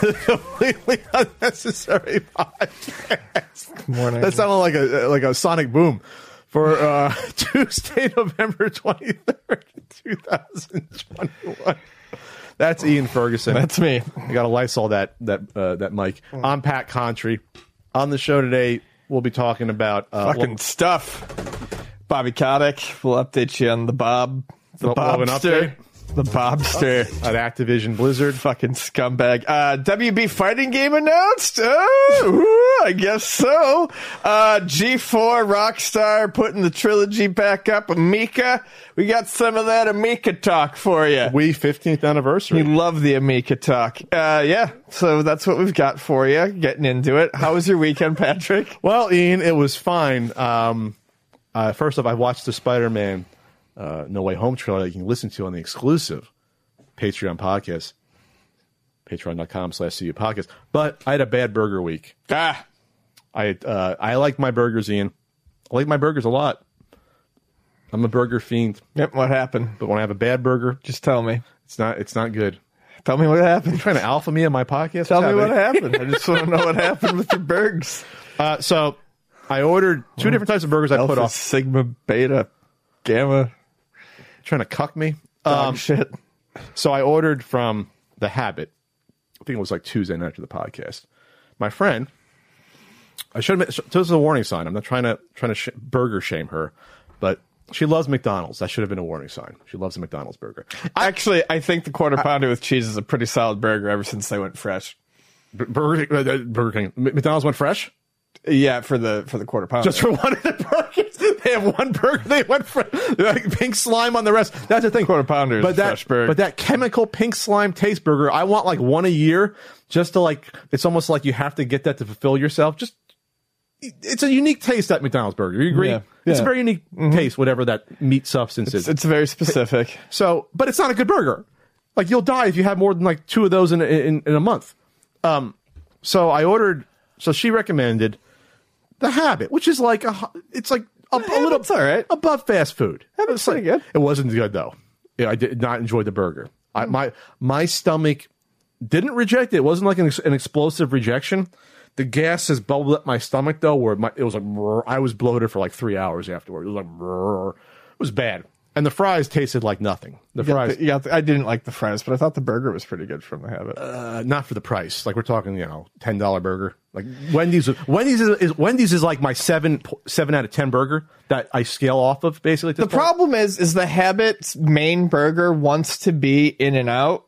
to the completely unnecessary podcast. Good Morning. That sounded like a like a sonic boom for uh, Tuesday, November twenty third, two thousand twenty one. That's Ian Ferguson. That's me. I got to Lysol that that uh, that mic. I'm Pat Contri. On the show today, we'll be talking about uh, Fucking stuff. Bobby Kotick We'll update you on the Bob. The an Bobster. The Bobster. at Activision Blizzard. Fucking scumbag. Uh, WB fighting game announced? Oh, ooh, I guess so. Uh, G4 Rockstar putting the trilogy back up. Amico. We got some of that Amico talk for you. We 15th anniversary. We love the Amico talk. Uh, yeah, so that's what we've got for you. Getting into it. How was your weekend, Patrick? Well, Ian, it was fine. Um, uh, first off, I watched the Spider-Man uh, No Way Home trailer that you can listen to on the exclusive Patreon podcast, patreon.com slash CU podcast. But I had a bad burger week. Ah, I uh, I like my burgers, Ian. I like my burgers a lot. I'm a burger fiend, yep. What happened? but when I have a bad burger, Just tell me. it's not it's not good. Tell me what happened. trying to alpha me on my podcast? Tell What's me what happened. I just want to know what happened with your burgers. Uh, so I ordered two different types of burgers. I put Alpha, off Sigma, Beta, Gamma, trying to cuck me. Um, shit. So I ordered from The Habit. I think it was like Tuesday night after the podcast. My friend, I should have. This is a warning sign. I'm not trying to trying to sh- burger shame her, but she loves McDonald's. That should have been a warning sign. She loves a McDonald's burger. Actually, I think the quarter pounder with cheese is a pretty solid burger ever since they went fresh. B- Burger, uh, Burger King, M- McDonald's went fresh Yeah, for the for the quarter pounder. just for one of the burgers. They have one burger. They went for Like pink slime on the rest. That's the thing. Quarter pounder but a that, fresh burger. But that chemical pink slime taste burger, I want like one a year just to like, it's almost like you have to get that to fulfill yourself. Just, it's a unique taste, that McDonald's burger. You agree? Yeah. It's a very unique taste, whatever that meat substance is. it's very specific. So, but it's not a good burger. Like you'll die if you have more than like two of those in a, in, in a month. Um, so I ordered. So she recommended the Habit, which is like a. It's like a, a eh, little Habit's all right. above fast food. It's like- pretty good. It wasn't good though. Yeah, I did not enjoy the burger. I, hmm. my my stomach didn't reject it. It wasn't like an, ex- an explosive rejection. The gas has bubbled up my stomach though, where my, it was like brrr. I was bloated for like three hours afterward. It was like brrr. it was bad, and the fries tasted like nothing. The You fries, the- the- I didn't like the fries, but I thought the burger was pretty good from the habit. uh, not for the price. Like we're talking, you know, ten dollar burger. Like Wendy's. Wendy's is, is Wendy's is like my seven seven out of ten burger that I scale off of basically. The point. problem is, is the Habit's main burger wants to be In and Out,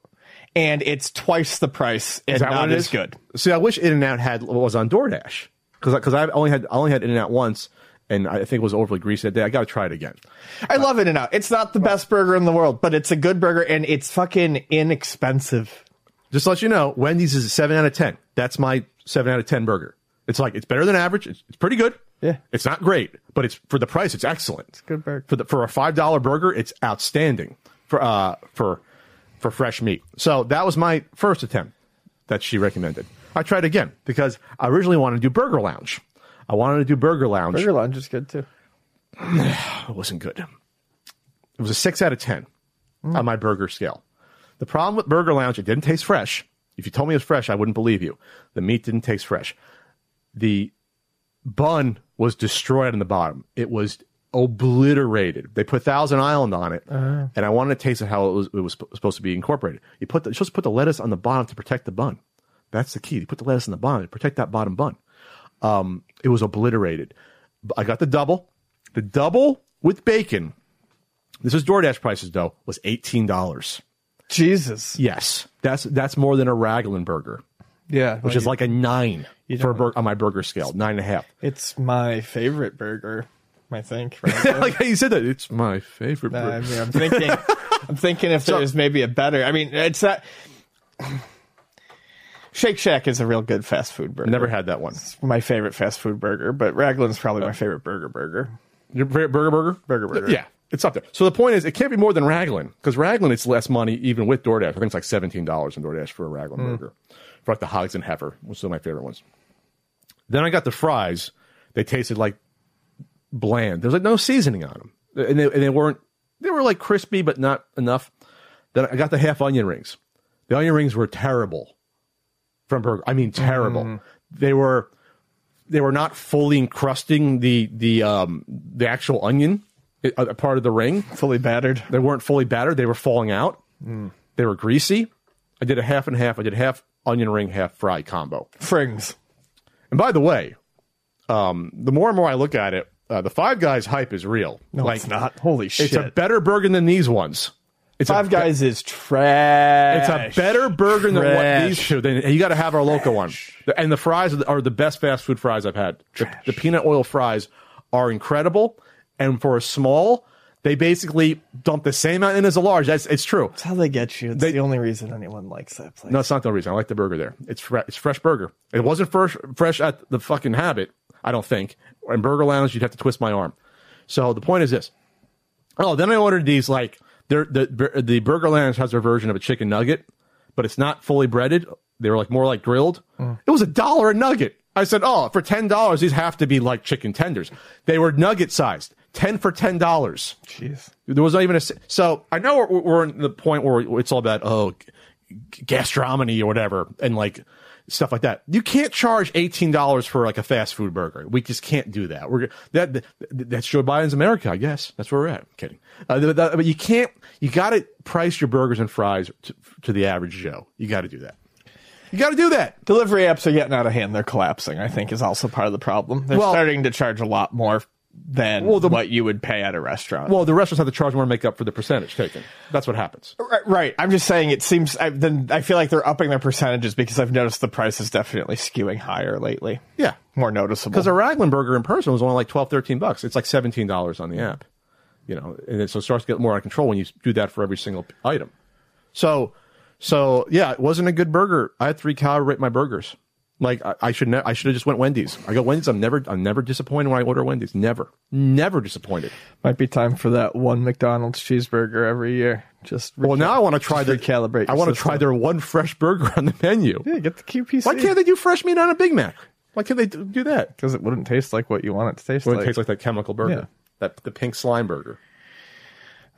and it's twice the price and not as good. See, I wish In and Out had was on DoorDash because because I only had I only had In and Out once, and I think it was overly greasy that day. I got to try it again. I love In and Out. It's not the best burger in the world, but it's a good burger, and it's fucking inexpensive. Just to let you know, Wendy's is a seven out of ten. That's my seven out of ten burger. It's like it's better than average. It's, it's pretty good. Yeah. it's not great, but it's for the price. It's excellent. It's good burger. for the for a five dollar burger. It's outstanding for uh for for fresh meat. So that was my first attempt that she recommended. I tried again because I originally wanted to do Burger Lounge. I wanted to do Burger Lounge. Burger Lounge is good too. it wasn't good. It was a six out of ten on my burger scale. The problem with Burger Lounge, it didn't taste fresh. If you told me it was fresh, I wouldn't believe you. The meat didn't taste fresh. The bun was destroyed on the bottom. It was obliterated. They put Thousand Island on it, uh-huh. and I wanted to taste it how it was, it was supposed to be incorporated. You put the, you're supposed to put the lettuce on the bottom to protect the bun. That's the key. You put the lettuce on the bottom to protect that bottom bun. Um, it was obliterated. I got the double. The double with bacon. This is DoorDash prices though. Was eighteen dollars. Jesus. Yes, that's that's more than a Raglan burger, Yeah. which is like a nine for a bur- on my burger scale, nine and a half. it's my favorite burger. I think. Right? like how you said that. It's my favorite. Uh, I mean, I'm thinking. I'm thinking if there's maybe a better. I mean, it's not. Shake Shack is a real good fast food burger. Never had that one. It's my favorite fast food burger, but Raglan's probably my oh. favorite burger burger. Your favorite burger burger? Burger burger. Yeah, it's up there. So the point is, it can't be more than Raglan because Raglan it's less money even with DoorDash. I think it's like seventeen dollars in DoorDash for a Raglan hmm. burger, for like the hogs and heifer, which are my favorite ones. Then I got the fries. They tasted like bland. There's like no seasoning on them, and they, and they weren't. They were like crispy, but not enough. Then I got the half onion rings. The onion rings were terrible from burger. I mean, terrible. They were they were not fully encrusting the the um the actual onion uh, a part of the ring. Fully battered. They weren't fully battered. They were falling out. They were greasy. I did a half and half. I did half onion ring, half fry combo. Frings. And by the way, um, the more and more I look at it, uh, the Five Guys hype is real. No, it's not. Holy shit. It's a better burger than these ones. It's Five a, Guys is trash. It's a better burger than what these two. Then you got to have our local one. And the fries are the, are the best fast food fries I've had. The, the peanut oil fries are incredible, and for a small, they basically dump the same amount in as a large. That's it's true. That's how they get you. It's They- the only reason anyone likes that place. No, it's not the only reason. I like the burger there. It's fre- it's fresh burger. It wasn't fresh fresh at the fucking Habit. I don't think. In Burger Lounge, you'd have to twist my arm. So the point is this. Oh, then I ordered these like the the Burger Lounge has their version of a chicken nugget, but it's not fully breaded. They were like more like grilled. Mm. It was a dollar a nugget. I said, oh, for ten dollars, these have to be like chicken tenders. They were nugget sized. Ten for ten dollars. Jeez. There was not even a. So I know we're, we're in the point where it's all about oh, g- gastronomy or whatever, and like stuff like that. You can't charge eighteen dollars for like a fast food burger. We just can't do that. We're that, that that's Joe Biden's America, I guess. That's where we're at. I'm kidding, uh, but you can't. You got to price your burgers and fries to, to the average Joe. You got to do that. You got to do that. Delivery apps are getting out of hand. They're collapsing, I think, is also part of the problem. They're Well- starting to charge a lot more than Well, the- what you would pay at a restaurant. Well, the restaurants have to charge more to make up for the percentage taken. That's what happens. Right, right. I'm just saying it seems I, then I feel like they're upping their percentages because I've noticed the price is definitely skewing higher lately. Yeah. More noticeable. Because a Raglan burger in person was only like 12, 13 bucks. It's like $17 on the app. You know, and it, so it starts to get more out of control when you do that for every single item. So, so yeah, it wasn't a good burger. I had three calorie my burgers. Like I, I should ne- I should have just went Wendy's. I go Wendy's. I'm never I'm never disappointed when I order Wendy's. Never, never disappointed. Might be time for that one McDonald's cheeseburger every year. Just Well, now I want to try their recalibrate. I want to try their one fresh burger on the menu. Yeah, get the QPC. Why can't they do fresh meat on a Big Mac? Why can't they do that? Because it wouldn't taste like what you want it to taste Well, like. it tastes like that chemical burger, Yeah. That the pink slime burger.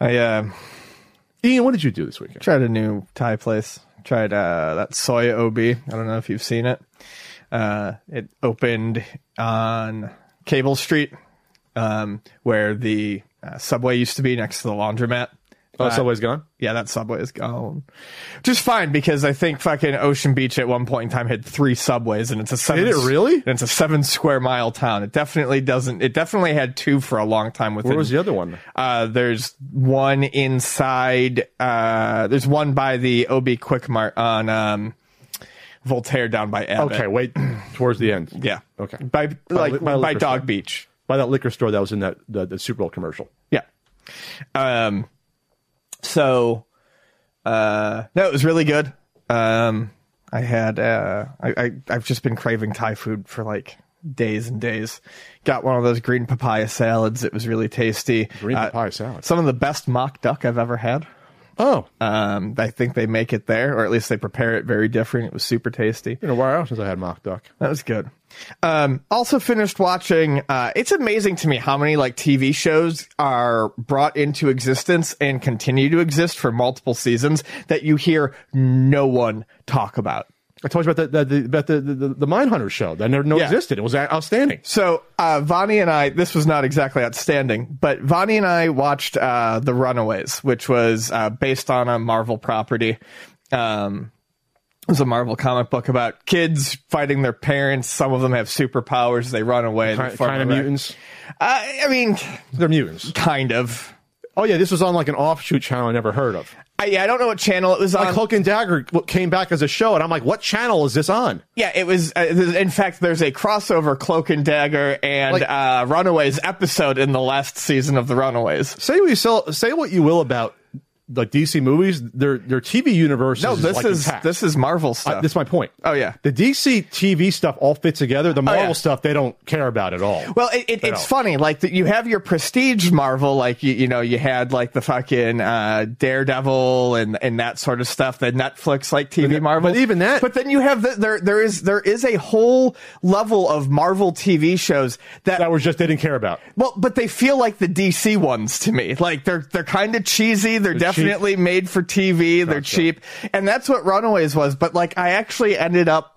I uh, Ian, what did you do this weekend? tried a new Thai place. Tried uh, that soy OB. I don't know if you've seen it. Uh, it opened on Cable Street, um, where the uh, subway used to be next to the laundromat. Oh, Subway's gone. Yeah, that subway is gone. Just fine because I think fucking Ocean Beach at one point in time had three subways and it's a seven. Did it really? And it's a seven square mile town. It definitely doesn't. It definitely had two for a long time. Within, Where was the other one? Uh, there's one inside. Uh, there's one by the OB Quick Mart on um, Voltaire down by Abbott. Okay, wait towards the end. Yeah. Okay. By like by, by Dog store. Beach. By that liquor store that was in that the, the Super Bowl commercial. Yeah. Um. So, uh, no, it was really good. Um, I had uh, I, I I've just been craving Thai food for like days and days. Got one of those green papaya salads. It was really tasty. Green Uh, papaya salad. Some of the best mock duck I've ever had. Oh, Um, I think they make it there, or at least they prepare it very different. It was super tasty. you know where else since I had mock duck. That was good. Um, also finished watching. Uh, it's amazing to me how many like TV shows are brought into existence and continue to exist for multiple seasons that you hear no one talk about. I told you about the, the, the about the the, the, Mindhunter show that never no Yeah. existed. It was outstanding. So uh, Vonnie and I, this was not exactly outstanding, but Vonnie and I watched uh, The Runaways, which was uh, based on a Marvel property. Um, it was a Marvel comic book about kids fighting their parents. Some of them have superpowers. They run away. Kind, kind of mutants. Uh, I mean, They're mutants. kind of. Oh yeah, this was on like an offshoot channel I never heard of. I, I don't know what channel it was on. Like Cloak and Dagger came back as a show, and I'm like, what channel is this on? yeah, it was. Uh, in fact, there's a crossover Cloak and Dagger and Like- uh, Runaways episode in the last season of the Runaways. Say what you sell, say what you will about like DC movies, their their TV universe. No, is this like is intact. this is Marvel stuff. this is my point. Oh, yeah. the DC TV stuff all fits together. The Marvel yeah. stuff they don't care about at all. Well, it, it, it's funny. Like that, you have your prestige Marvel, like you, you know, you had like the fucking uh, Daredevil and and that sort of stuff. The Netflix like TV But- Marvel. but even that- But then you have the, there there is there is a whole level of Marvel TV shows that, that was just they didn't care about. well, but they feel like the DC ones to me. Like they're they're kind of cheesy. They're, definitely made for TV. They're Gotcha. cheap, and that's what Runaways was. But like, I actually ended up.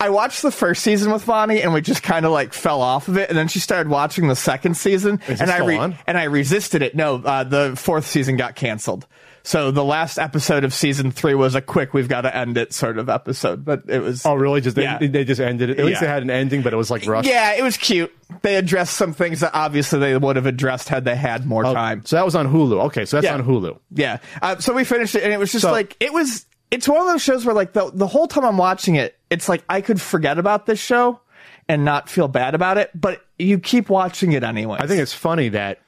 I watched the first season with Bonnie, and we just kind of like fell off of it. And then she started watching the second season, and I on? and I resisted it. No, uh, the fourth season got canceled. So the last episode of season three was a quick "we've got to end it" sort of episode, but it was Oh, really? Just they, Yeah. they just ended it. At least Yeah. they had an ending, but it was like rushed. yeah, it was cute. They addressed some things that obviously they would have addressed had they had more Oh, time. So that was on Hulu. Okay, so that's Yeah. on Hulu. Yeah. Uh, so we finished it, and it was just So- like it was. It's one of those shows where like the the whole time I'm watching it, it's like I could forget about this show and not feel bad about it, but you keep watching it anyway. I think it's funny that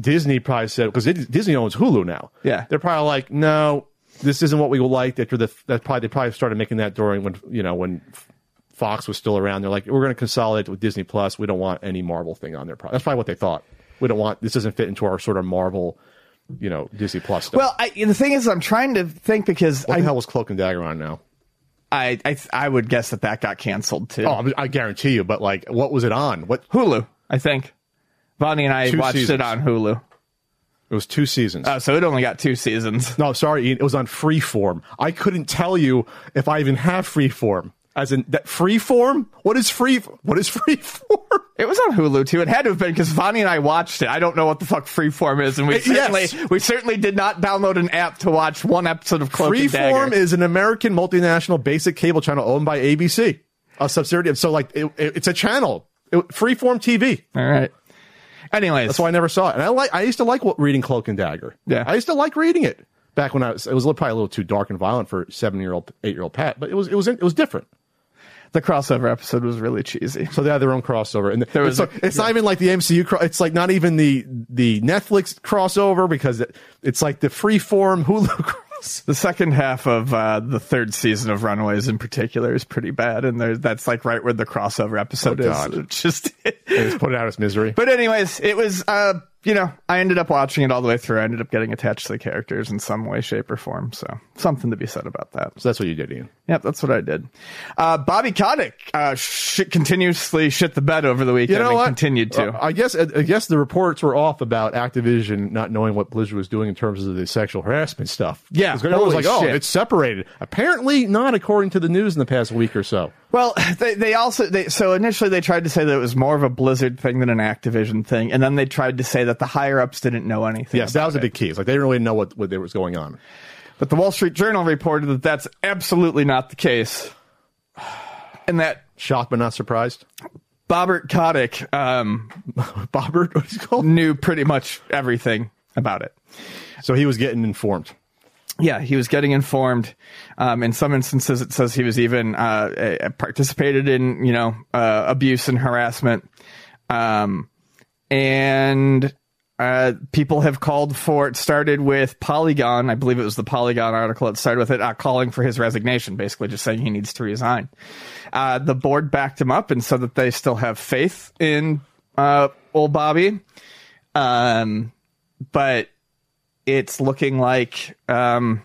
Disney probably said because Disney owns Hulu now. Yeah. they're probably like, no, this isn't what we liked. After the that probably they probably started making that during when you know when Fox was still around. They're like, we're going to consolidate with Disney Plus. We don't want any Marvel thing on there. That's probably what they thought. We don't want this doesn't fit into our sort of Marvel, you know, Disney Plus stuff. well, I, the thing is, I'm trying to think because what I, the hell was Cloak and Dagger on now? I, I I would guess that that got canceled too. Oh, I guarantee you. But like, what was it on? What Hulu, I think. Bonnie and I Two watched seasons. it on Hulu. it was two seasons. Oh, so it only got two seasons. No, sorry, Ian. It was on Freeform. I couldn't tell you if I even have Freeform. As in that Freeform? What is free? What is Freeform? It was on Hulu too. It had to have been because Bonnie and I watched it. I don't know what the fuck Freeform is, and we Yes. certainly we certainly did not download an app to watch one episode of Cloak Freeform is an American multinational basic cable channel owned by ABC, a subsidiary. of So like, it, it- it's a channel. It, Freeform TV. All right. Anyways, That's why I never saw it. And I like. I used to like what, reading Cloak and Dagger. Yeah. I used to like reading it back when I was. It was probably a little too dark and violent for seven year old, eight year old Pat, but it was. It was. It was different. the crossover episode was really cheesy. So they had their own crossover, and There was it's, a- it's not even like the MCU. Cro- it's like not even the the Netflix crossover because it, it's like the freeform Hulu cross. The second half of uh, the third season of Runaways, in particular, is pretty bad, and there, that's like right where the crossover episode Oh, is. God. Just. Just put it out as misery. But anyways, it was uh you know, I ended up watching it all the way through. I ended up getting attached to the characters in some way, shape, or form. So something to be said about that. so that's what you did, Ian. Yep, that's what I did. Uh, Bobby Kotick uh, shit, continuously shit the bed over the weekend You know and what? continued to. Uh, I guess I guess the reports were off about Activision not knowing what Blizzard was doing in terms of the sexual harassment stuff. Yeah, everyone was like, "Oh, it's separated." Apparently, not according to the news in the past week or so. Well, they, they also they so initially they tried to say that it was more of a Blizzard thing than an Activision thing, and then they tried to say that the higher ups didn't know anything. Yes, that was a big key. It's like they didn't really know what what was going on. But the Wall Street Journal reported that that's absolutely not the case, and that Shocked but not surprised. Bobbert Kotick um, Bobbert, what is called? knew pretty much everything about it. So he was getting informed. Yeah, he was getting informed. Um, in some instances, it says he was even uh, uh, participated in, you know, uh, abuse and harassment. Um, and uh, people have called for it. Started with Polygon, I believe it was the Polygon article. It started with it uh, calling for his resignation, basically just saying he needs to resign. Uh, the board backed him up and said that they still have faith in uh, old Bobby. Um, but it's looking like um,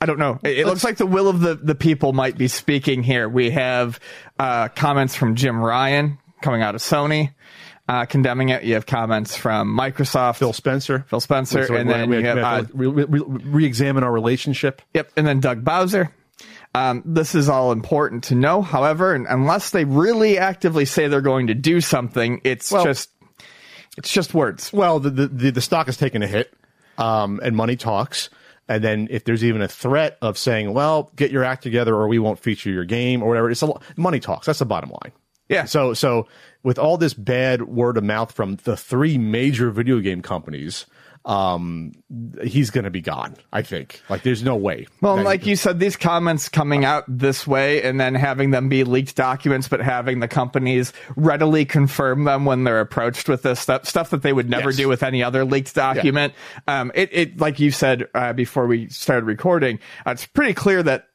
I don't know. It, it looks like the will of the, the people might be speaking here. We have uh, comments from Jim Ryan coming out of Sony uh, condemning it. You have comments from Microsoft, Phil Spencer. Phil Spencer, So and then we, have we uh, re- re- re-examine our relationship. Yep, and then Doug Bowser. Um, this is all important to know. However, and unless they really actively say they're going to do something, it's Well- just it's just words. Well, the the, the, the stock has taken a hit, um, and money talks. And then if there's even a threat of saying, "Well, get your act together, or we won't feature your game," or whatever, it's a lo- money talks. That's the bottom line. Yeah. So so with all this bad word of mouth from the three major video game companies, um, he's going to be gone. I think. Like, there's no way. Well, like you said, these comments coming out this way and then having them be leaked documents, but having the companies readily confirm them when they're approached with this stuff, stuff that they would never Yes. do with any other leaked document. Um, it, it, like you said uh, before we started recording, uh, it's pretty clear that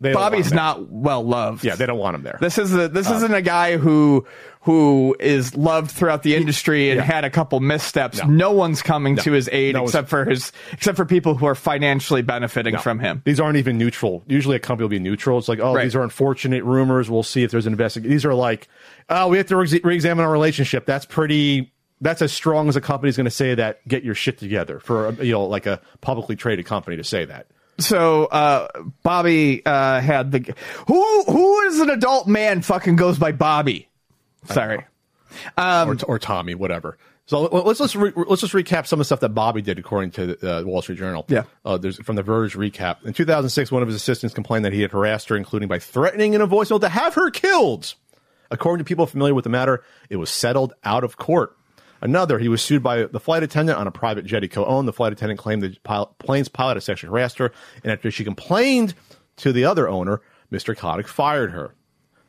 they Bobby's not well loved. Yeah, they don't want him there. This is a, this uh, isn't a guy who who is loved throughout the industry and yeah. had a couple missteps. No, No. one's coming to his aid No except for his except for people who are financially benefiting from him. These aren't even neutral. Usually, a company will be neutral. It's like, oh, Right. these are unfortunate rumors. We'll see if there's an investigation. These are like, oh, we have to re- re-examine our relationship. That's pretty. That's as strong as a company's going to say that. Get your shit together for a, you know, like a publicly traded company to say that. So uh, Bobby uh, had the who who is an adult man fucking goes by Bobby. Sorry. or, or Tommy, whatever. So let- let's let's re- let's just recap some of the stuff that Bobby did according to the uh, Wall Street Journal. Yeah. uh, there's from the Verge recap. In 2006, one of his assistants complained that he had harassed her, including by threatening in a voicemail to have her killed. According to people familiar with the matter, it was settled out of court. Another, he was sued by the flight attendant on a private jet he co-owned. The flight attendant claimed the pilot, plane's pilot had sexually harassed her, and after she complained to the other owner, Mr. Kotick fired her.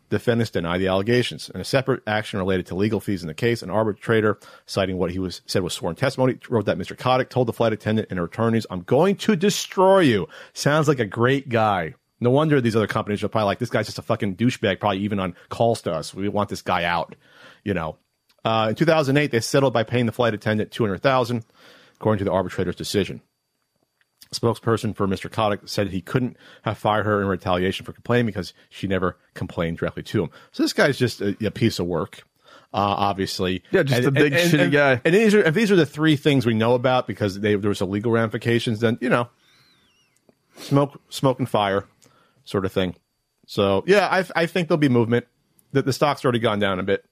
Defendants deny the allegations. In a separate action related to legal fees in the case, an arbitrator, citing what he was said was sworn testimony, wrote that Mr. Kotick told the flight attendant and her attorneys, "I'm going to destroy you." Sounds like a great guy. No wonder these other companies are probably like, "This guy's just a fucking douchebag." Probably even on calls to us, we want this guy out. You know. Uh, in 2008, they settled by paying the flight attendant 200,000, according to the arbitrator's decision A spokesperson for Mr. Kotick said he couldn't have fired her in retaliation for complaining because she never complained directly to him. So this guy's just a, a piece of work, uh, obviously. Yeah, just a big shitty and, guy. And these are, if these are the three things we know about because they, there was a legal ramifications, then you know, smoke, smoke and fire, sort of thing. So yeah, I, I think there'll be movement. The, the stock's already gone down a bit.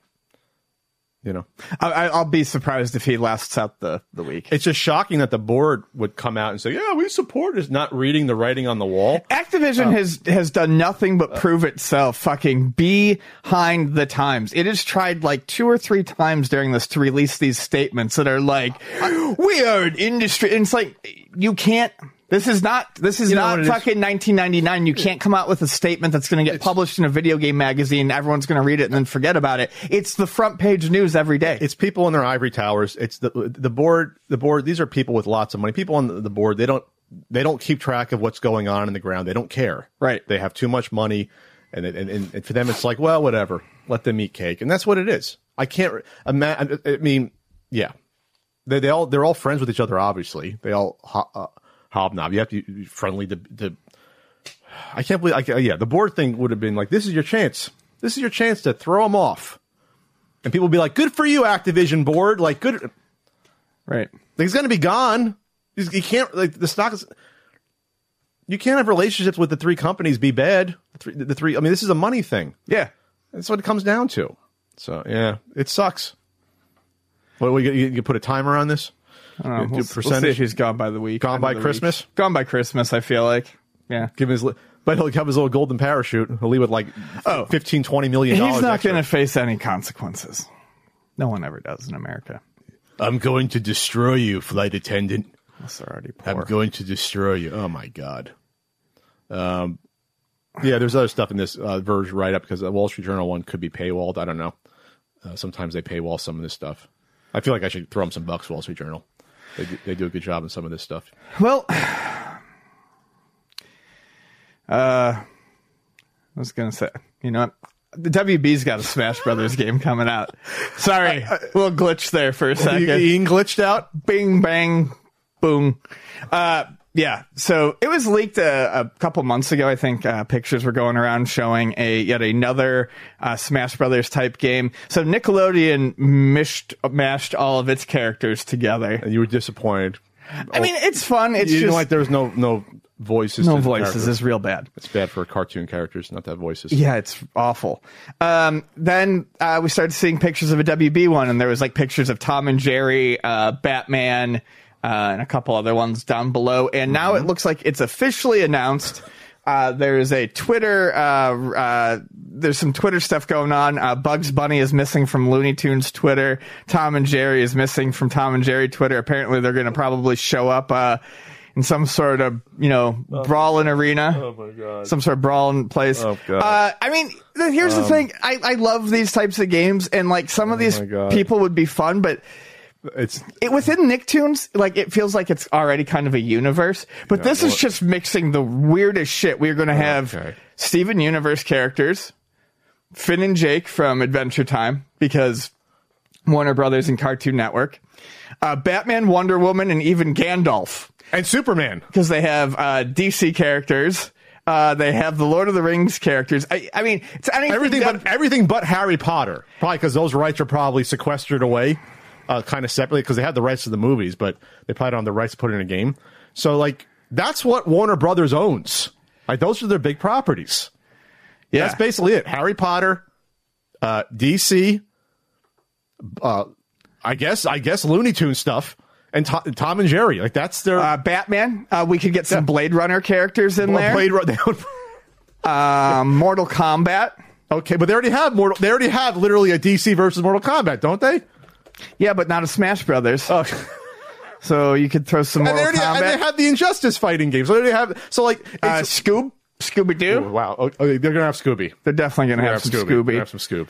You know, I, I- I'll be surprised if he lasts out the the week. it's just shocking that the board would come out and say, "Yeah, we support is not reading the writing on the wall." Activision uh. has has done nothing but prove itself fucking behind the times. It has tried like two or three times during this to release these statements that are like, "We are an industry." And it's like you can't. This is not. This is You not it is? fucking 1999. You can't come out with a statement that's going to get published in a video game magazine. Everyone's going to read it and then forget about it. It's the front page news every day. it's people in their ivory towers. It's the the board. The board. These are people with lots of money. People on the, board. They don't they don't keep track of what's going on in the ground. They don't care. Right. They have too much money, and it- and, and, and for them it's like, well, whatever. Let them eat cake, and that's what it is. I can't imagine. I mean, yeah, they they all they're all friends with each other. Obviously, they all uh, hobnob. You have to be friendly to to. I can't believe. I, yeah, the board thing would have been like, this is your chance. This is your chance to throw them off. And people would be like, "Good for you, Activision board." Like, good. right. Like, he's going to be gone. He's, he can't like the stock is. You can't have relationships with the three companies be bad. The three, the three. I mean, this is a money thing. Yeah. That's what it comes down to. So yeah, it sucks. What we you, you put a timer on this? Uh, we'll, we'll see percentage? if he's gone by the week. Gone by Christmas? week. Gone by Christmas. I feel like. Yeah. Give him his, li- but he'll have his little golden parachute. He'll leave with like Oh. 15, 20 million dollars. He's not going to face any consequences. No one ever does in America. I'm going to destroy you, flight attendant. They're already I'm going to destroy you. Oh my god. Um, yeah, there's other stuff in this uh, Verge write up because the Wall Street Journal one could be paywalled. I don't know. Uh, sometimes they paywall some of this stuff. I feel like I should throw them some bucks. Wall Street Journal. They do, they do a good job in some of this stuff. Well, uh, I was going to say, you know what? The WB's got a Smash Brothers game coming out. Sorry, little glitch there for a second. Ian glitched out. bing bang boom uh yeah so it was leaked a, a couple months ago i think uh, pictures were going around showing a yet another uh, smash brothers type game so nickelodeon mished mashed all of its characters together And you were disappointed. i mean it's fun it's you just know, like there was no no voices. no voices is real bad It's bad for cartoon characters not to have voices. Yeah, it's awful. Um, then uh, we started seeing pictures of a WB one, and there was like pictures of Tom and Jerry, uh, Batman, uh, and a couple other ones down below. And now it looks like it's officially announced Uh, there's a Twitter. Uh, uh, there's some Twitter stuff going on. Uh, Bugs Bunny is missing from Looney Tunes Twitter. Tom and Jerry is missing from Tom and Jerry Twitter. Apparently, they're going to probably show up uh, in some sort of you know brawling arena. Oh my god. Some sort of brawling place. Oh, God. Um, Uh, I mean, here's the thing. I, I love these types of games, and like some of these Oh my people would be fun, but It's it, within Nicktoons, like it feels like it's already kind of a universe. But this is just mixing the weirdest shit. We're going to have Okay. Steven Universe characters, Finn and Jake from Adventure Time because Warner Brothers and Cartoon Network, uh, Batman, Wonder Woman, and even Gandalf and Superman. because they have uh, DC characters. Uh, they have the Lord of the Rings characters. I, I mean, it's anything Everything done- but everything but Harry Potter. Probably because those rights are probably sequestered away, uh, kind of separately because they had the rights to the movies, but they probably don't have the rights to put it in a game. So like that's what Warner Brothers owns. Like those are their big properties. yeah. That's basically it. Harry Potter, uh, DC, uh, I guess I guess Looney Tune stuff, and To- Tom and Jerry. Like that's their uh, Batman. Uh, we could get some Blade Runner characters in there. Blade Runner. um, Mortal Kombat. okay, but they already have Mortal. They already have literally a DC versus Mortal Kombat, don't they? Yeah, but not a Smash Brothers. Oh. So you could throw some And they, and they have the Injustice fighting games. So they have. So like, uh, Scoob, Scooby Doo. wow, okay, they're gonna have Scooby. They're definitely gonna have, gonna some They're gonna Scooby. have some Scoob.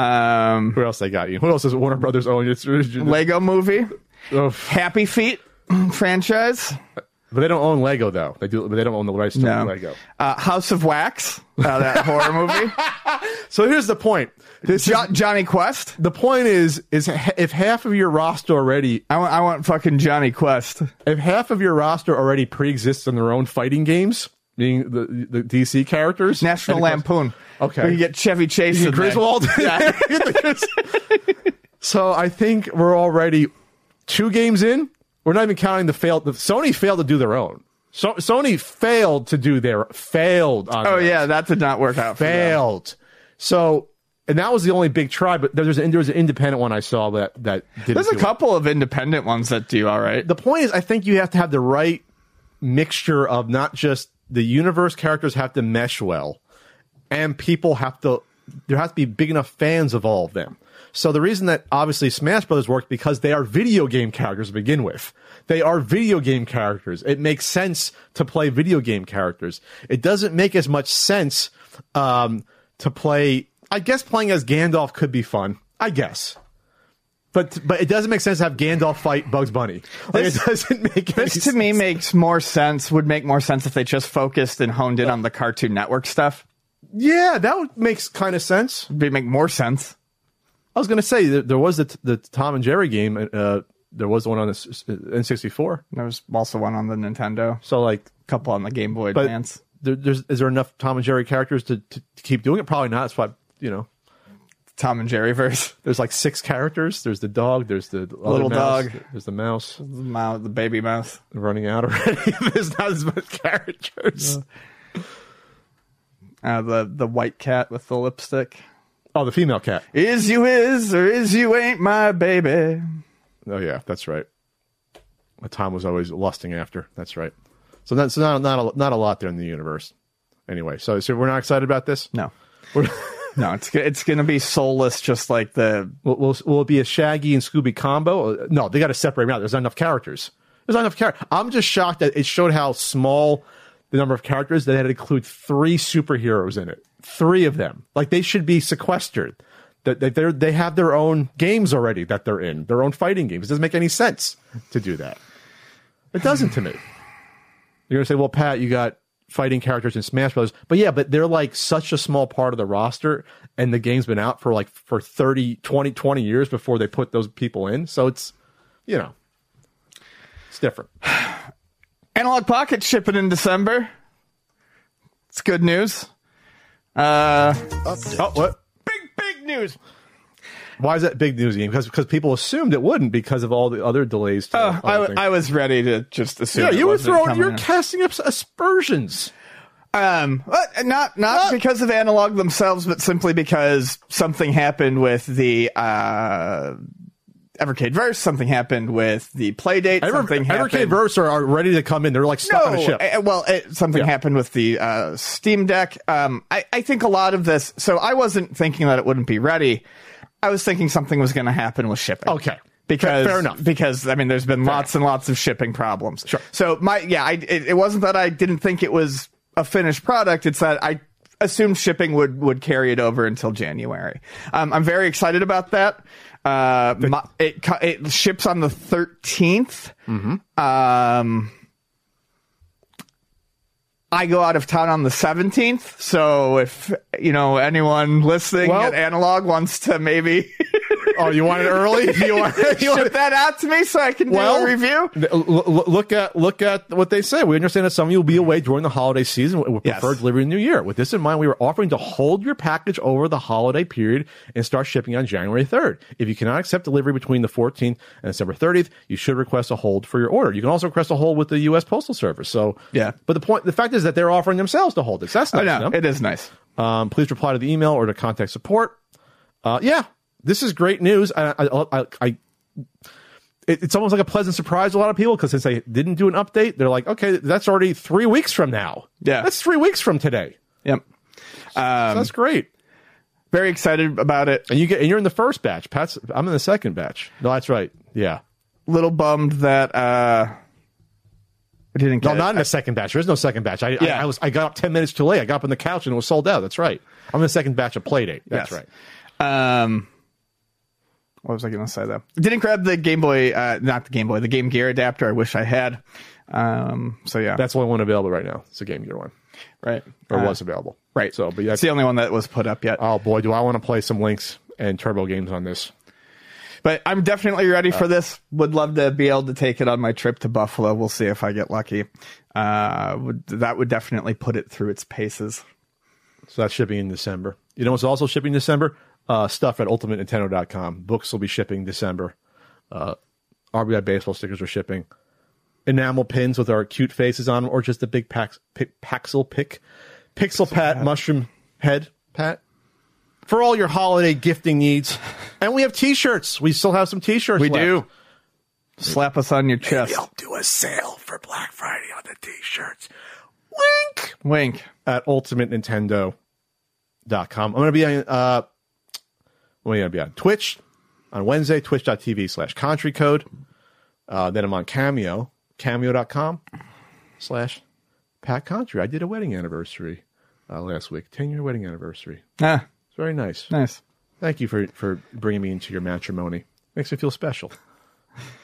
Um, Who else they got you? Who else is Warner Brothers own? It's, Lego Movie, oh, Happy Feet franchise, but they don't own Lego though. They do, but they don't own the rights to no. Lego. Uh, House of Wax, uh, that horror movie. So here's the point. This Jo- Jonny Quest. the point is is ha- if half of your roster already I want, I want fucking Jonny Quest. if half of your roster already pre-exists in their own fighting games, meaning the the DC characters, National and Lampoon. Okay. We can get Chevy Chase in there. Griswold. Yeah. so I think we're already two games in. We're not even counting the failed. The, Sony failed to do their own. So, Sony failed to do their failed. On Oh theirs. yeah, that did not work out. Failed. So, and that was the only big try. But there's an, there was an independent one I saw that that didn't. There's a do it. couple of independent ones that do all right. the point is, I think you have to have the right mixture of not just the universe characters have to mesh well, and people have to. There has to be big enough fans of all of them. So the reason that obviously Smash Brothers worked because they are video game characters to begin with. They are video game characters. It makes sense to play video game characters. It doesn't make as much sense um, to play. I guess playing as Gandalf could be fun. I guess. But but it doesn't make sense to have Gandalf fight Bugs Bunny. Like, This- it doesn't make This to sense. me makes more sense. Would make more sense if they just focused and honed in on the Cartoon Network stuff. Yeah, that would makes kind of sense. It'd make more sense. I was going to say there, was the the Tom and Jerry game. Uh, there was one on the s- N64. There was also one on the Nintendo, So like, a couple on the Game Boy but Advance. there, there's is there enough Tom and Jerry characters to, to, to keep doing it? Probably not. That's why you know Tom and Jerry verse. there's like six characters. There's the dog. There's the Little mouse, dog. There's the mouse The mou- the baby mouse. running out already. there's not as much characters. Uh, the the white cat with the lipstick. Oh, the female cat. Is you is or is you ain't my baby. Oh yeah, that's right. Tom was always lusting after. That's right. So that's not not a, not a lot there in the universe. Anyway, so so we're not excited about this. No, We're, no, it's it's gonna be soulless, just like the will, will will it be a Shaggy and Scooby combo? Uh, No, they got to separate them out. There's not enough characters. There's not enough characters. I'm just shocked that it showed how small the number of characters that had to include three superheroes in it. Three of them. Like they should be sequestered. That they they have their own games already that they're in, their own fighting games. It doesn't make any sense to do that. It doesn't to me. You're gonna say, well, Pat, you got fighting characters in Smash Bros. But yeah, but they're like such a small part of the roster, and the game's been out for like for 30, 20, 20 years before they put those people in. So it's, you know, it's different. Analog Pocket shipping in December. It's good news. Uh, Oh, what? big big news. Why is that big news game? Because because people assumed it wouldn't because of all the other delays. To Uh, I. I was ready to just assume. yeah, you were throwing, you're in. casting up aspersions. Um, but not not because of analog themselves, but simply because something happened with the uh, Evercade Verse. Something happened with the Playdate. Ever, something happened. Evercade Verse are, are ready to come in. They're like stuck on a ship. uh, well, it, something Yeah. happened with the uh, Steam Deck. Um, I, I think a lot of this. So I wasn't thinking that it wouldn't be ready. I was thinking something was going to happen with shipping. Okay. Because Fair enough. Because I mean, there's been lots and lots of shipping problems. Sure. So my yeah, I, it, it wasn't that I didn't think it was a finished product. It's that I assumed shipping would would carry it over until January. Um, I'm very excited about that. Uh, my, it it ships on the 13th. Mm-hmm. Um, I go out of town on the 17th. So if, you know, anyone listening Well- at Analog wants to maybe oh, you want it early? You want, you want that out to me so I can do well, a review? l- look at look at what they say. We understand that some of you will be away during the holiday season. We would Yes. delivery in the new year. With this in mind, we were offering to hold your package over the holiday period and start shipping on January 3rd. If you cannot accept delivery between the 14th and December 30th, you should request a hold for your order. You can also request a hold with the U.S. Postal Service. So, Yeah. But the point, the fact is that they're offering themselves to hold this. That's I nice. know. It is nice. Um, please reply to the email or to contact support. Uh, yeah, this is great news. I, I, I, I it, it's almost like a pleasant surprise to a lot of people because since they didn't do an update, they're like, okay, that's already three weeks from now. Yeah. that's three weeks from today. Yep. So Um, that's great. very excited about it. And you get, and you're in the first batch. Pat's, I'm in the second batch. No, that's right. Yeah. Little bummed that uh, I didn't get No, it. not in the second batch. There is no second batch. I, Yeah. I, I was, I got up 10 minutes too late. I got up on the couch and it was sold out. That's right. I'm in the second batch of Playdate. That's Yes. right. Um, what was I going to say though? Didn't grab the Game Boy, uh, not the Game Boy, the Game Gear adapter. I wish I had. Um, so yeah, That's the only one available right now. It's a Game Gear one. right. Or Uh, was available. right. So, but yeah, It's the only one that was put up yet. Oh boy, do I want to play some Lynx and Turbo games on this. But I'm definitely ready Uh, for this. Would love to be able to take it on my trip to Buffalo. We'll see if I get lucky. Uh, would, that would definitely put it through its paces. So that's shipping in December. You know what's also shipping in December? Uh, stuff at ultimatenintendo.com. Books will be shipping December. Uh, RBI baseball stickers are shipping. Enamel pins with our cute faces on or just a big pax, pi- Paxel pick. Pixel Pat mushroom head pat. For all your holiday gifting needs. And we have t shirts. We still have some t shirts. We do. Slap us on your chest. They'll do a sale for Black Friday on the t-shirts. Wink Wink. at ultimatenintendo.com. I'm going to be on, uh, what am I going to be on? Twitch on Wednesday, twitch.tv slash country code. Uh, then I'm on Cameo, cameo.com slash Pat Country. I did a wedding anniversary uh, last week, 10 year wedding anniversary. Ah, It's very nice. nice. Thank you for, for bringing me into your matrimony. Makes me feel special.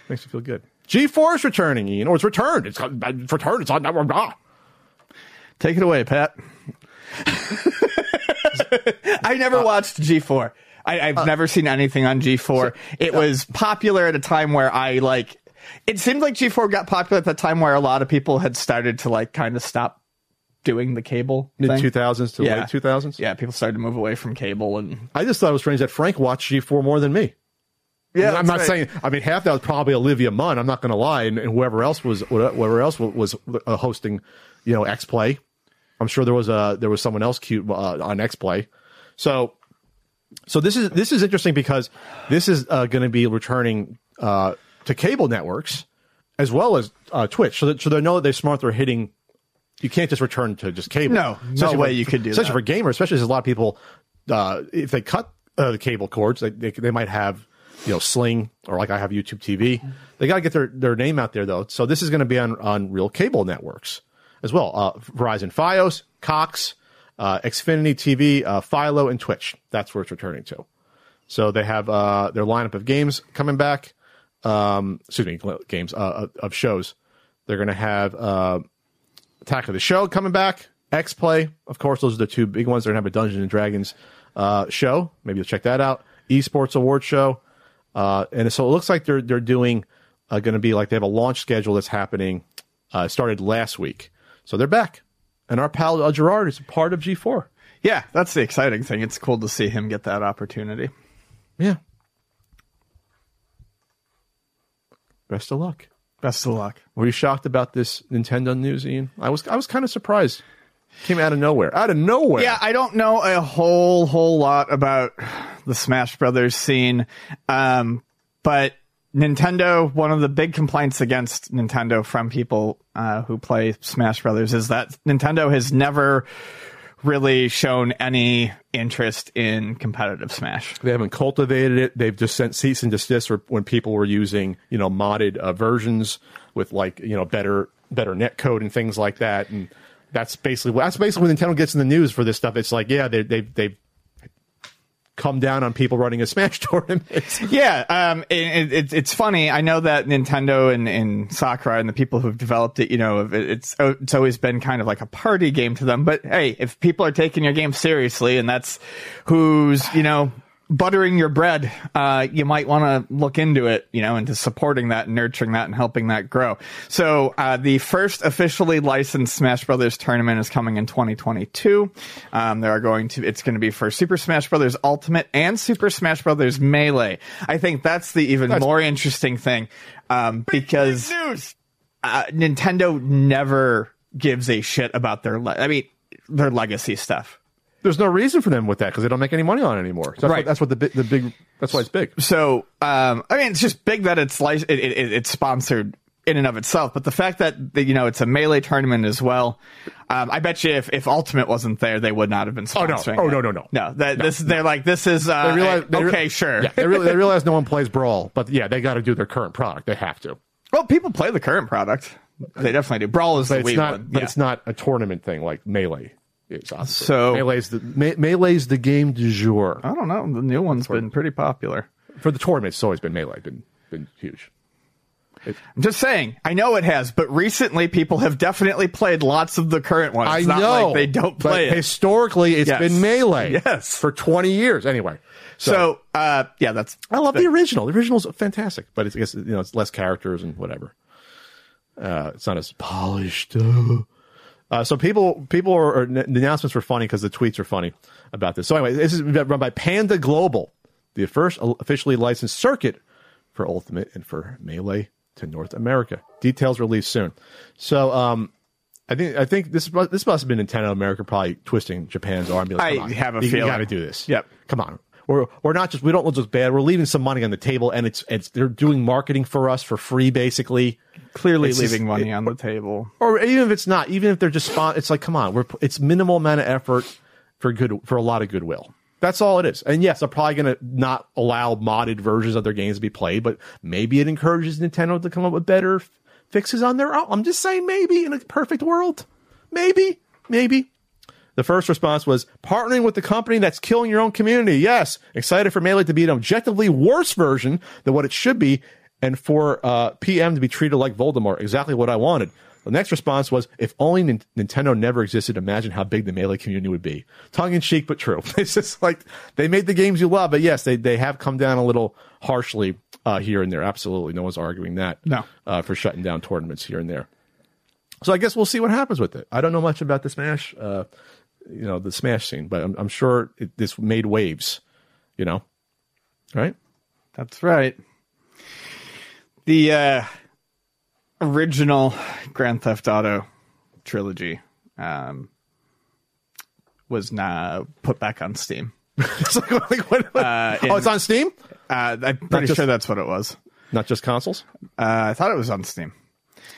Makes me feel good. G4 is returning, Ian. Or it's returned. It's, it's returned. It's on. Ah. Take it away, Pat. I never watched G4. I, I've never seen anything on G4. it was popular at a time where I like. It seemed like G4 got popular at the time where a lot of people had started to like kind of stop doing the cable Mid thing. 2000s to Yeah. late 2000s. Yeah, people started to move away from cable and I just thought it was strange that Frank watched G4 more than me. yeah. I'm not saying. I mean, half that was probably Olivia Munn. I'm not going to lie, and, and whoever else was whoever else was uh, hosting, you know, X Play. I'm sure there was a there was someone else cute uh, on X Play. So, so this is this is interesting because this is uh, going to be returning uh, to cable networks as well as uh, Twitch. So that so they know that they're smart. They're hitting. You can't just return to just cable. No, no way for- you could do Especially that. for gamers, especially as a lot of people, uh, if they cut uh, the cable cords, they, they they might have you know Sling or like I have YouTube TV. They got to get their their name out there though. So this is going to be on on real cable networks as well. Uh, Verizon FiOS, Cox, uh, Xfinity TV, uh, Philo, and Twitch. That's where it's returning to. So they have uh, their lineup of games coming back. Um, excuse me, games uh, of shows. They're going to have uh, Attack of the Show coming back. X Play, of course, those are the two big ones. They're going to have a Dungeons and Dragons uh, show. Maybe you'll check that out. Esports Award Show, uh, and so it looks like they're they're doing uh, going to be like they have a launch schedule that's happening. Uh, started last week, so they're back. And our pal Gerard is a part of G4. Yeah, that's the exciting thing. It's cool to see him get that opportunity. Yeah. Best of luck. Best of luck. Were you shocked about this Nintendo news, Ian? I was. I was kind of surprised. Came out of nowhere. Out of nowhere. Yeah, I don't know a whole whole lot about the Smash Brothers scene, um, but Nintendo, one of the big complaints against Nintendo from people uh, who play Smash Brothers is that Nintendo has never really shown any interest in competitive Smash. They haven't cultivated it. They've just sent cease and desist when people were using, you know, modded uh, versions with like, you know, better better net code and things like that. And that's basically that's basically when Nintendo gets in the news for this stuff. It's like, yeah, they they they come down on people running a Smash tournament. Yeah, um, it, it, it's funny. I know that Nintendo and, and Sakurai and the people who've developed it, you know, it- it's it's always been kind of like a party game to them. But hey, if people are taking your game seriously, and that's who's you know buttering your bread, uh, you might want to look into it, you know, into supporting that, and nurturing that, and helping that grow. So uh, the first officially licensed Smash Brothers tournament is coming in 2022. Um, there are going to it's going to be for Super Smash Brothers Ultimate and Super Smash Brothers Melee. I think that's the even more interesting thing um, because uh, Nintendo never gives a shit about their. Le- I mean, their legacy stuff. There's no reason for them with that because they don't make any money on it anymore. So that's, Right. what, that's what the the big that's why it's big. So, um, I mean, it's just big that it's lic- it, it, it, it's sponsored in and of itself, but the fact that, that you know it's a melee tournament as well, um, I bet you if, if Ultimate wasn't there, they would not have been Oh, no. Oh, no, no, no. no. That this they're like this is uh, They realize, they re- okay, sure. Yeah, they, really, they realize no one plays Brawl, but yeah, they got to do their current product. They have to. Well, people play the current product. They definitely do. Brawl is But the it's Wii not. one. But Yeah. it's not a tournament thing like Melee. Is obviously. So- Melee's the me, Melee's the game du jour I don't know. The new one's been pretty popular. for the tournament. It's always been Melee. Been been huge. I'm just saying. I know it has, but recently people have definitely played lots of the current ones. I not know like they don't but play it. Historically, it's Yes. been Melee. Yes. for twenty years anyway. So, So, uh, yeah, that's. I love the original. The original's fantastic, but it's I guess, you know it's less characters and whatever. Uh, it's not as polished. Uh, Uh, so people, people are, are the announcements were funny because the tweets are funny about this. So anyway, this is run by Panda Global, the first officially licensed circuit for Ultimate and for Melee to North America. Details released soon. So um, I think I think this this must have been Nintendo America probably twisting Japan's arm. Like, I on, have a you, feeling. You got to do this. Yep. Come on. We're, we're not just we don't look just bad. We're leaving some money on the table, and it's it's they're doing marketing for us for free, basically clearly It's just- leaving money on the table. or even if it's not, even if they're just spon- it's like, come on, we're it's minimal amount of effort for good for a lot of goodwill. That's all it is. And yes, they're probably going to not allow modded versions of their games to be played, but maybe it encourages Nintendo to come up with better f- fixes on their own. I'm just saying, maybe in a perfect world, maybe, maybe. The first response was partnering with the company that's killing your own community. Yes, excited for Melee to be an objectively worse version than what it should be, and for uh, PM to be treated like Voldemort. Exactly what I wanted. The next response was, if only Nin- Nintendo never existed, imagine how big the Melee community would be. Tongue in cheek, but true. It's just like they made the games you love, but yes, they, they have come down a little harshly uh, here and there. Absolutely. No one's arguing that. No. Uh, for shutting down tournaments here and there. So I guess we'll see what happens with it. I don't know much about the Smash, uh, you know, the Smash scene, but I'm, I'm sure it, this made waves. You know, right? That's right. The uh, original Grand Theft Auto trilogy um, was now put back on Steam. It's like, like, what- what- Uh, oh, it's on Steam, Uh, I'm pretty just- sure that's what it was. not just consoles. Uh, I thought it was on Steam.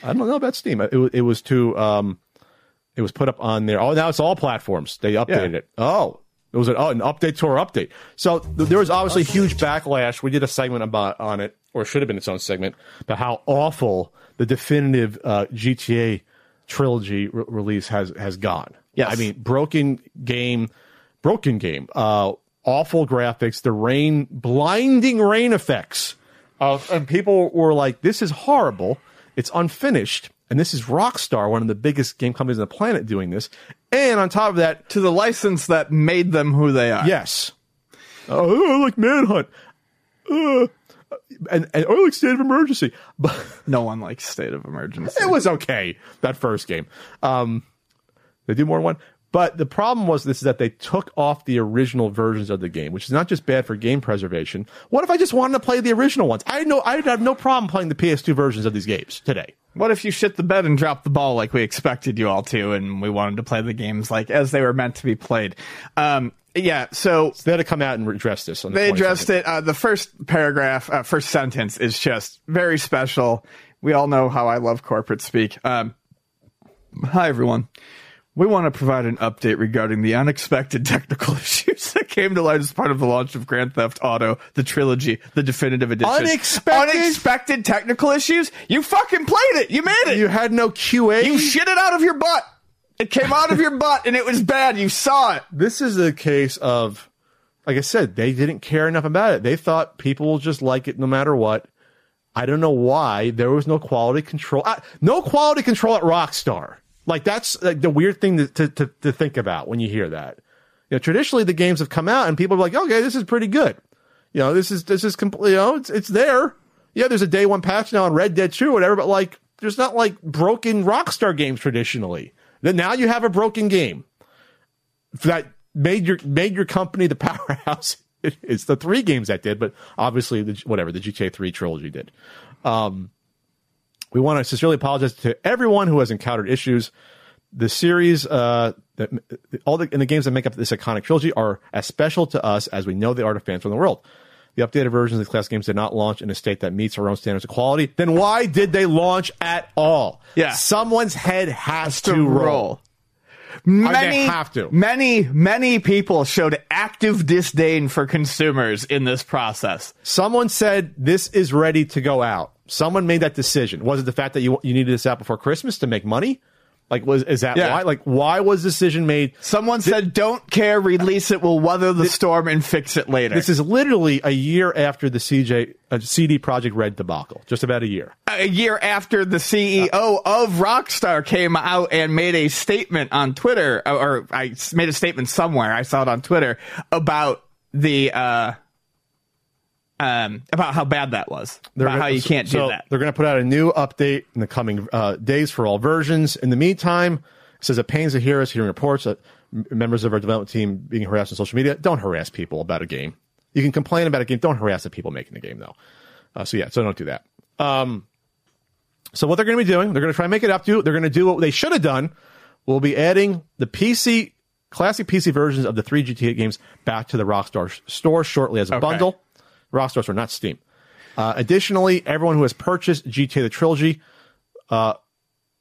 I don't know about Steam. It, it was to, um, it was put up on there. Oh, now it's all platforms. They updated Yeah. it. Oh, it was an, oh, an update to our update. So th- there was obviously huge backlash. We did a segment about on it, or it should have been its own segment, about how awful the definitive uh, GTA trilogy re- release has has gone. Yeah, I mean, broken game, broken game, uh, awful graphics, the rain, blinding rain effects. Uh, and people were like, this is horrible. It's unfinished. And this is Rockstar, one of the biggest game companies on the planet, doing this. And on top of that, To the license that made them who they are. yes. Oh, I like Manhunt. Uh, and, and I like State of Emergency. But No one likes State of Emergency. it was okay, that first game. Um, they do more than one. But the problem was this is that they took off the original versions of the game, which is not just bad for game preservation. What if I just wanted to play the original ones? I know I'd have no problem playing the PS2 versions of these games today. What if you shit the bed and dropped the ball like we expected you all to, and we wanted to play the games like as they were meant to be played? Um, yeah, so They had to come out and address this. On the they addressed it. Uh, the first paragraph, uh, first sentence is just very special. We all know how I love corporate speak. Um, hi, everyone. We want to provide an update regarding the unexpected technical issues that came to light as part of the launch of Grand Theft Auto, the trilogy, the definitive edition. Unexpected? Unexpected technical issues? You fucking played it. You made it. You had no QA. You shit it out of your butt. It came out of your butt and it was bad. You saw it. this is a case of, like I said, they didn't care enough about it. They thought people will just like it no matter what. I don't know why there was no quality control. Uh, no quality control at Rockstar. Like that's like, the weird thing to, to, to, think about when you hear that. You know, traditionally the games have come out and people are like, okay, this is pretty good. You know, this is this is complete. You know, it's it's there. Yeah, there's a day one patch now on Red Dead 2 or whatever, but like, there's not like broken Rockstar games traditionally. Then now you have a broken game that made your made your company the powerhouse. It's the three games that did, but obviously the whatever the GTA 3 trilogy did. Um, we want to sincerely apologize to everyone who has encountered issues. The series, uh, that all the and the games that make up this iconic trilogy are as special to us as we know they are to fans from the world. The updated versions of the class games did not launch in a state that meets our own standards of quality. Then why did they launch at all? Yeah. someone's head has to, to roll. roll. Many have to. Many, many people showed active disdain for consumers in this process. Someone said this is ready to go out. Someone made that decision. Was it the fact that you you needed this out before Christmas to make money? Like was is that Yeah. why? Like why was decision made? Someone said, "Don't care, release it. We'll weather the storm and fix it later." This is literally a year after the CJ uh, CD Projekt Red debacle. Just about a year. a year after the CEO of Rockstar came out and made a statement on Twitter, or, or I s- made a statement somewhere. I saw it on Twitter about the uh, um, about how bad that was, about how you can't do so that. They're going to put out a new update in the coming uh, days for all versions. In the meantime, it says it pains to hear us hearing reports that members of our development team being harassed on social media. Don't harass people about a game. You can complain about a game. Don't harass the people making the game, though. Uh, so yeah, so don't do that. Um, so what they're going to be doing, they're going to try and make it up to you. They're going to do what they should have done. We'll be adding the PC classic PC versions of the three GTA games back to the Rockstar store shortly as a Okay. bundle. Rockstar store, not Steam. Uh, additionally, everyone who has purchased GTA the trilogy uh,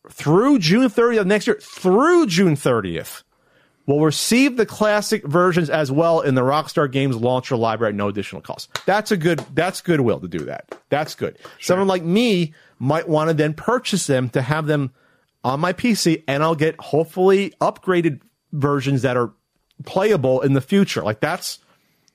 through June 30th of next year, through June 30th, will receive the classic versions as well in the Rockstar Games launcher library at no additional cost. That's a good. That's goodwill to do that. That's good. Someone like me might want to then purchase them to have them on my PC, and I'll get hopefully upgraded versions that are playable in the future. Like that's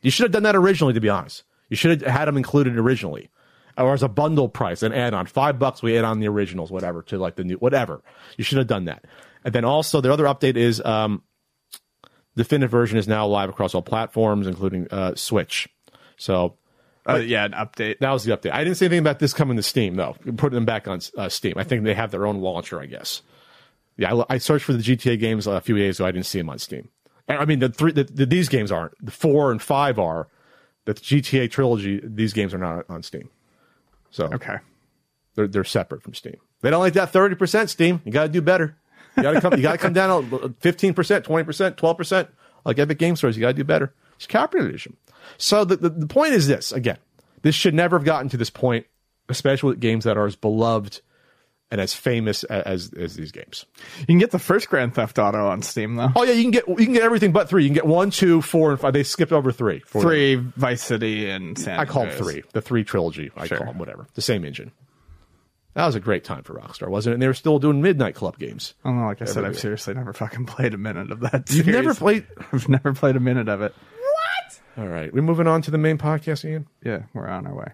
you should have done that originally. To be honest, you should have had them included originally, or as a bundle price, an add-on. Five bucks, we add on the originals, whatever, to like the new whatever. You should have done that. And then also the other update is um, definitive version is now live across all platforms, including uh, Switch. So Uh, yeah, an update. that was the update. I didn't say anything about this coming to Steam though. Putting them back on uh, Steam. I think they have their own launcher. I guess. Yeah, I, I searched for the GTA games a few days ago. I didn't see them on Steam. I mean, the three the, the, these games aren't. The four and five are. The GTA trilogy. These games are not on Steam. So Okay. they're they're separate from Steam. They don't like that thirty percent Steam. You got to do better. You got to come. you got to come down fifteen percent, twenty percent, twelve percent. Like Epic Game Stores, you got to do better. It's Capital Edition. So the, the the point is this again. This should never have gotten to this point, especially with games that are as beloved and as famous as as these games. You can get the first Grand Theft Auto on Steam though. Oh yeah, you can get you can get everything but three. You can get one, two, four, and five. They skipped over three. For Three Vice City and San. I call them three. The three trilogy. I Sure. call them whatever. The same engine. That was a great time for Rockstar, wasn't it? And they were still doing Midnight Club games. Oh, I don't know. Like I said, I've Everywhere. seriously never fucking played a minute of that. You've never played. I've never played a minute of it. What? All right, we're moving on to the main podcast, Ian. Yeah, we're on our way.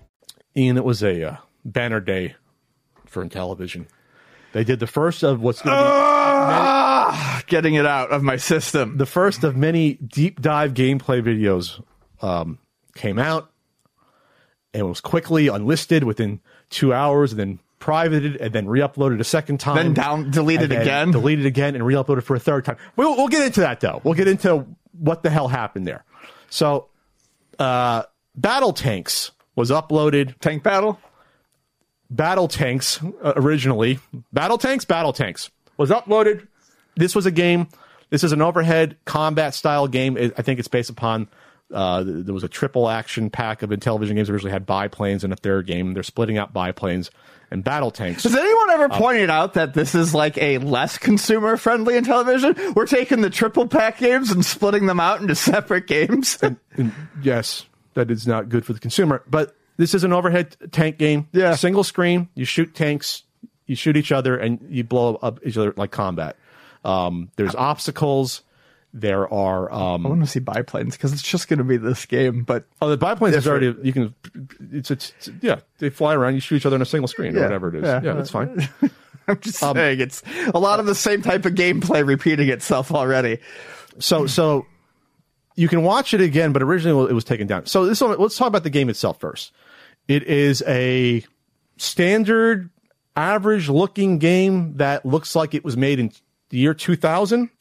Ian, it was a uh, banner day for Intellivision. They did the first of what's going to be. ah, getting it out of my system. the first of many deep dive gameplay videos um, came out and was quickly unlisted within two hours and then privated and then re-uploaded a second time Then down- deleted then again? deleted again and re-uploaded for a third time we'll, we'll get into that though we'll get into what the hell happened there so uh, battle tanks was uploaded Tank battle. Battle Tanks uh, originally. Battle Tanks, Battle Tanks was uploaded. This was a game. This is an overhead combat style game. It- I think it's based upon. Uh, there was a triple action pack of Intellivision games originally had biplanes in a third game. They're splitting out biplanes and battle tanks. Has anyone ever pointed out that this is like a less consumer friendly Intellivision? We're taking the triple pack games and splitting them out into separate games. And yes, that is not good for the consumer. But this is an overhead tank game. Yeah. Single screen. You shoot tanks, you shoot each other, and you blow up each other like combat. Um, there's obstacles. There are. Um, I want to see biplanes because it's just going to be this game. But oh, the biplanes is already. You can. It's, it's, it's- yeah. They fly around. You shoot each other on a single screen or whatever it is. yeah. Yeah, that's fine. I'm just saying it's a lot of the same type of gameplay repeating itself already. So so you can watch it again, but originally it was taken down. So this one, let's talk about the game itself first. It is a standard, average looking game that looks like it was made in the year 2000.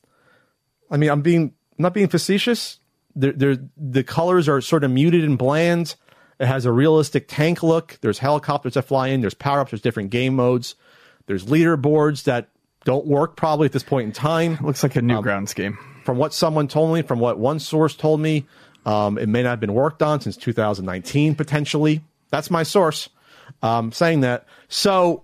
I mean, I'm being I'm not being facetious. There, there, the colors are sort of muted and bland. It has a realistic tank look. There's helicopters that fly in. There's power ups. There's different game modes. There's leaderboards that don't work probably at this point in time Looks like a Newgrounds game. From what someone told me, from what one source told me, um, it may not have been worked on since 2019 potentially. That's my source um, saying that. So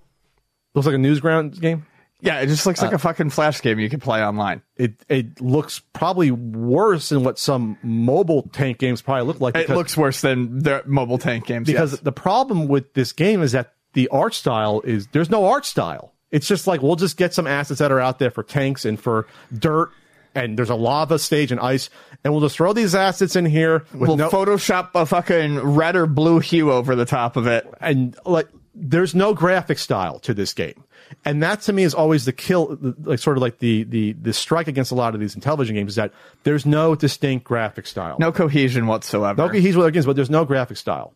looks like a Newgrounds game. Yeah, it just looks like a fucking flash game you can play online. It it looks probably worse than what some mobile tank games probably look like. It looks worse than the mobile tank games. because yes. the problem with this game is that the art style is there's no art style. It's just like we'll just get some assets that are out there for tanks and for dirt, and there's a lava stage and ice, and we'll just throw these assets in here we'll no Photoshop a fucking red or blue hue over the top of it. and like there's no graphic style to this game. And that to me is always the kill like sort of like the the the strike against a lot of these Intellivision games is that there's no distinct graphic style. No cohesion whatsoever. okay he's what against but there's no graphic style.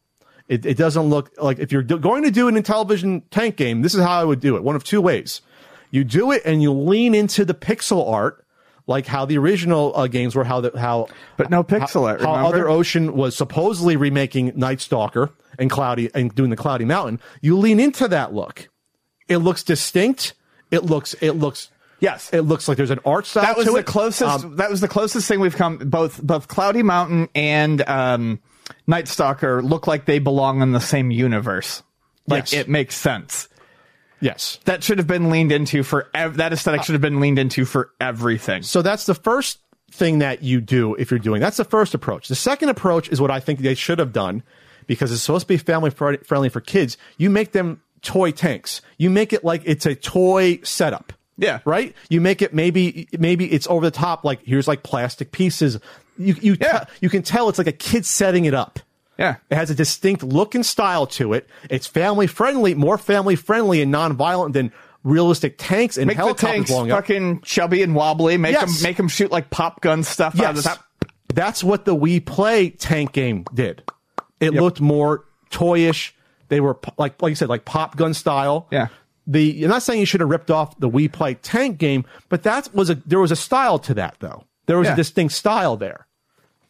It, it doesn't look like if you're do, going to do an Intellivision tank game this is how i would do it. One of two ways. You do it and you lean into the pixel art like how the original uh, games were how the how But no pixel art, how remember? other ocean was supposedly remaking night stalker and cloudy and doing the cloudy mountain you lean into that look it looks distinct it looks it looks Yes. it looks like there's an art style that was to the it. closest. Um, that was the closest thing we've come. Both both Cloudy Mountain and um, Night Stalker look like they belong in the same universe. Like Yes. it makes sense. Yes That should have been leaned into for ev- that aesthetic uh, should have been leaned into for everything. So that's the first thing that you do if you're doing. That's the first approach. The second approach is what I think they should have done because it's supposed to be family fri- friendly for kids. You make them toy tanks. You make it like it's a toy setup. Yeah. Right? You make it maybe maybe it's over the top like here's like plastic pieces. You you Yeah. you can tell it's like a kid setting it up. Yeah. It has a distinct look and style to it. It's family friendly, more family friendly and non-violent than realistic tanks and Make the helicopters tanks blowing up. fucking chubby and wobbly. Make Yes. them make them shoot like pop gun stuff out of the Yes. top. That's what the Wii Play tank game did. It looked more toyish. They were like, like you said, like pop gun style. Yeah. The I'm not saying you should have ripped off the Wii Play tank game, but that was a there was a style to that though. There was Yeah. a distinct style there.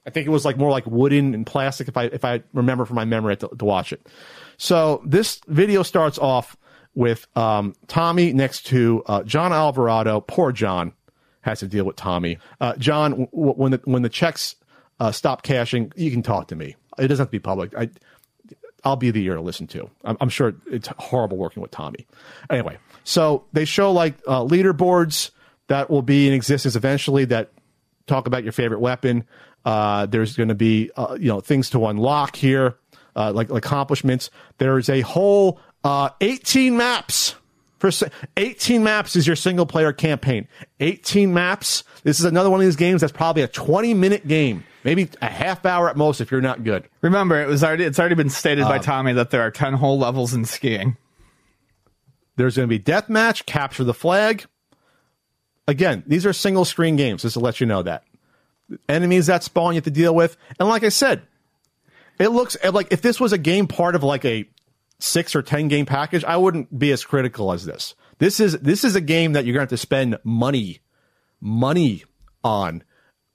I think it was like more like wooden and plastic if I if I remember from my memory to, to watch it. So this video starts off with um, Tommy next to uh, John Alvarado. Poor John has to deal with Tommy. Uh, John, w- w- when the when the checks uh, stop cashing, you can talk to me. It doesn't have to be public. I, I'll be the ear to listen to. I'm, I'm sure it's horrible working with Tommy. Anyway, so they show like uh, leaderboards that will be in existence eventually that talk about your favorite weapon. Uh, there's going to be uh, you know things to unlock here, uh, like accomplishments. There's a whole uh, 18 maps. For 18 maps is your single player campaign. 18 maps. This is another one of these games that's probably a 20 minute game, maybe a half hour at most if you're not good. Remember, it was already it's already been stated by Tommy that there are ten whole levels in skiing. There's going to be deathmatch, capture the flag, Again, these are single screen games, just to let you know that. Enemies that spawn you have to deal with. And like I said, it looks like if this was a game part of like a six or ten game package, I wouldn't be as critical as this. This is this is a game that you're gonna have to spend money, money on.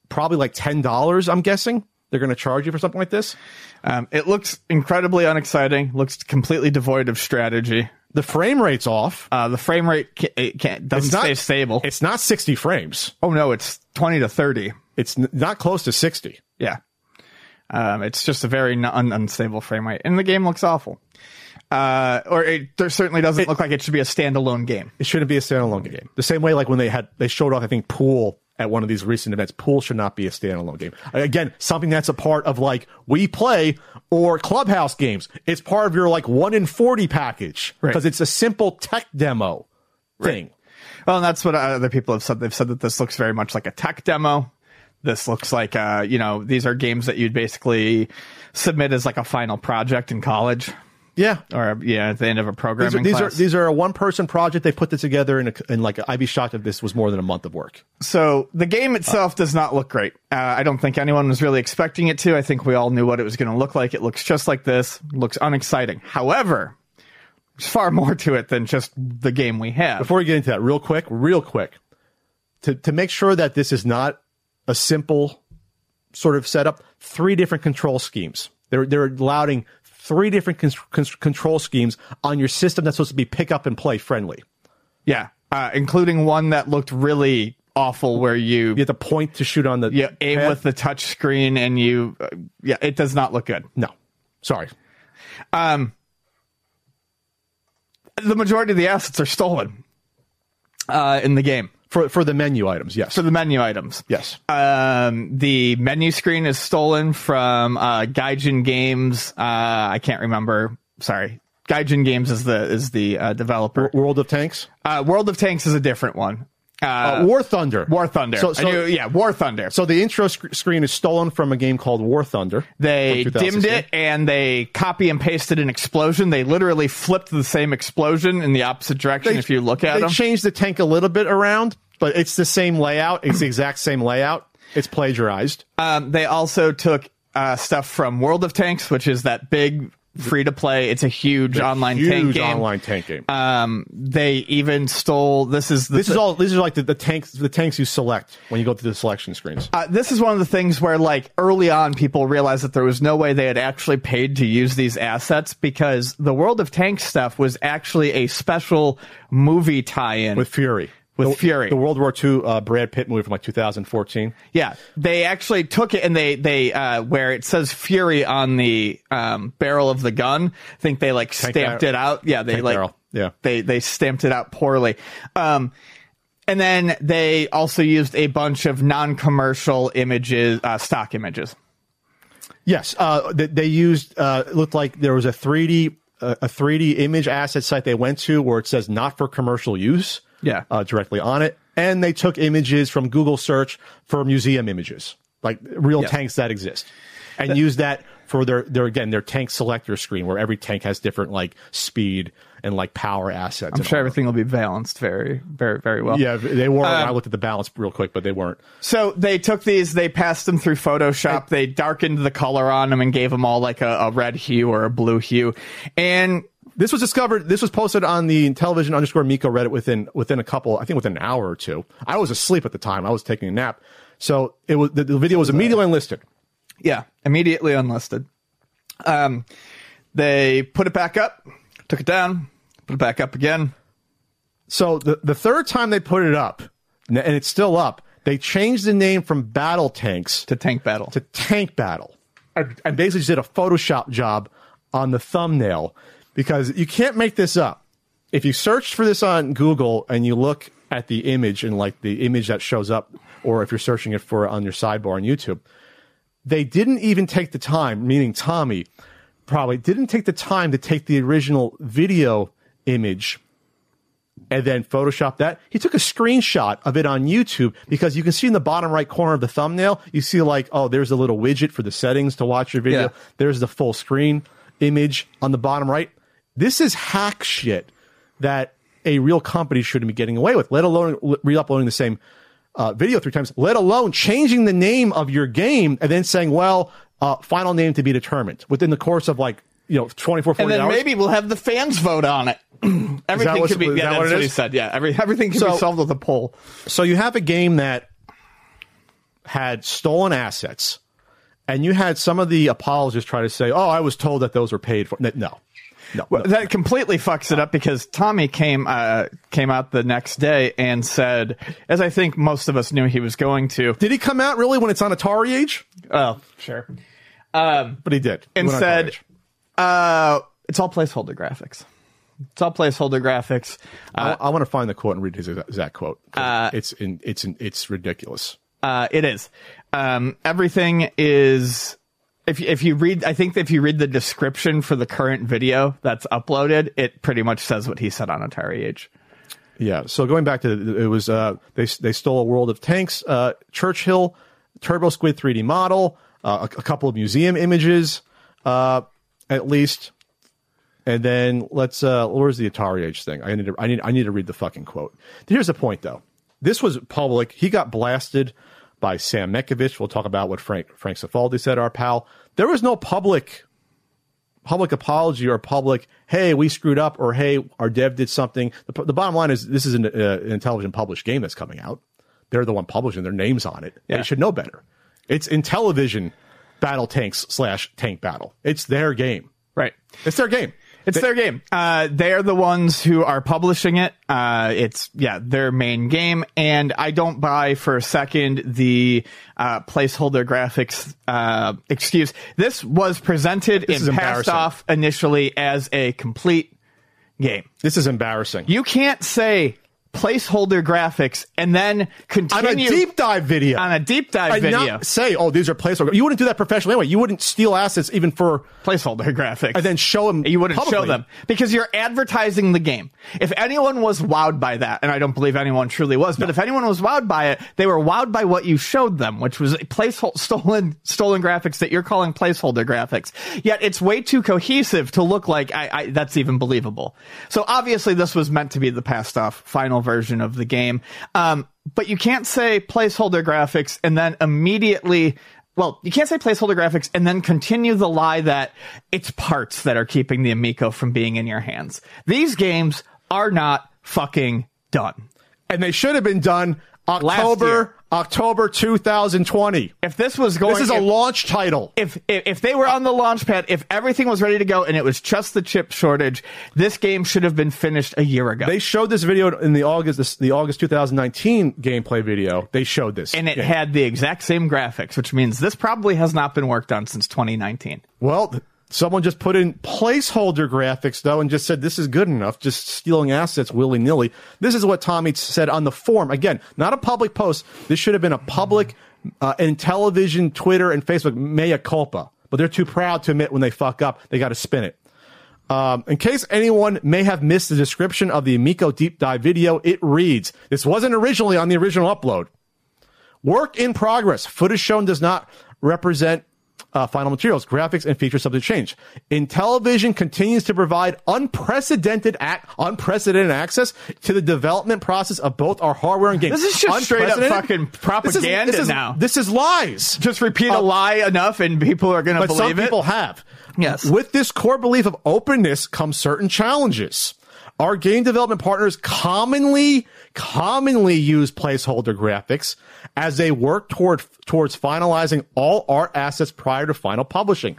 Probably like ten dollars, I'm guessing. They're gonna charge you for something like this. Um, it looks incredibly unexciting. Looks completely devoid of strategy. The frame rate's off. Uh, the frame rate ca- it can't, doesn't stay stable. It's not 60 frames. oh no, it's twenty to thirty. It's not close to 60. Yeah. Um, it's just a very un- unstable frame rate, and the game looks awful. Uh, or it there certainly doesn't look like it should be a standalone game. It shouldn't be a standalone game. The same way, like when they had they showed off, I think pool at one of these recent events. Pool should not be a standalone game. Again, something that's a part of like Wii Play or clubhouse games. It's part of your like one in forty package Right. because it's a simple tech demo thing. Well, and that's what other people have said. They've said that this looks very much like a tech demo. This looks like, uh, you know, these are games that you'd basically submit as like a final project in college Yeah. or, yeah, at the end of a These are, programming these are these are a one person project. They put this together in, a, in like I'd be shocked if this was more than a month of work. so the game itself does not look great. Uh, I don't think anyone was really expecting it to. I think we all knew what it was going to look like. It looks just like this. Looks unexciting. However, there's far more to it than just the game we have. Before we get into that, real quick, real quick, to to make sure that this is not a simple sort of setup, three different control schemes. They're they're allowing three different con- con- control schemes on your system that's supposed to be pick up and play friendly. yeah, uh, including one that looked really awful, where you You have to point to shoot on the you aim with the touch screen and you uh, yeah it does not look good no, sorry. um the majority of the assets are stolen uh in the game For for the menu items, yes, for the menu items. Yes. um the menu screen is stolen from uh gaijin games uh i can't remember. Sorry. Gaijin games is the is the uh, developer. World of Tanks, uh world of tanks is a different one. Uh, uh, War Thunder, war thunder. So, so knew- yeah war thunder. So the intro sc- screen is stolen from a game called War Thunder. They dimmed it and they copy and pasted an explosion. They literally flipped the same explosion in the opposite direction if you look at they them. They changed the tank a little bit around, but it's the same layout. It's the exact same layout. It's plagiarized. um, they also took uh, stuff from World of Tanks, which is that big free to play. It's a huge online Huge tank game. Huge online tank game. Um, they even stole. This is this is all. These are like the, the tanks. The tanks you select when you go through the selection screens. Uh, this is one of the things where, like, early on, people realized that there was no way they had actually paid to use these assets because the World of Tanks stuff was actually a special movie tie-in with Fury. With the, Fury. the World War II uh, Brad Pitt movie from like 2014. Yeah, they actually took it and they they uh, where it says Fury on the um, barrel of the gun. I think they like stamped barrel. it out. Yeah, they Tank like barrel. Yeah. they they stamped it out poorly. Um, and then they also used a bunch of non-commercial images, uh, stock images. Yes, uh, they, they used. Uh, looked like there was a 3D uh, 3D image asset site they went to where it says not for commercial use. Yeah. uh, directly on it, and they took images from Google search for museum images, like real Yeah. tanks that exist, and used that for their their again their tank selector screen where every tank has different like speed and like power assets. I'm sure everything will be balanced very, very, very well. Yeah, they weren't. Um, I looked at the balance real quick, but they weren't. So they took these, they passed them through Photoshop, they darkened the color on them and gave them all like a, a red hue or a blue hue. And This was discovered. This was posted on the Intellivision underscore Miko Reddit within within a couple. I think within an hour or two. I was asleep at the time. I was taking a nap, so it was the, the video was immediately unlisted. yeah, immediately unlisted. Um, they put it back up, took it down, put it back up again. So the the third time they put it up, and it's still up, they changed the name from Battle Tanks To tank battle. to Tank Battle, and and basically just did a Photoshop job on the thumbnail because you can't make this up. If you search for this on Google and you look at the image and like the image that shows up, or if you're searching it for on your sidebar on YouTube, they didn't even take the time, meaning Tommy probably didn't take the time to take the original video image and then Photoshop that. He took a screenshot of it on YouTube because you can see in the bottom right corner of the thumbnail, you see like, oh, there's a little widget for the settings to watch your video. Yeah. There's the full screen image on the bottom right. This is hack shit that a real company shouldn't be getting away with, let alone re uploading the same uh, video three times, let alone changing the name of your game and then saying, well, uh, final name to be determined within the course of like, you know, 24, 40 and then hours. maybe we'll have the fans vote on it. everything could be. Yeah, that that's what he said. Yeah, every, everything can So- be solved with a poll. So you have a game that had stolen assets, and you had some of the apologists try to say, "Oh, I was told that those were paid for." No, no. Well, that completely fucks it up because Tommy came uh, came out the next day and said, as I think most of us knew he was going to. Did he come out really when it's on Atari age? Oh, sure. Um, But he did. He And said, uh, it's all placeholder graphics. It's all placeholder graphics. I, I want to find the quote and read his exact exact quote. it's in, it's in, it's ridiculous. Uh, it is. Um, everything is. If if you read, I think if you read the description for the current video that's uploaded, it pretty much says what he said on Atari Age. Yeah. So going back to it was uh, they they stole a World of Tanks, uh, Churchill, Turbo Squid 3D model, uh, a, a couple of museum images, uh, at least, and then let's uh, where's the Atari Age thing? I need to I need I need to read the fucking quote. Here's the point though. This was public. He got blasted by Sam Mekovich. We'll talk about what Frank Frank Cifaldi said. Our pal. There was no public public apology or public, hey, we screwed up, or hey, our dev did something. The, the bottom line is this is an, uh, an Intellivision published game that's coming out. They're the one publishing their names on it. Yeah. They should know better. It's Intellivision battle tanks slash tank battle. It's their game. Right. It's their game. It's their game. Uh, they're the ones who are publishing it. Uh, it's yeah, their main game, and I don't buy for a second the uh, placeholder graphics uh, excuse. This was presented This is and passed off initially as a complete game. This is embarrassing. You can't say placeholder graphics and then continue on a deep dive video. on a deep dive and video. say, oh, these are placeholder. You wouldn't do that professionally anyway. You wouldn't steal assets even for, placeholder graphics and then show them. You wouldn't show them because you're advertising the game. If anyone was wowed by that, and I don't believe anyone truly was, but if anyone was wowed by it, they were wowed by what you showed them, which was a placeholder stolen stolen graphics that you're calling placeholder graphics. Yet it's way too cohesive to look like I, I, that's even believable. So obviously this was meant to be the passed off final version of the game. Um, but you can't say placeholder graphics and then immediately well, you can't say placeholder graphics and then continue the lie that it's parts that are keeping the Amico from being in your hands. These games are not fucking done. And they should have been done. October, October 2020. If this was going, This is a launch title. if, if if they were on the launch pad, if everything was ready to go and it was just the chip shortage, this game should have been finished a year ago. They showed this video in the August this, the August 2019 gameplay video. They showed this, and it Yeah. had the exact same graphics, which means this probably has not been worked on since 2019. well. Someone just put in placeholder graphics though, and just said this is good enough. Just stealing assets willy nilly. This is what Tommy said on the form. Again, not a public post. This should have been a public uh, Intellivision, Twitter, and Facebook mea culpa. But they're too proud to admit when they fuck up. They got to spin it. Um, in case anyone may have missed the description of the Amico deep dive video, it reads: This wasn't originally on the original upload. Work in progress. Footage shown does not represent uh, final materials. Graphics and features subject to change. Intellivision continues to provide unprecedented ac- unprecedented access to the development process of both our hardware and games. This is just straight up fucking propaganda this is, this is, now. This is lies. Just repeat a Uh, lie enough, and people are going to but some believe it. people have. Yes. With this core belief of openness comes certain challenges. Our game development partners commonly, commonly use placeholder graphics as they work toward, towards finalizing all art assets prior to final publishing.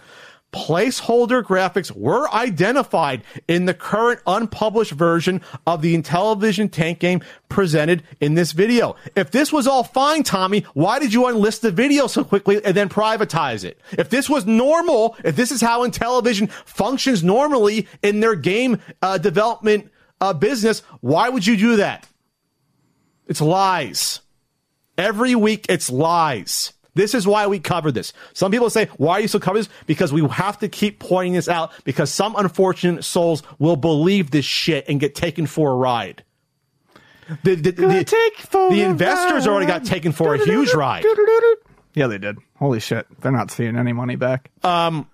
Placeholder graphics were identified in the current unpublished version of the Intellivision tank game presented in this video. If this was all fine, Tommy, why did you unlist the video so quickly and then privatize it? If this was normal, if this is how Intellivision functions normally in their game uh, development uh, business, why would you do that? It's lies. Every week, it's lies. This is why we cover this. Some people say, why are you still covering this? Because we have to keep pointing this out because some unfortunate souls will believe this shit and get taken for a ride. The, the, the- the investors already got taken for a huge ride. Yeah, they did. Holy shit. They're not seeing any money back. Um,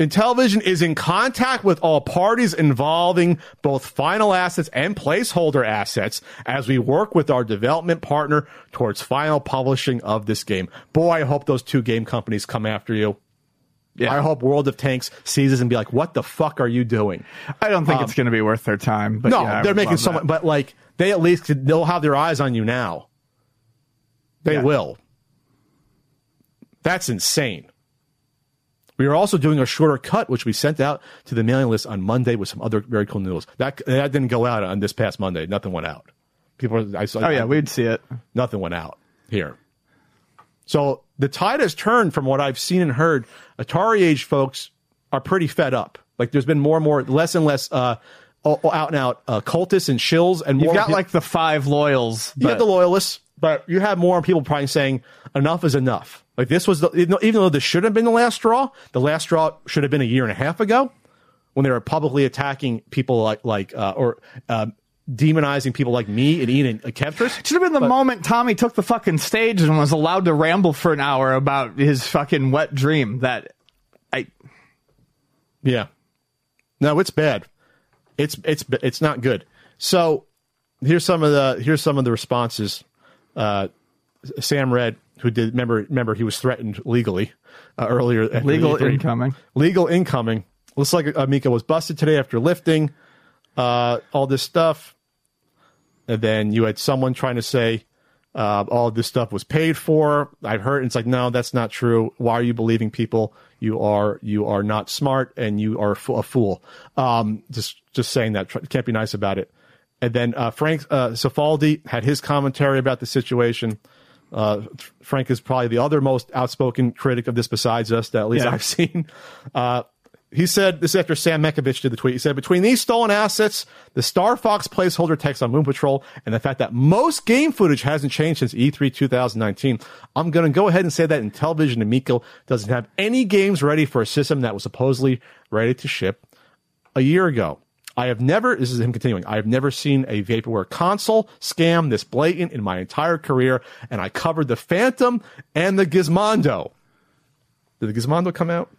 Intellivision is in contact with all parties involving both final assets and placeholder assets as we work with our development partner towards final publishing of this game. Boy, I hope those two game companies come after you. Yeah. I hope World of Tanks sees this and be like, "What the fuck are you doing?" I don't think um, it's going to be worth their time. But no, yeah, they're making so much, but like they at least they'll have their eyes on you now. They Yeah. will. That's insane. We are also doing a shorter cut, which we sent out to the mailing list on Monday with some other very cool news. That that didn't go out on this past Monday. Nothing went out. People, I saw. Oh yeah, we'd see it. nothing went out here. So the tide has turned from what I've seen and heard. Atari age folks are pretty fed up. Like there's been more and more, less and less uh, out and out uh, cultists and shills, and You've got peop- like the five loyals. you got the loyalists, but you have more people probably saying enough is enough. Like this was the even though- this should have been the last straw, the last straw should have been a year and a half ago when they were publicly attacking people like like uh, or um, demonizing people like me and Ian and uh, Kevtris. Should have been the moment Tommy took the fucking stage and was allowed to ramble for an hour about his fucking wet dream. That I Yeah. No, it's bad. It's it's it's not good. So here's some of the here's some of the responses. Uh, Sam Red, who did remember remember he was threatened legally uh, earlier. legal incoming. Legal incoming. Looks like Amico was busted today after lifting uh, all this stuff. And then you had someone trying to say uh, all this stuff was paid for. I've heard it's like, no, that's not true. Why are you believing people? You are you are not smart and you are a fool. Um, just just saying that can't be nice about it. And then uh, Frank uh, Cifaldi had his commentary about the situation. Uh, Frank is probably the other most outspoken critic of this besides us that at least Yeah. I've seen. Uh, he said this after Sam Mekovich did the tweet. He said, between these stolen assets, the Star Fox placeholder text on Moon Patrol, and the fact that most game footage hasn't changed since E E3 2019, I'm going to go ahead and say that Intellivision Amico doesn't have any games ready for a system that was supposedly ready to ship a year ago. I have never, this is him continuing, I have never seen a vaporware console scam this blatant in my entire career, and I covered the Phantom and the Gizmondo. Did the Gizmondo come out?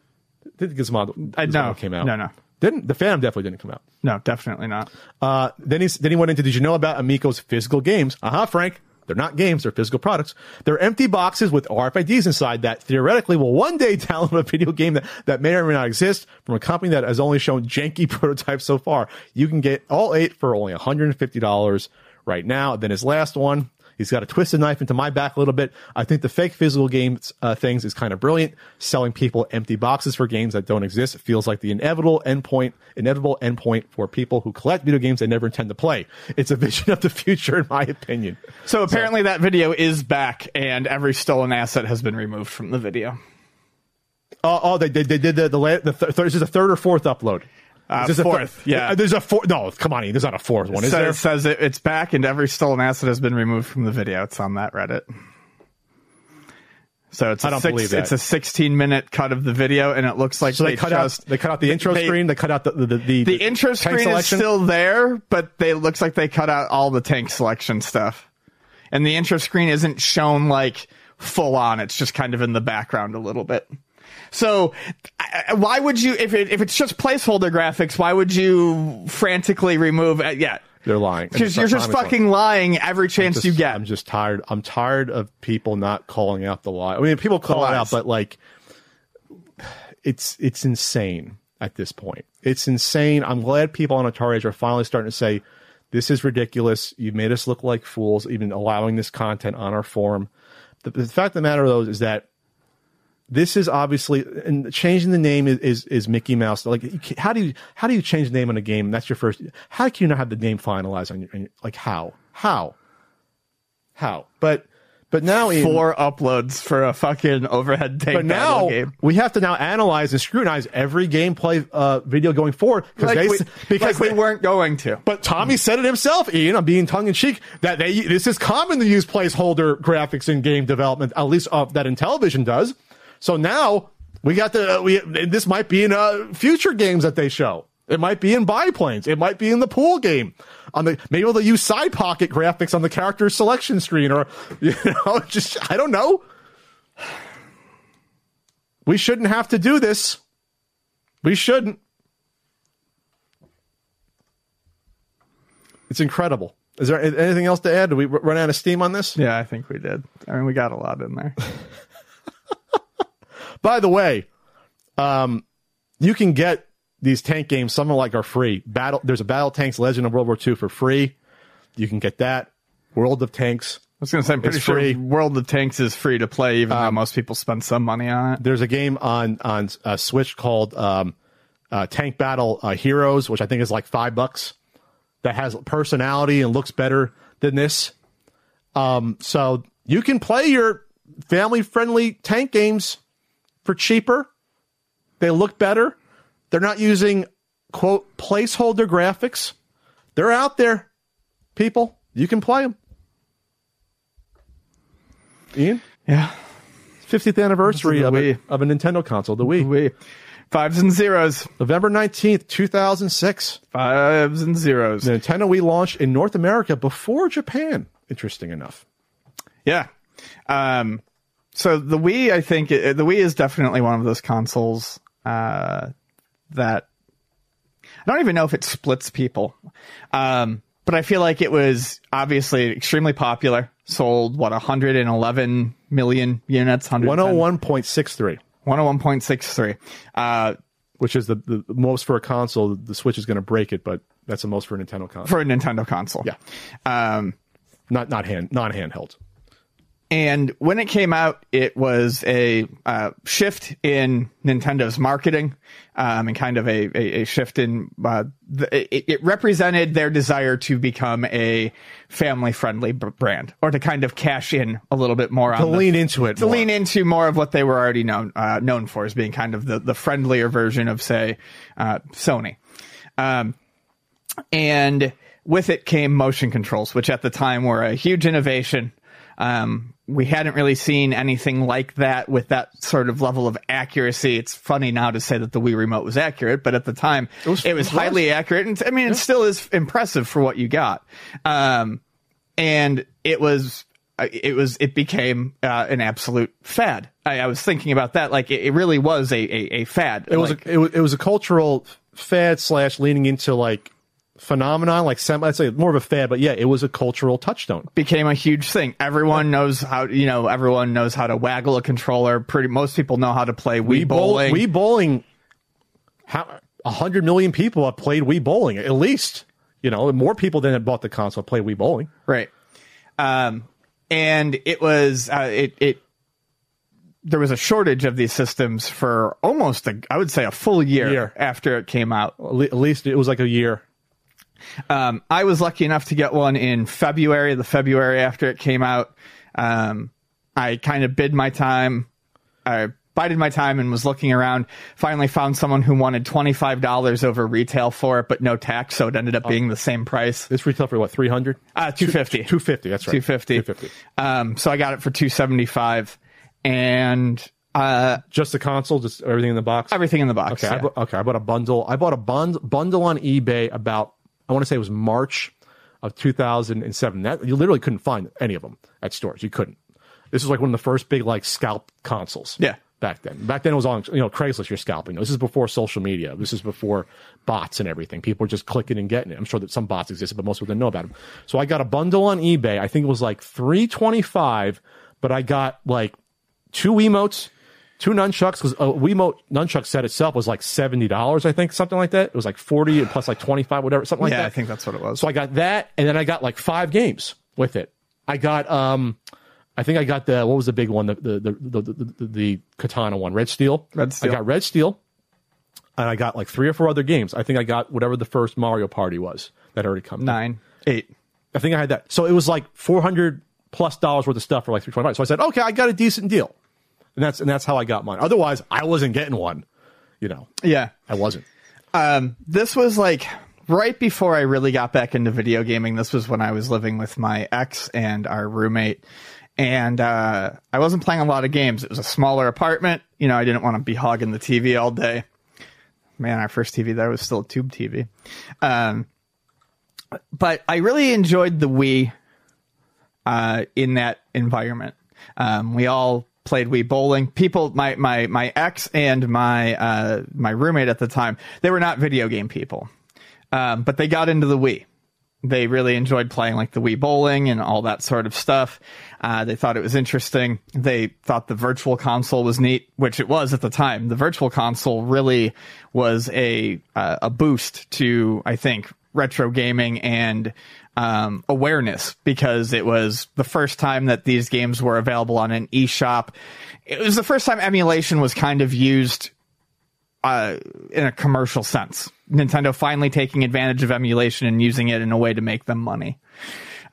Did the Gizmondo, I- Gizmondo no. came out? No, no. Didn't the Phantom definitely didn't come out? no, definitely not. Uh, then he then he went into. Did you know about Amico's physical games? Uh huh, Frank. They're not games; they're physical products. They're empty boxes with RFIDs inside that theoretically will one day download a video game that, that may or may not exist from a company that has only shown janky prototypes so far. You can get all eight for only $150 right now. Then his last one, he's got a twisted knife into my back a little bit. I think the fake physical games uh, things is kind of brilliant. Selling people empty boxes for games that don't exist feels like the inevitable endpoint, inevitable endpoint for people who collect video games they never intend to play. It's a vision of the future, in my opinion. So apparently that video is back, and every stolen asset has been removed from the video. Oh, oh, they, they, they did the the, the th- this is a third or fourth upload. Uh, Is this a thir- fourth, yeah. Uh, There's a fourth. No, come on, Ian, there's not a fourth one, is so there? it says it, it's back, and every stolen asset has been removed from the video. It's on that Reddit. So it's a I don't six, believe that. it's a 16 minute cut of the video, and it looks like So they, cut just, out they cut out the intro they- screen. They cut out the the the, The intro tank screen is still there, but they looks like they cut out all the tank selection stuff. And the intro screen isn't shown like full on. It's just kind of in the background a little bit. So why would you if it, if it's just placeholder graphics, why would you frantically remove uh, yeah. They're lying. Because you're just fucking lying every chance Just- you get. I'm just tired. I'm tired of people not calling out the lie. I mean, people call it out, but like, it's it's insane at this point. It's insane. I'm glad people on Atari Age are finally starting to say, "This is ridiculous. You've made us look like fools, even allowing this content on our forum." The, the fact of the matter, though, is that this is obviously and changing the name is, is, is Mickey Mouse. Like, how do you how do you change the name on a game? That's your first. How can you not have the name finalized on your, on your like how how how? But but now Ian, Four uploads for a fucking overhead tank but now game. we have to now analyze and scrutinize every gameplay uh, video going forward Like, they we, because like they- we weren't going to. But Tommy said it himself, Ian. I'm being tongue in cheek that they this is common to use placeholder graphics in game development, at least uh, that Intellivision does. So now we got the we this might be in uh, future games that they show. It might be in biplanes. It might be in the pool game. On the maybe they'll use side pocket graphics on the character selection screen, or you know, just I don't know. We shouldn't have to do this. We shouldn't. It's incredible. Is there anything else to add? Do we run out of steam on this? Yeah, I think we did. I mean, we got a lot in there. By the way, um, you can get these tank games. Some of like are free. Battle. There's a Battle Tanks Legend of World War II for free. You can get that. World of Tanks. I was going to say, I'm pretty sure free. World of Tanks is free to play, even though most people spend some money on it. There's a game on on uh, Switch called um, uh, Tank Battle uh, Heroes, which I think is like five bucks. That has personality and looks better than this. Um, so you can play your family friendly tank games for cheaper. They look better. They're not using quote placeholder graphics. They're out there, people. You can play them. Ian, Yeah. 50th anniversary of a, of a Nintendo console, the Wii. We fives and zeros, November 19th, 2006. fives and zeros. The Nintendo Wii launched in North America before Japan, interesting enough. Yeah. Um, so the Wii, I think uh, the Wii is definitely one of those consoles uh, that I don't even know if it splits people, um, but I feel like it was obviously extremely popular. Sold what 111 million units, 110 101.63, 101.63. Uh, which is the, the most for a console. The Switch is going to break it, but that's the most for a Nintendo console. for a Nintendo console. Yeah. Um, Not not hand non handheld. And when it came out, it was a uh, shift in Nintendo's marketing um, and kind of a, a, a shift in uh, the, it, it represented their desire to become a family friendly b- brand or to kind of cash in a little bit more on To the- lean into it to more. lean into more of what they were already known uh, known for as being kind of the, the friendlier version of say uh, Sony. Um, and with it came motion controls, which at the time were a huge innovation. Um, we hadn't really seen anything like that with that sort of level of accuracy. It's funny now to say that the Wii remote was accurate, but at the time it was, it was. highly accurate. And I mean, it still is impressive for what you got. Um, and it was, uh, it was, it became uh, an absolute fad. I, I was thinking about that. Like it, it really was a, a, a fad. It was Like, a, it was it was a cultural fad slash leaning into like phenomenon, like semi. I'd say more of a fad, but yeah, it was a cultural touchstone. became a huge thing. Everyone knows how you know everyone knows how to waggle a controller. Pretty most people know how to play Wii, bowling. Wii bowling. How a hundred million people have played Wii bowling at least. You know, more people than had bought the console play Wii bowling. right. Um, and it was uh, it it there was a shortage of these systems for almost a I would say a full year, Year. after it came out. At least it was like a year. Um, I was lucky enough to get one in February, the February after it came out. Um, I kind of bid my time. I bided my time and was looking around. Finally found someone who wanted $25 over retail for it, but no tax. So it ended up being the same price. This retail for what three hundred? Uh, 250 Two fifty. That's right. 250 Two fifty. Um, so I got it for 275 and, uh, Just the console, just everything in the box. everything in the box. Okay, I yeah. bought, okay. I bought a bundle. I bought a bund, bundle on eBay about I want to say it was March of 2007. That you literally couldn't find any of them at stores. You couldn't. This was like one of the first big like scalp consoles. Yeah. Back then, back then it was on you know Craigslist. You're scalping. This is before social media. This is before bots and everything. People were just clicking and getting it. I'm sure that some bots existed, but most people didn't know about them. So I got a bundle on eBay. I think it was like 325, but I got like two Wiimotes, two nunchucks because a Wiimote nunchuck set itself was like seventy dollars, I think, something like that. It was like forty and plus like twenty five, whatever, something like Yeah, that. Yeah, I think that's what it was. So I got that, and then I got like five games with it. I got um, I think I got the what was the big one, the the the the, the, the, the Katana one, Red Steel. Red Steel. I got Red Steel, and I got like three or four other games. I think I got whatever the first Mario Party was that already come. Nine, eight. I think I had that. So it was like four hundred plus dollars worth of stuff for like three twenty five. So I said, okay, I got a decent deal, and that's and that's how I got mine. Otherwise, I wasn't getting one. You know, Yeah. I wasn't. Um, this was like right before I really got back into video gaming. This was when I was living with my ex and our roommate. And uh, I wasn't playing a lot of games. It was a smaller apartment. You know, I didn't want to be hogging the TV all day. Man, our first TV there was still a tube TV. Um, but I really enjoyed the Wii uh, in that environment. Um, we all played Wii bowling. People, my my my ex and my uh, my roommate at the time, they were not video game people, um, but they got into the Wii. They really enjoyed playing like the Wii bowling and all that sort of stuff. Uh, they thought it was interesting. They thought the virtual console was neat, which it was at the time. The virtual console really was a uh, a boost to I think retro gaming and um, awareness because it was the first time that these games were available on an eShop. It was the first time emulation was kind of used uh, in a commercial sense. Nintendo finally taking advantage of emulation and using it in a way to make them money.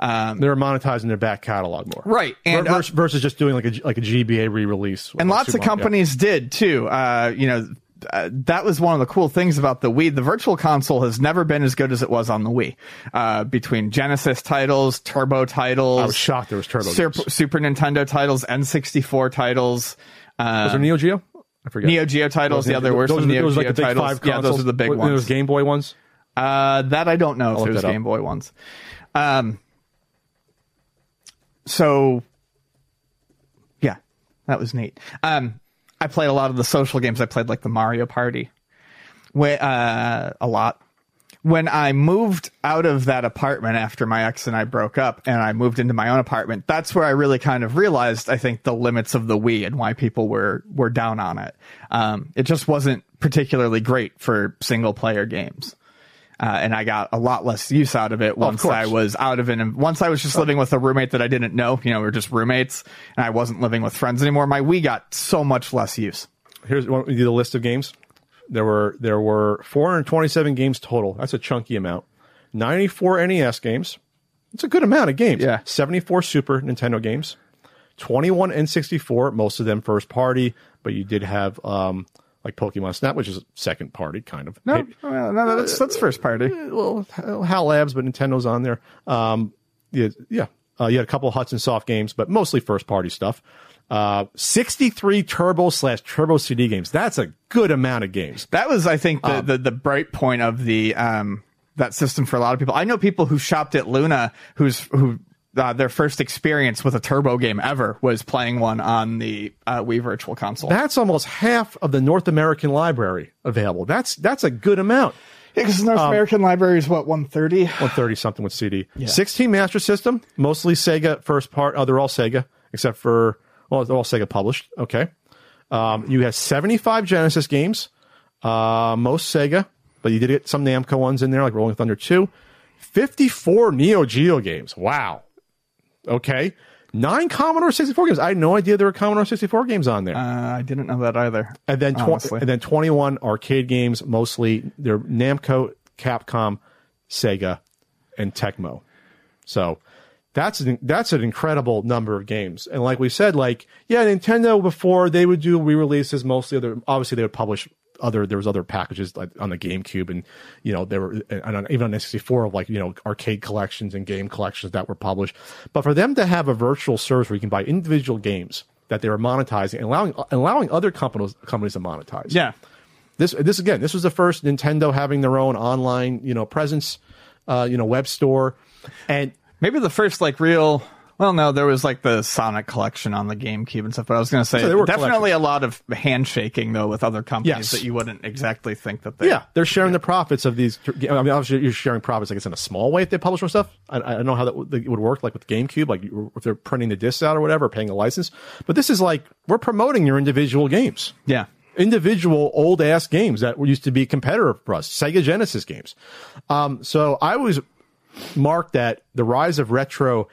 they were monetizing their back catalog more, Right, and, uh, versus, versus just doing like a like a GBA re-release. and lots of companies did too. Uh, you know, uh, that was one of the cool things about the Wii. The Virtual Console has never been as good as it was on the Wii. Uh, between Genesis titles, Turbo titles, I was shocked there was Turbo Super. Super Nintendo titles, N64 titles, Was there Neo Geo? I forget. Neo Geo titles. Those- Yeah, there were those some the- Neo those Geo like the titles. Yeah, those are the big Were- ones. Those Game Boy ones. Uh, that I don't know if look it was that up. Game Boy ones. Um, so yeah, that was neat. Um, I played a lot of the social games. I played like the Mario Party, uh, a lot. When I moved out of that apartment after my ex and I broke up, and I moved into my own apartment, that's where I really kind of realized, I think, the limits of the Wii and why people were were down on it. Um, it just wasn't particularly great for single player games uh, and I got a lot less use out of it once course. I was out of it. And once I was just living with a roommate that I didn't know, you know, we are just roommates, and I wasn't living with friends anymore. My Wii got so much less use. Here's one the list of games. There were there were 427 games total. That's a chunky amount. 94 NES games. It's a good amount of games. Yeah. 74 Super Nintendo games. 21 N64, most of them first party, but you did have um like Pokemon Snap, which is second party kind of. No, well, no, that's that's first party. well, HAL Labs, but Nintendo's on there. Um, yeah, yeah. Uh, you had a couple of Hudson Soft games, but mostly first party stuff. Uh, 63 Turbo slash Turbo CD games. That's a good amount of games. That was, I think, Um, the, the the bright point of the um that system for a lot of people. I know people who shopped at Luna who's who. Uh, their first experience with a turbo game ever was playing one on the uh, Wii Virtual Console. That's almost half of the North American library available. That's that's a good amount. yeah, because North American library is what one thirty. 130 something with CD. 16 Master System, mostly Sega first part. Oh, they're all Sega, except for, well, they're all Sega published. Okay. Um, you have 75 Genesis games, uh, most Sega, but you did get some Namco ones in there, like Rolling Thunder 2. 54 Neo Geo games. Wow. Okay. Nine Commodore 64 games. I had no idea there were Commodore 64 games on there. Uh, I didn't know that either. and then tw- and then 21 arcade games, mostly they're Namco, Capcom, Sega, and Tecmo. So that's an, that's an incredible number of games. And like we said, like yeah, Nintendo before they would do re-releases, mostly other obviously they would publish other there was other packages like on the GameCube and you know there were and on, even on N64 of like you know arcade collections and game collections that were published. But for them to have a virtual service where you can buy individual games that they were monetizing and allowing allowing other companies companies to monetize. Yeah. This this again, this was the first Nintendo having their own online, you know, presence, uh, you know, web store, and Maybe the first like real. Well, no, there was like the Sonic collection on the GameCube and stuff. But I was going to say So there were definitely a lot of handshaking though with other companies Yes. that you wouldn't exactly think that they. yeah, they're sharing the profits of these. I mean, obviously, you're sharing profits. I guess in a small way if they publish more stuff. I, I don't know how that would, work, like with GameCube, like if they're printing the discs out or whatever, paying a license. But this is like we're promoting your individual games. Yeah. individual old ass games that used to be competitor for us, Sega Genesis games. Um, so I always marked that the rise of retro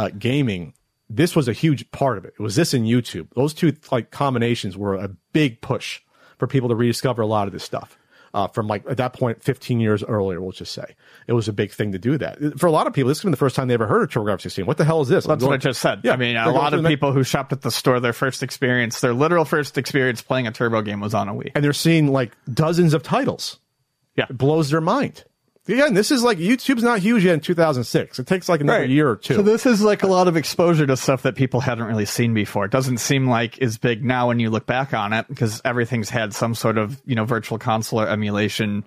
uh, gaming. This was a huge part of it. It was this and YouTube. Those two like combinations were a big push for people to rediscover a lot of this stuff. Uh, from like at that point, 15 years earlier, we'll just say it was a big thing to do that. For a lot of people, this been the first time they ever heard of TurboGrafx 16. What the hell is this? That's what I just said. Yeah, I mean, a lot of people who shopped at the store, their first experience, their literal first experience playing a turbo game was on a Wii. and they're seeing like dozens of titles. Yeah. It blows their mind. Again, this is like YouTube's not huge yet in 2006. It takes like another Right. year or two. So this is like a lot of exposure to stuff that people hadn't really seen before. It doesn't seem like is big now when you look back on it because everything's had some sort of you know virtual console or emulation,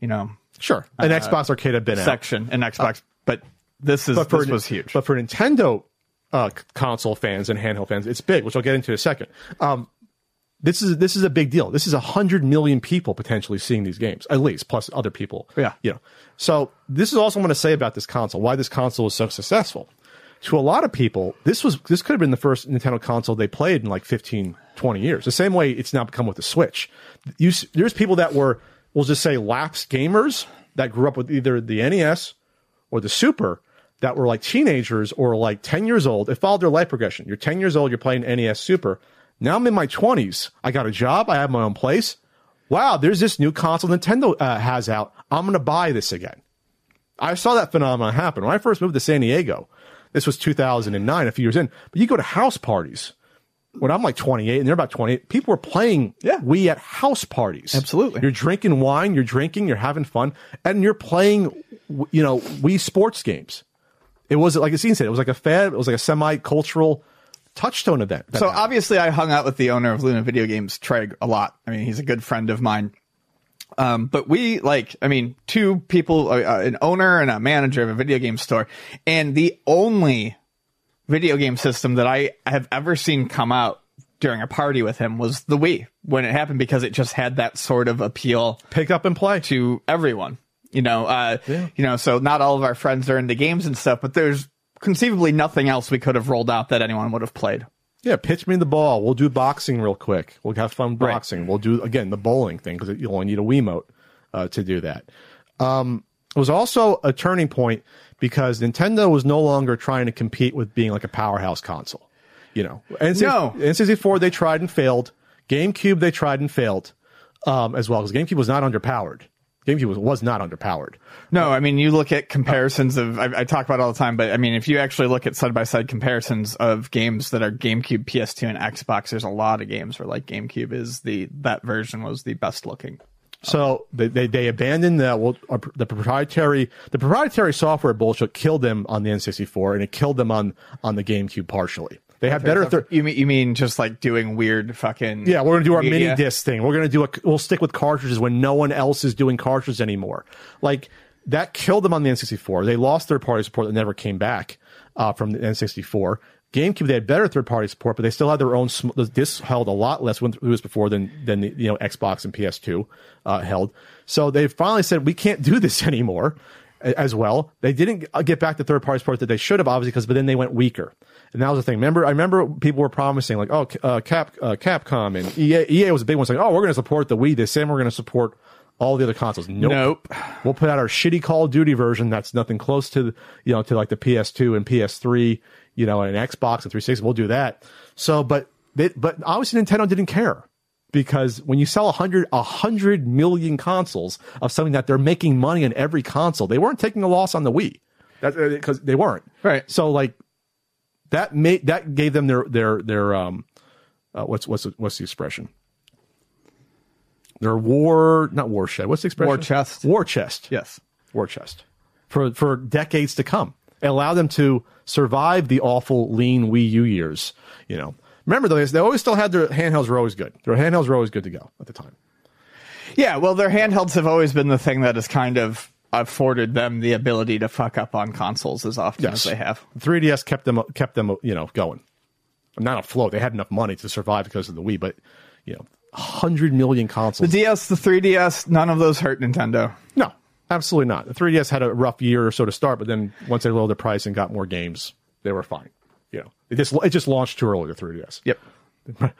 you know, sure, an Xbox Arcade had been out. section in Xbox. but this is but for this was huge. But for Nintendo, uh, console fans and handheld fans. It's big, which I'll get into in a second. Um, this is this is a big deal. This is a hundred million people potentially seeing these games, at least, plus other people. Yeah. you know. So this is also what I'm going to say about this console. Why this console is so successful. To a lot of people, this was this could have been the first Nintendo console they played in like 15, 20 years. The same way it's now become with the Switch. You, there's people that were, we'll just say, lapsed gamers that grew up with either the NES or the Super that were like teenagers or like 10 years old. It followed their life progression. You're 10 years old, you're playing NES Super. Now I'm in my 20s. I got a job, I have my own place. Wow, there's this new console Nintendo uh, has out. I'm going to buy this again. I saw that phenomenon happen when I first moved to San Diego. This was 2009, a few years in. But you go to house parties when I'm like 28 and they're about 28. People were playing Yeah. Wii at house parties. Absolutely. You're drinking wine, you're drinking, you're having fun, and you're playing, you know, Wii sports games. It was like Scene said, it was like a fad. It was like a semi-cultural touchstone event. that So happened. obviously, I hung out with the owner of Luna Video Games, Treg, a lot. I mean, he's a good friend of mine. Um, but we like, I mean, two people, uh, uh, an owner and a manager of a video game store, and the only video game system that I have ever seen come out during a party with him was the Wii when it happened because it just had that sort of appeal pick up and play. to everyone. You know, uh, you know, so not all of our friends are into games and stuff, but there's conceivably nothing else we could have rolled out that anyone would have played. Yeah, pitch me the ball. We'll do boxing real quick. We'll have fun Right. boxing. We'll do again the bowling thing because you only need a Wiimote uh, to do that. Um, it was also a turning point because Nintendo was no longer trying to compete with being like a powerhouse console. You know, N64, No. N64 they tried and failed. GameCube they tried and failed um, as well because GameCube was not underpowered. GameCube was, was not underpowered. No, I mean, you look at comparisons of, I, I talk about it all the time, but I mean, if you actually look at side by side comparisons of games that are GameCube, PS2, and Xbox, there's a lot of games where like GameCube is the, that version was the best looking. So they, they, they abandoned the, well, uh, the proprietary the proprietary software bullshit killed them on the N64 and it killed them on on the GameCube partially. They have better. Thir- you mean, you mean just like doing weird fucking. yeah, we're gonna do our mini disc thing. We're gonna do a. We'll stick with cartridges when no one else is doing cartridges anymore. Like that killed them on the N64. They lost third party support that never came back uh, from the N64. GameCube they had better third party support, but they still had their own. Sm- the discs held a lot less when it was before than than the, you know Xbox and PS2 uh, held. So they finally said we can't do this anymore. As well, they didn't uh, get back the third party support that they should have, obviously, because but then they went weaker, and that was the thing. Remember, I remember people were promising like, oh, uh, Cap, uh, Capcom and EA, EA was a big one, saying, oh, we're going to support the Wii this, and we're going to support all the other consoles. Nope. Nope. We'll put out our shitty Call of Duty version that's nothing close to you know to like the PS2 and PS3, you know, and Xbox and 360. We'll do that. So, but they, but obviously Nintendo didn't care because when you sell a hundred a hundred million consoles of something that they're making money on every console, they weren't taking a loss on the Wii. That's because they weren't Right. So like that made that gave them their their their um uh, what's what's the, what's the expression? Their war, not war shed. What's the expression? War chest. War chest. Yes. War chest for for decades to come. It allowed them to survive the awful lean Wii U years. You know, remember though, they always still had their handhelds were always good. Their handhelds were always good to go at the time. Yeah, well, their handhelds have always been the thing that has kind of afforded them the ability to fuck up on consoles as often as they have. 3DS kept them kept them you know going, not afloat. They had enough money to survive because of the Wii, but you know, hundred million consoles. The. DS, the 3DS, none of those hurt Nintendo. no, absolutely not. The 3DS had a rough year or so to start, but then once they lowered the price and got more games, they were fine. You know, it just it just launched too early. The 3DS. Yep. you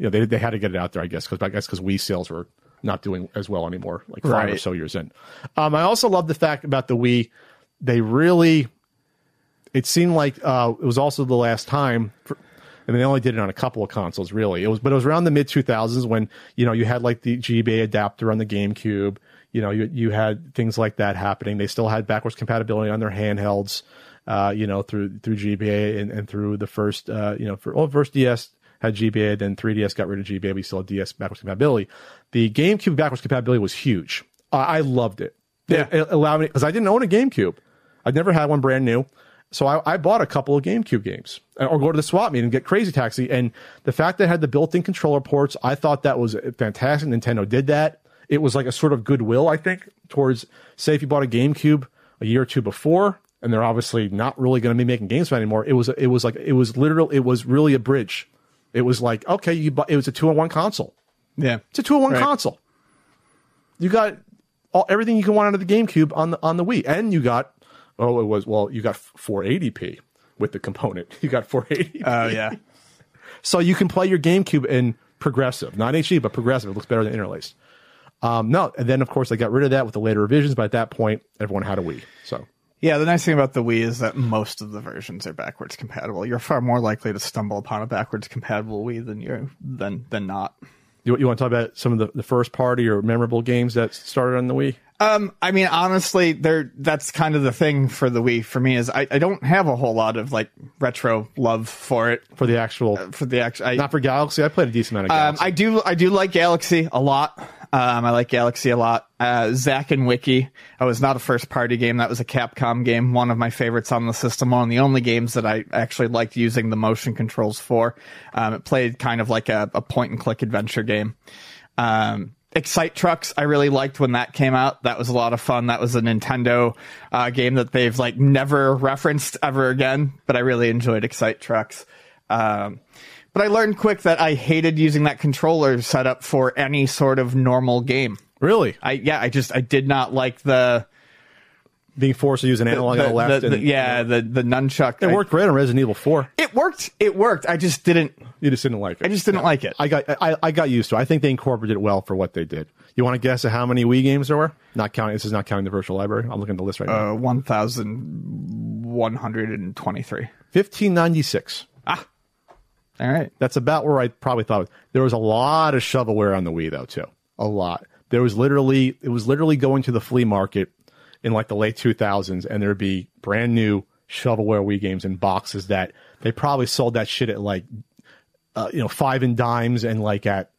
know, they they had to get it out there, I guess, because I guess because Wii sales were not doing as well anymore, like five or so years in. Um, I also love the fact about the Wii, they really, it seemed like uh, it was also the last time. For, and they only did it on a couple of consoles, really. It was, but it was around the mid 2000s when you know you had like the GBA adapter on the GameCube. You know, you you had things like that happening. They still had backwards compatibility on their handhelds. Uh, you know, through through GBA and, and through the first, uh, you know, for well, first DS had GBA, then 3DS got rid of GBA. We still had DS backwards compatibility. The GameCube backwards compatibility was huge. Uh, I loved it. Yeah. It, it allowed me because I didn't own a GameCube. I'd never had one brand new. So I, I bought a couple of GameCube games uh, or go to the swap meet and get Crazy Taxi. And the fact that it had the built in controller ports, I thought that was fantastic. Nintendo did that. It was like a sort of goodwill, I think, towards, say, if you bought a GameCube a year or two before and they're obviously not really going to be making games for it anymore. It was it was like it was literal. It was really a bridge. It was like okay, you bu- it was a two in one console. Yeah. It's a two in one Right. console. You got all, everything you can want out of the GameCube on the on the Wii, and you got oh, it was well, you got 480p with the component. You got 480. Oh yeah. so you can play your GameCube in progressive, not HD, but progressive. It looks better than interlaced. Um, no, and then of course they got rid of that with the later revisions, but at that point everyone had a Wii. So Yeah, the nice thing about the Wii is that most of the versions are backwards compatible. You're far more likely to stumble upon a backwards compatible Wii than you're than than not. you, you want to talk about some of the, the first party or memorable games that started on the Wii? Um, I mean, honestly, there that's kind of the thing for the Wii for me is I, I don't have a whole lot of like retro love for it For the actual, for the actual. I, not for Galaxy. I played a decent amount of Um, I do I do like Galaxy a lot. Um, I like Galaxy a lot. Uh, Zack and Wiki. I was not a first party game. That was a Capcom game. One of my favorites on the system. One of the only games that I actually liked using the motion controls for. Um, it played kind of like a, a point and click adventure game. Um, Excite Trucks, I really liked when that came out. That was a lot of fun. That was a Nintendo uh, game that they've like never referenced ever again, but I really enjoyed Excite Trucks. Um, but I learned quick that I hated using that controller setup for any sort of normal game. really? I yeah, I just I did not like the Being forced to use an analog the, on the left. the- and, yeah the the nunchuck. It I- worked great on Resident Evil 4. It worked. It worked. I just didn't. You just didn't like it. I just didn't like it. I got I, I got used to it. I think they incorporated it well for what they did. You want to guess at how many Wii games there were? Not counting. This is not counting the virtual library. I'm looking at the list right now. Uh, one thousand one hundred and twenty three. 1596. Ah. All right. That's about where I probably thought. There was a lot of shovelware on the Wii though too. A lot. There was literally it was literally going to the flea market in like the late 2000s, and there'd be brand new shovelware Wii games in boxes that they probably sold that shit at like uh, you know five and dimes and like at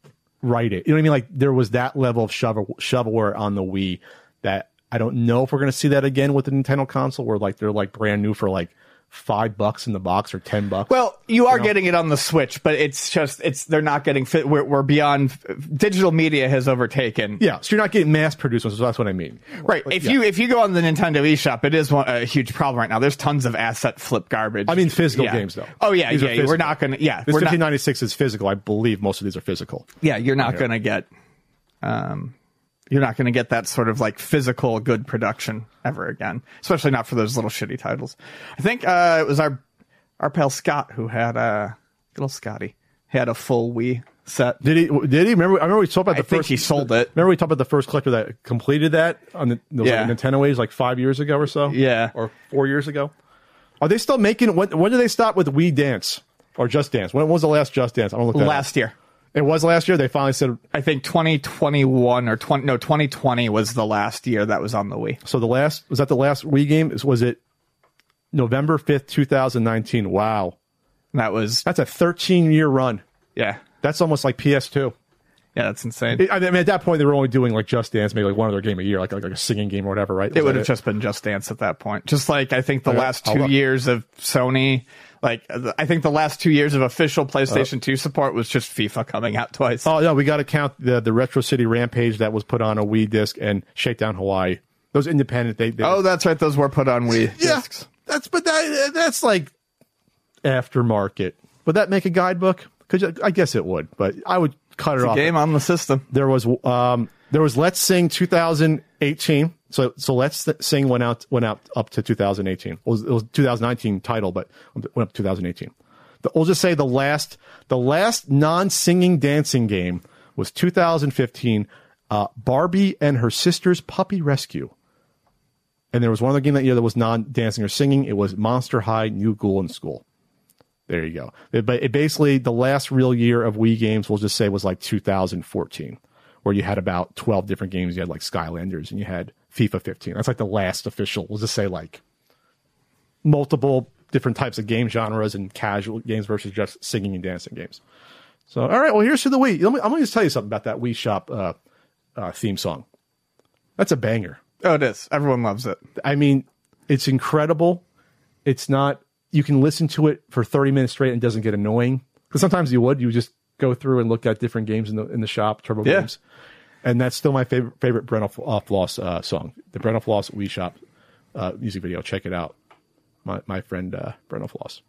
Rite Aid. You know what I mean? Like there was that level of shovel shovelware on the Wii that I don't know if we're going to see that again with the Nintendo console, where like they're like brand new for like five bucks in the box or ten bucks. Well, you are getting it on the Switch, but it's just it's they're not getting fit. We're, we're beyond digital media has overtaken. Yeah, so you're not getting mass produced ones. So that's what I mean. Right. If you if you go on the Nintendo eShop, it is one, a huge problem right now. There's tons of asset flip garbage. I mean physical Yeah. games though. Oh yeah, These yeah. We're not gonna. Yeah, This we're not. is physical. I believe most of these are physical. Yeah, you're not gonna get. Um, you're not gonna get that sort of like physical good production ever again. Especially not for those little shitty titles. I think uh, it was our our pal Scott who had uh, little Scotty had a full Wii set. Did he? Did he? Remember? I remember we talked about I the think first. he sold it. Remember we talked about the first collector that completed that on the Yeah. like Nintendo ways like five years ago or so. Yeah. or four years ago. Are they still making? When, when did they stop with Wii Dance or Just Dance? When was the last Just Dance? I don't look that up. Last year. It was last year. They finally said I think 2021 or 20 no 2020 was the last year that was on the Wii. so. The last was that the last Wii game? Is- Was it November fifth, two thousand nineteen? Wow, That was that's a thirteen year run. yeah. That's almost like PS2. Yeah, that's insane. I mean, at that point, they were only doing like Just Dance, maybe like one other game a year, like like, like a singing game or whatever, right? It would have just been Just Dance at that point. Just like I think the Okay, last two years of Sony, like uh, I think the last two years of official PlayStation 2 support was just FIFA coming out twice. Oh no, we got to count the the Retro City Rampage that was put on a Wii disc and Shakedown Hawaii. Those independent, they, they Oh, that's right. Those were put on Wii yeah, discs. that's but that that's like aftermarket. Would that make a guidebook? Because I guess it would, but I would cut it off. Game on the system. There was um there was Let's Sing 2018. So so Let's Sing went out went out up to 2018. It was, it was 2019 title, but went up 2018. The, we'll just say the last the last non-singing dancing game was 2015. Uh, Barbie and her sister's puppy rescue. And there was one other game that year that was non-dancing or singing. It was Monster High New Ghoul in School. There you go. It, but it basically the last real year of Wii games, we'll just say, was like 2014, where you had about 12 different games. You had like Skylanders and you had FIFA 15. That's like the last official. We'll just say like multiple different types of game genres and casual games versus just singing and dancing games. So, all right. Well, here's to the Wii. Let me, I'm going to just tell you something about that Wii Shop uh, uh, theme song. That's a banger. Oh, it is. Everyone loves it. I mean, it's incredible. It's not. You can listen to it for thirty minutes straight and it doesn't get annoying. Because sometimes you would. You just go through and look at different games in the in the shop, Turbo Yeah. games, and that's still my favorite favorite Brenna F- uh, Floss uh, song, the Brentalfloss Wii Shop uh, music video. Check it out. my my friend uh, Brentalfloss.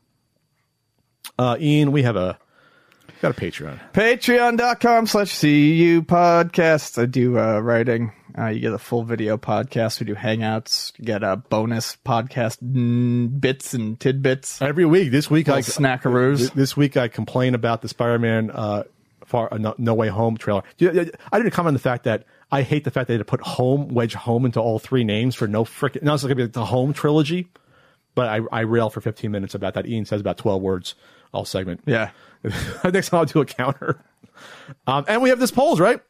Uh, Ian, we have a got a Patreon. Patreon.com slash CU podcast. I do uh, writing. Uh, you get a full video podcast. We do hangouts. You get a bonus podcast mm, bits and tidbits. Every week. This week, I snackaroos. th- This week, I complain about the Spider-Man uh, far uh, no, no Way Home trailer. I didn't comment on the fact that I hate the fact they had to put home wedge home into all three names for no frickin' Now it's going to be like the home trilogy. But I, I rail for 15 minutes about that. Ian says about 12 words all segment. Yeah. Next time I'll do a counter. Um, and we have this polls, right?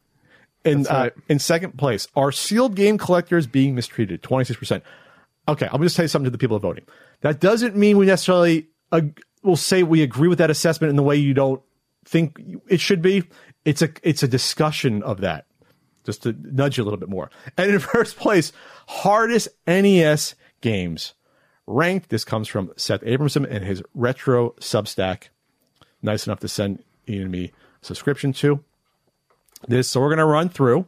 In right. uh, in second place, are sealed game collectors being mistreated? Twenty six percent. Okay, I'm going to say something to the people voting. That doesn't mean we necessarily uh, will say we agree with that assessment in the way you don't think it should be. It's a it's a discussion of that, just to nudge you a little bit more. And in first place, hardest NES games ranked. This comes from Seth Abramson and his retro Substack nice enough to send Ian and me a subscription to. This, so we're going to run through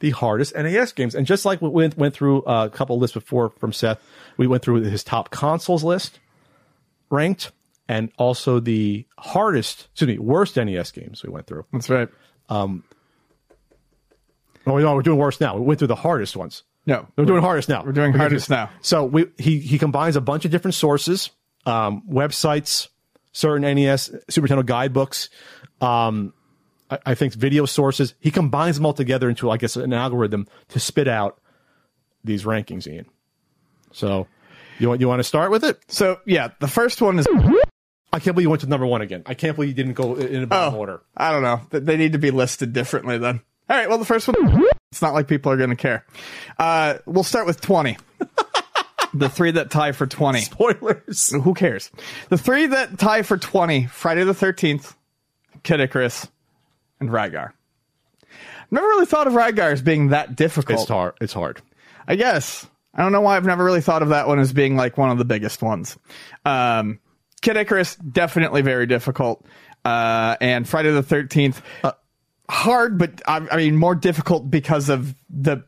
the hardest NES games, and just like we went went through uh, a couple lists before from Seth, we went through his top consoles list, ranked, and also the hardest, excuse me, worst NES games we went through. That's right. Um, Oh no, we're doing worse now. We went through the hardest ones. No. We're doing hardest now. We're doing hardest now. So we he he combines a bunch of different sources, um, websites, certain NES Super Nintendo guidebooks, um, I, I think video sources. He combines them all together into I guess an algorithm to spit out these rankings. Ian. So you want you want to start with it? So, yeah, the first one is. I can't believe you went to number one again. I can't believe you didn't go in a bottom order. I don't know. They need to be listed differently then. All right. Well, the first one, it's not like people are going to care. Uh, we'll start with 20. the three that tie for 20. Spoilers. Who cares? The three that tie for 20 Friday the 13th, Kid Icarus, and Rygar. Never really thought of Rygar as being that difficult. It's hard. It's hard. I guess. I don't know why I've never really thought of that one as being like one of the biggest ones. Um, Kid Icarus, definitely very difficult. Uh, and Friday the 13th, uh, hard, but I, I mean, more difficult because of the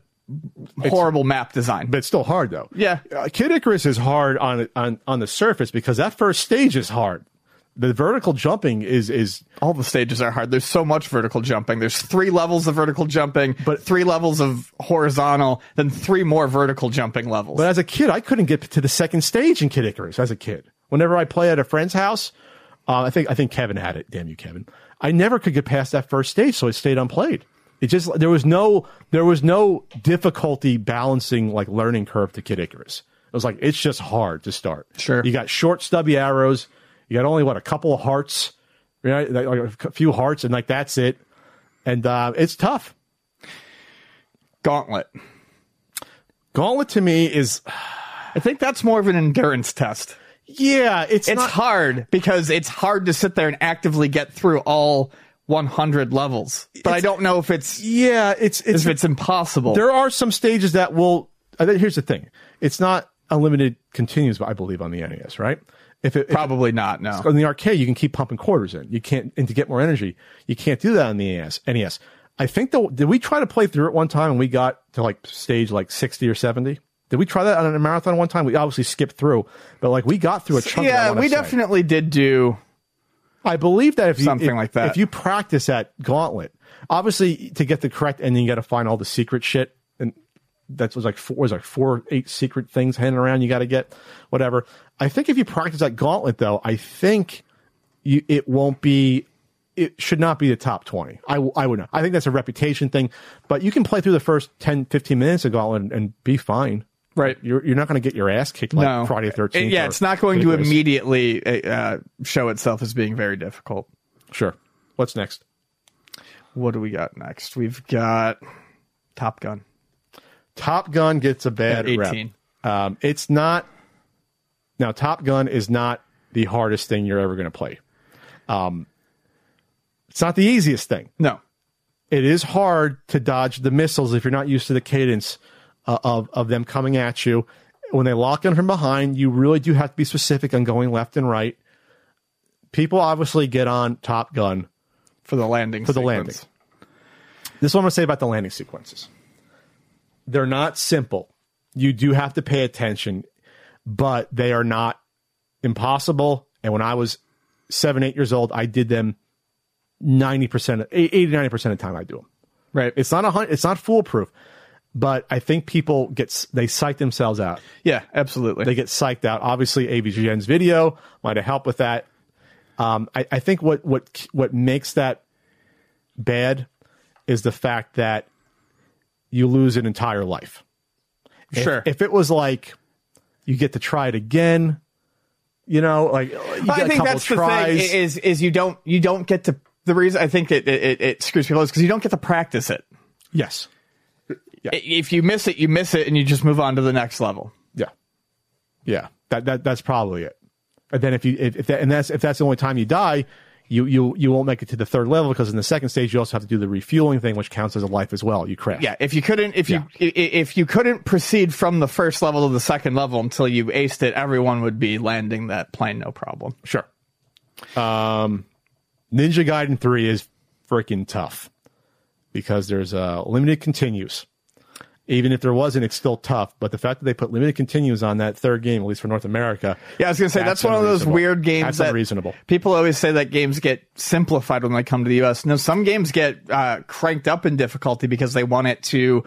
horrible map design. but it's still hard though. Yeah. uh, Kid Icarus is hard on on on the surface because that first stage is hard. The vertical jumping is is all the stages are hard. There's so much vertical jumping. There's three levels of vertical jumping, but three levels of horizontal, then three more vertical jumping levels. But as a kid, I couldn't get to the second stage in Kid Icarus. As a kid, whenever I play at a friend's house, uh, I think I think Kevin had it. Damn you, Kevin! I never could get past that first stage, so it stayed unplayed. It just there was no there was no difficulty balancing like learning curve to Kid Icarus. It was like it's just hard to start. Sure. you got short stubby arrows. You got only what a couple of hearts, right? Like a few hearts, and like that's it. And uh, it's tough. Gauntlet. Gauntlet to me is I think that's more of an endurance test. yeah, it's It's not, hard because it's hard to sit there and actively get through all 100 levels. But I don't know if it's Yeah, it's it's if it's impossible. there are some stages that will. Uh, here's the thing: it's not unlimited continues, I believe, on the NES, right? If it if- Probably not. No. on the arcade, you can keep pumping quarters in. You can't, and to get more energy, you can't do that on the NES. NES. I think though, did we try to play through it one time and we got to like stage like sixty or seventy? Did we try that on a marathon one time? We obviously skipped through, but like we got through a chunk. of it, I Yeah, we definitely did do. I believe that if you, Something if- like that. if you practice at Gauntlet, obviously to get the correct ending, you got to find all the secret shit, and that was like four, was like four, eight secret things hanging around. You got to get whatever. I think if you practice at Gauntlet, though, I think you it won't be. It should not be the top 20. I, I would not. I think that's a reputation thing, but you can play through the first 10, 15 minutes of Gauntlet and, and be fine. Right. You're, you're not going to get your ass kicked like no. Friday the 13th. Yeah, it's not going to immediately uh, show itself as being very difficult. Sure. What's next? What do we got next? We've got Top Gun. Top Gun gets a bad At rep. 18. Um, it's not. Now, Top Gun is not the hardest thing you're ever going to play. Um, it's not the easiest thing. No. It is hard to dodge the missiles if you're not used to the cadence uh, of of them coming at you. When they lock in from behind, you really do have to be specific on going left and right. People obviously get on Top Gun For the landing. for the sequence. landing. This is what I'm going to say about the landing sequences. They're not simple. You do have to pay attention. but they are not impossible. And when I was seven, eight years old, I did them 90%, 80, 90% of the time I do them. Right. It's not a hun- it's not foolproof, but I think people get, they psych themselves out. yeah, absolutely. They get psyched out. Obviously, AVGN's video might have helped with that. Um, I, I think what what what makes that bad is the fact that you lose an entire life. If- Sure. If, it was like you get to try it again, you know, like you get I a think couple that's the thing is is you don't you don't get to the reason I think it it, it screws people is because you don't get to practice it. yes. I- If you miss it, you miss it, and you just move on to the next level. Yeah. Yeah. That that that's probably it. And then if you if, if that and that's if that's the only time you die, you you you won't make it to the third level because in the second stage you also have to do the refueling thing, which counts as a life as well. You crash. Yeah, if you couldn't if you i- i- if you couldn't proceed from the first level to the second level until you aced it, everyone would be landing that plane no problem. Sure. Um, Ninja Gaiden three is freaking tough because there's uh, limited continues. Even if there wasn't, it's still tough. But the fact that they put limited continues on that third game, at least for North America, Yeah, I was gonna say that's, one of those weird games That's that unreasonable. people always say that games get simplified when they come to the U.S. No, some games get uh, cranked up in difficulty because they want it to.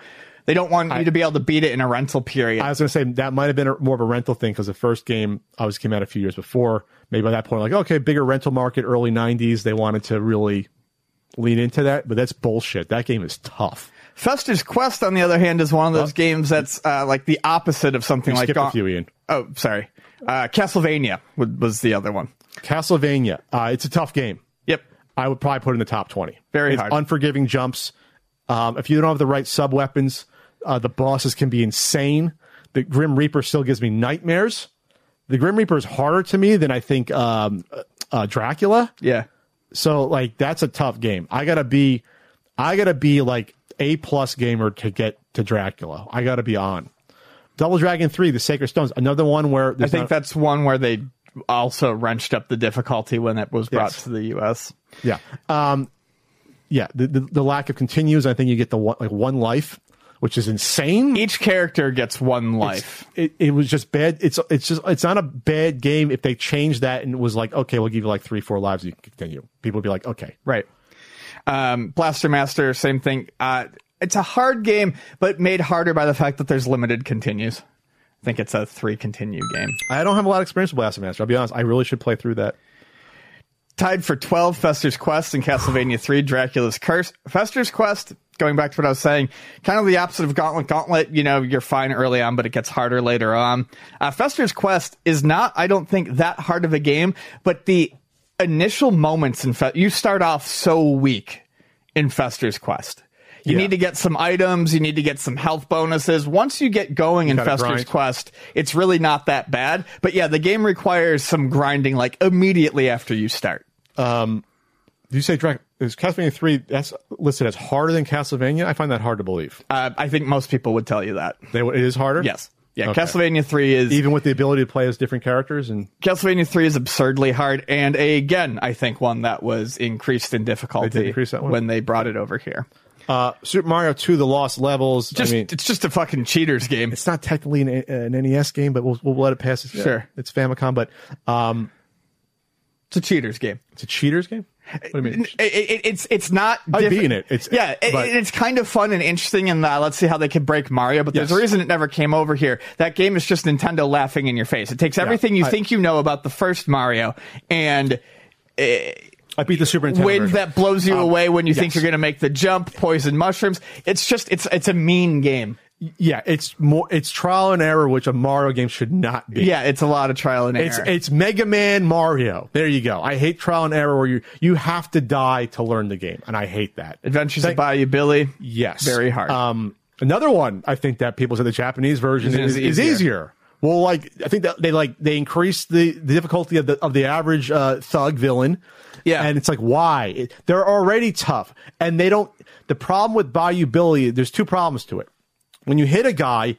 They don't want you to be able to beat it in a rental period. I was going to say that might have been a, more of a rental thing because the first game obviously came out a few years before. Maybe by that point, like okay, bigger rental market, early '90s, they wanted to really lean into that. But that's bullshit. That game is tough. Fester's Quest, on the other hand, is one of those games that's uh, like the opposite of something You like skipped a few, Ian. Oh, sorry. Uh, Castlevania was the other one. Castlevania, uh, it's a tough game. Yep. I would probably put it in the top 20. Very it's hard. unforgiving jumps. Um, if you don't have the right sub weapons, uh, the bosses can be insane. The Grim Reaper still gives me nightmares. The Grim Reaper is harder to me than I think um, uh, uh, Dracula. Yeah. So like that's a tough game. I gotta be, I gotta be like a plus gamer to get to Dracula. I gotta be on. Double Dragon Three, The Sacred Stones, another one where I think not- that's one where they also wrenched up the difficulty when it was brought Yes. to the U.S. Yeah. Um, yeah. The, the, the lack of continues, I think you get the one, like one life, which is insane. Each character gets one life. It, it was just bad. It's it's just it's not a bad game if they changed that and was like okay, we'll give you like three four lives. You can continue. People would be like okay. Right. Um, Blaster Master, same thing. Uh, it's a hard game, but made harder by the fact that there's limited continues. I think it's a three continue game. I don't have a lot of experience with Blaster Master. I'll be honest. I really should play through that. Tied for 12, Fester's Quest and Castlevania 3, Dracula's Curse. Fester's Quest, going back to what I was saying, kind of the opposite of Gauntlet. Gauntlet, you know, you're fine early on, but it gets harder later on. Uh, Fester's Quest is not, I don't think, that hard of a game, but the initial moments in Fe- you start off so weak in Fester's Quest. You Yeah. need to get some items, you need to get some health bonuses. Once you get going in Fester's grind. Quest, it's really not that bad. But yeah, the game requires some grinding like immediately after you start. Did you say Drac? Is Castlevania three? That's listed as harder than Castlevania. I find that hard to believe. Uh, I think most people would tell you that. They, it is harder. Yes. Yeah, Okay. Castlevania 3 is Even with the ability to play as different characters and Castlevania 3 is absurdly hard and again, I think one that was increased in difficulty increase when they brought it over here. uh, Super Mario Two: The Lost Levels. Just I mean, it's just a fucking cheaters game. it's not technically an, an NES game, but we'll, we'll let it pass. It's, Sure. it's Famicom, but um, It's a cheaters game. it's a cheaters game. What do you mean? It, it, it's it's not. I've different- beaten it. It's- yeah, it, but- it's kind of fun and interesting, and uh, let's see how they can break Mario. But there's Yes. a reason it never came over here. That game is just Nintendo laughing in your face. It takes everything you I- think you know about the first Mario and. I beat the Super Nintendo. wind version. that blows you Um, away when you think you're going to make the jump, poison mushrooms. It's just it's it's a mean game. Yeah, it's more. It's trial and error, which a Mario game should not be. Yeah, it's a lot of trial and error. It's it's Mega Man Mario. There you go. I hate trial and error where you you have to die to learn the game, and I hate that. Adventures Thank- of Bayou Billy. Yes, Very hard. Um, another one I think that people say the Japanese version Is is, is easier. easier. Well, like I think that they like they increase the, the difficulty of the of the average uh, thug villain. Yeah. and it's like why It- they're already tough, and they don't. The problem with Bayou Billy, there's two problems to it. When you hit a guy,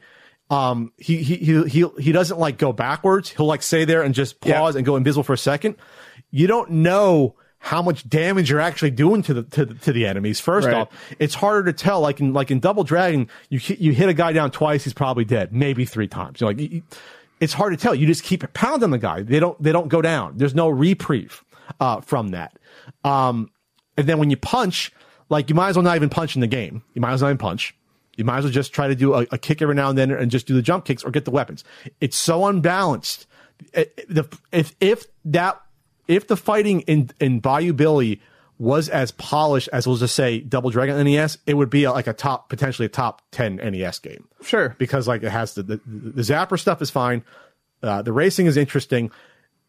um, he he he he, he doesn't like go backwards. He'll like stay there and just Yeah. pause and go invisible for a second. You don't know how much damage you're actually doing to the to the, to the enemies. First Right. off, it's harder to tell. Like in like in Double Dragon, you hit, you hit a guy down twice, he's probably dead, maybe three times. You're like, you- it's hard to tell. You just keep pounding the guy. They don't they don't go down. There's no reprieve uh, from that. Um, and then when you punch, like you might as well not even punch in the game. You might as well not even punch. You might as well just try to do a, a kick every now and then and just do the jump kicks or get the weapons. It's so unbalanced. It- the- If if that if the fighting in in Bayou Billy was as polished as we'll just say Double Dragon NES, it would be a, like a top potentially a top ten NES game Sure. because like it has the the, the zapper stuff is fine, uh, the racing is interesting,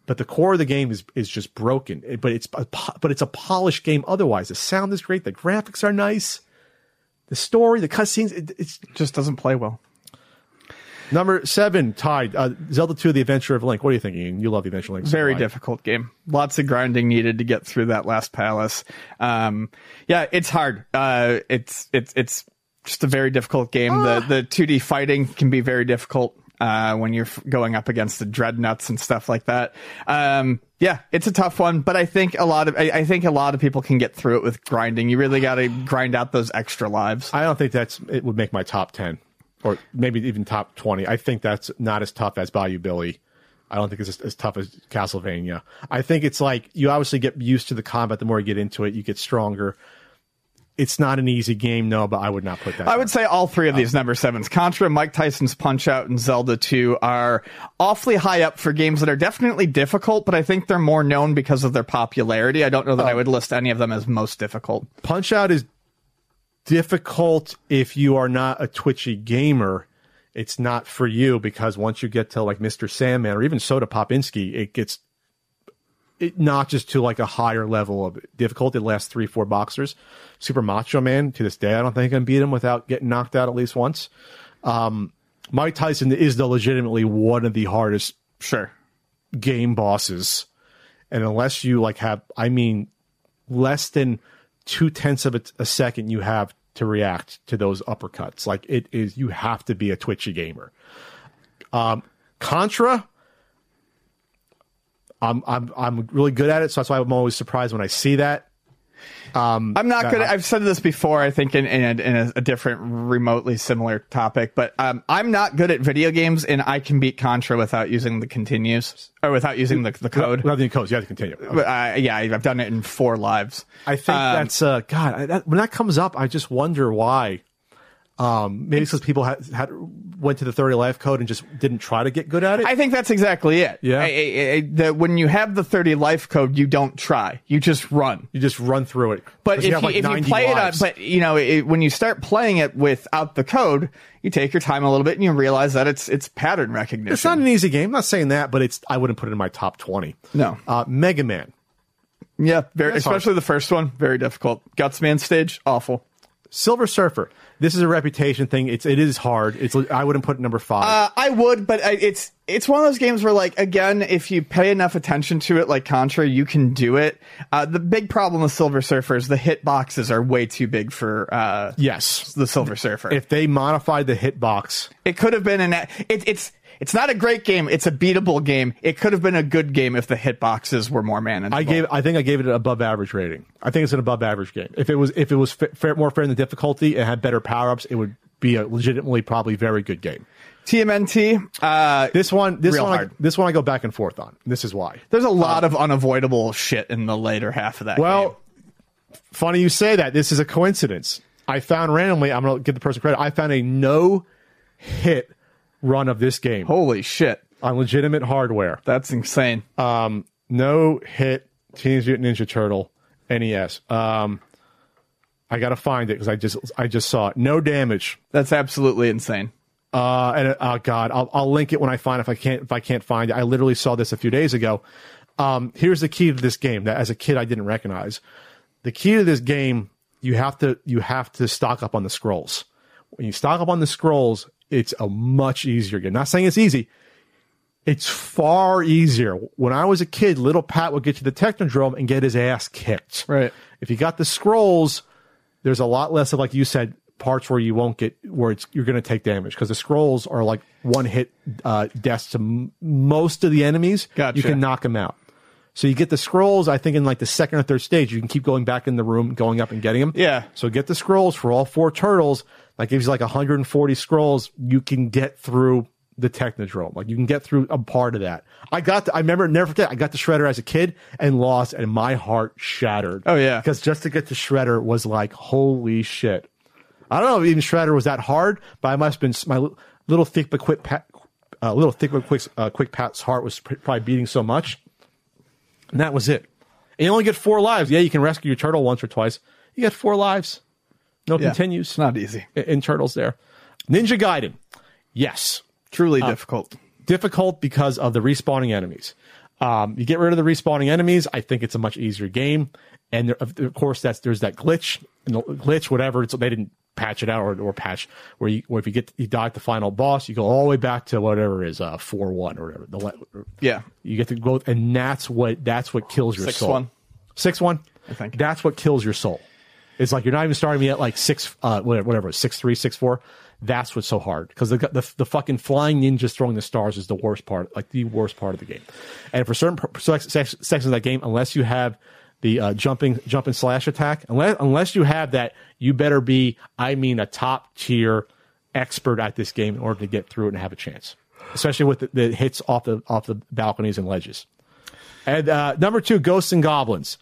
but the core of the game is is just broken. But it's a, but it's a polished game otherwise. The sound is great, the graphics are nice, the story, the cutscenes. It, it's Just doesn't play well. number seven tied. Uh, Zelda Two: The Adventure of Link. What are you thinking? You love the Adventure of Link. so Very do I. difficult game. Lots of grinding needed to get through that last palace. Um, yeah, it's hard. Uh, it's it's it's just a very difficult game. Ah. The the 2D fighting can be very difficult uh, when you're going up against the dreadnoughts and stuff like that. Um, yeah, it's a tough one, but I think a lot of I, I think a lot of people can get through it with grinding. You really got to grind out those extra lives. I don't think that's it would make my top ten, or maybe even top twenty. I think that's not as tough as Bayou Billy. I don't think it's as, as tough as Castlevania. I think it's like you obviously get used to the combat. The more you get into it, you get stronger. It's not an easy game, no, but I would not put that. I would say all three of these number sevens, Contra, Mike Tyson's Punch Out, and Zelda 2 are awfully high up for games that are definitely difficult, but I think they're more known because of their popularity. I don't know that I oh. would list any of them as most difficult. Punch Out is difficult if you are not a twitchy gamer. It's not for you because once you get to like Mr. Sandman or even Soda Popinski, it gets it notches to like a higher level of difficulty. The last three, four boxers, Super Macho Man. To this day, I don't think I can beat him without getting knocked out at least once. Um, Mike Tyson is the legitimately one of the hardest Sure. game bosses. And unless you like have, I mean, less than two tenths of a, a second you have to react to those uppercuts. Like it is, you have to be a twitchy gamer. Um, Contra, I'm, I'm, I'm really good at it. So that's why I'm always surprised when I see that. I'm not good. I've said this before. I think in in, a, in a, a different, remotely similar topic, but um, I'm not good at video games, and I can beat Contra without using the continues or without using the, the code. Without the codes, you have to continue. But, uh, yeah, I've done it in four lives. I think Um, that's uh, God. I, that, when that comes up, I just wonder why. Um, maybe because people had, had went to the thirty life code and just didn't try to get good at it. I think that's exactly it. Yeah. I- I- I- the, when you have the 30 life code, you don't try. You just run. you just run through it. But if you, like, if you play lives. it on, but you know, it, when you start playing it without the code, you take your time a little bit and you realize that it's it's pattern recognition. it's not an easy game. I'm not saying that, but it's I wouldn't put it in my top twenty. No. uh, Mega Man, yeah, very, That's hard. especially the first one, very difficult. Gutsman stage, awful. Silver Surfer. This is a reputation thing. It's it is hard. It's I wouldn't put it number five. Uh, I would, but I, it's it's one of those games where, like, again, if you pay enough attention to it, like Contra, you can do it. Uh, the big problem with Silver Surfer is the hit boxes are way too big for uh, yes, the Silver Surfer. if they modified the hitbox, It could have been an. It, it's it's not a great game. It's a beatable game. It could have been a good game if the hitboxes were more manageable. I gave. I think I gave it an above average rating. I think it's an above average game. If it was if it was fa- fair, more fair in the difficulty and had better power ups, it would be a legitimately probably very good game. TMNT. Uh, This one, this Real one, I, this one I go back and forth on. This is why. there's a lot of unavoidable shit in the later half of that. Well, game. funny you say that. This is a coincidence. I found randomly. I'm going to give the person credit. I found a no hit run of this game holy shit, on legitimate hardware. that's insane. Um, no hit Teenage Mutant Ninja Turtle NES. Um, I got to find it because I just I just saw it. No damage. that's absolutely insane. Uh, and oh god, I'll, I'll link it when I find it if I can't if I can't find it. I literally saw this a few days ago. Um, here's the key to this game that as a kid I didn't recognize. The key to this game you have to you have to stock up on the scrolls. When you stock up on the scrolls, it's a much easier game. Not saying it's easy. It's far easier. When I was a kid, little Pat would get to the Technodrome and get his ass kicked. Right. If you got the scrolls, there's a lot less of like you said parts where you won't get where it's you're going to take damage because the scrolls are like one hit uh, deaths to m- most of the enemies. Gotcha. You can knock them out. So you get the scrolls. I think in like the second or third stage, you can keep going back in the room, going up and getting them. Yeah. So get the scrolls for all four turtles. That gives you like 140 scrolls. You can get through the Technodrome. Like you can get through a part of that. I got, to, I remember, never forget, I got the Shredder as a kid and lost, and my heart shattered. Oh, yeah. because just to get to Shredder was like, holy shit. I don't know if even Shredder was that hard, but I must have been my little thick but quick, pat, uh, little thick but quick, uh, quick Pat's heart was pr- probably beating so much, and that was it. And you only get four lives. Yeah, you can rescue your turtle once or twice. You get four lives. No Yeah. continues It's not easy. in, in turtles there. Ninja Gaiden, yes, Truly difficult. difficult because of the respawning enemies. Um, you get rid of the respawning enemies, I think it's a much easier game. And there, of course, that's there's that glitch, and the glitch, whatever. It's, they didn't patch it out or, or patch where you where if you get you die at the final boss, you go all the way back to whatever is uh four one or whatever. The Yeah. you get to go, and that's what that's what kills your Six soul. one. Six one. I think. that's what kills your soul. It's like you're not even starting me at like six, uh, whatever, whatever, six three, six four. That's what's so hard because the, the the fucking flying ninjas throwing the stars is the worst part, like the worst part of the game. And for certain per- sec- sec- sections of that game, unless you have the uh, jumping jump and slash attack, unless unless you have that, you better be, I mean, a top tier expert at this game in order to get through it and have a chance. Especially with the, the hits off the off the balconies and ledges. And uh, number two, Ghosts and Goblins.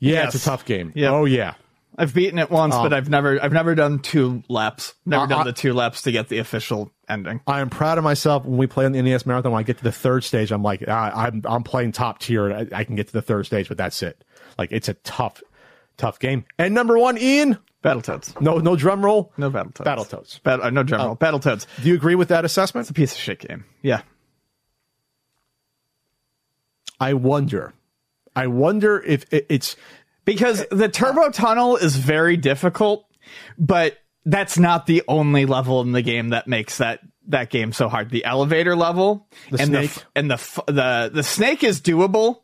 Yeah, it's a tough game. Yep. Oh yeah. I've beaten it once, but I've never I've never done two laps. Never Uh, done the two laps to get the official ending. I am proud of myself when we play on the NES Marathon. When I get to the third stage, I'm like, I, I'm I'm playing top tier. I, I can get to the third stage, but that's it. Like it's a tough, tough game. And number one, Ian. Battletoads. No, no drum roll. No Battletoads. Battletoads. Bat- uh, no general. Battletoads. Do you agree with that assessment? It's a piece of shit game. Yeah. I wonder. I wonder if it, it's Because the turbo tunnel is very difficult, but that's not the only level in the game that makes that that game so hard. The elevator level The and snake. the and the the the snake is doable,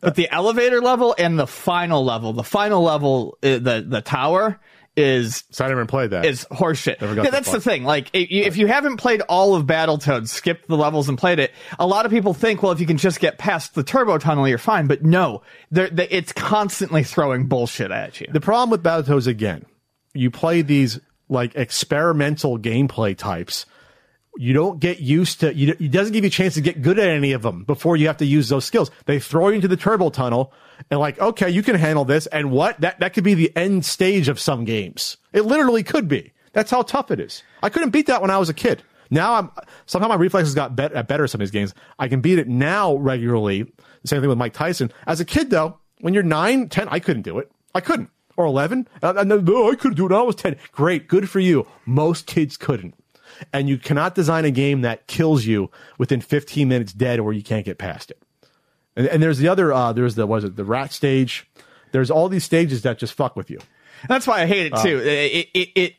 but the elevator level and the final level, the final level, uh, the the tower is so I never played that. is horseshit. Yeah, that's far. the thing. Like, if you, if you haven't played all of Battletoads, skipped the levels and played it, a lot of people think, well, if you can just get past the turbo tunnel, you're fine. But no, they're, they, it's constantly throwing bullshit at you. The problem with Battletoads again, you play these like experimental gameplay types. You don't get used to. You, it doesn't give you a chance to get good at any of them before you have to use those skills. They throw you into the turbo tunnel and like, okay, you can handle this. And what that that could be the end stage of some games. It literally could be. That's how tough it is. I couldn't beat that when I was a kid. Now I'm somehow my reflexes got bet, uh, better some of these games. I can beat it now regularly. Same thing with Mike Tyson. As a kid though, when you're nine, 10, I couldn't do it. I couldn't. Or 11. And I, oh, I couldn't do it when I was 10. Great. Good for you. Most kids couldn't. And you cannot design a game that kills you within 15 minutes dead or you can't get past it. And, and there's the other, uh, there's the, was it the rat stage? There's all these stages that just fuck with you. That's why I hate it too. It, it, it,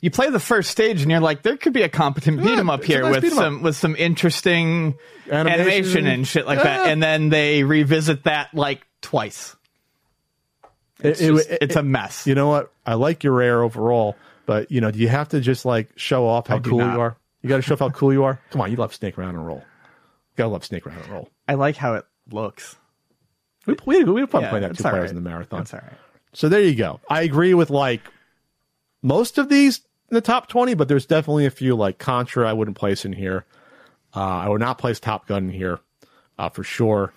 you play the first stage and you're like, there could be a competent beat 'em up here nice with beat 'em up. some with some interesting Animation. animation, and shit like that. And then they revisit that like twice. It's, It- just- it- it's a mess. You know what? I like your rare overall, but you know, do you have to just like show off how cool not. you are? You got to show off how cool you are. Come on, you love Snake Rattle and Roll. You gotta love Snake Rattle and Roll. I like how it looks. We we we had fun Yeah, playing that two players alright. in the marathon. That's all right. So there you go. I agree with like most of these in the top twenty, but there's definitely a few like Contra I wouldn't place in here. Uh, I would not place Top Gun in here uh, for sure.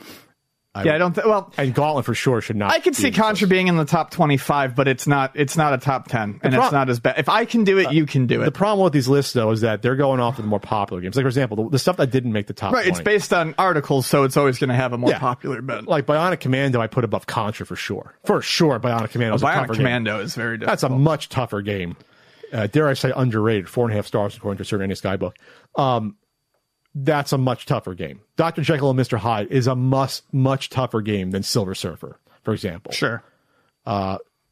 Yeah, I don't. Th- well, And Gauntlet for sure should not. I could see Contra being in the top twenty-five, but it's not. It's not a top ten, and pro- it's not as bad. If I can do it, you can do it. The problem with these lists though is that they're going off of the more popular games. Like for example, the, the stuff that didn't make the top. Right, it's based on articles, so it's always going to have a more Yeah. popular bet. like Bionic Commando, I put above Contra for sure. For sure, Bionic Commando. Bionic tougher game. Commando is very difficult. That's a much tougher game. Uh, dare I say underrated? Four and a half stars according to a certain NES guidebook. Um, that's a much tougher game. Doctor Jekyll and Mister Hyde is a much much tougher game than Silver Surfer, for example. sure.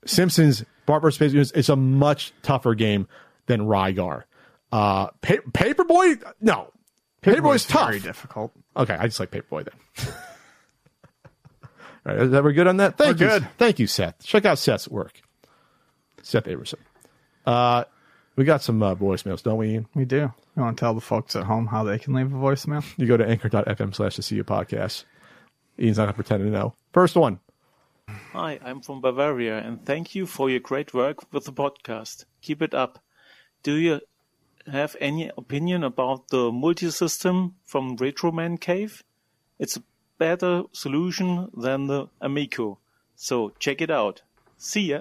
Simpsons Bart vs. Space is a much tougher game than Rygar. Uh, pa- Paperboy, no, Paperboy's tough. Very difficult. Okay, I just like Paperboy then. All right, is that we're good on that? Thank We're you. good. Thank you, Seth. Check out Seth's work. Seth Averson. Uh, we got some uh, voicemails, don't we, Ian? We do. You want to tell the folks at home how they can leave a voicemail? You go to anchor.fm slash the CU podcast. Ian's not going to pretend to know. First one. Hi, I'm from Bavaria and thank you for your great work with the podcast. Keep it up. Do you have any opinion about the multi-system from Retroman Cave? It's a better solution than the Amico. So check it out. See ya.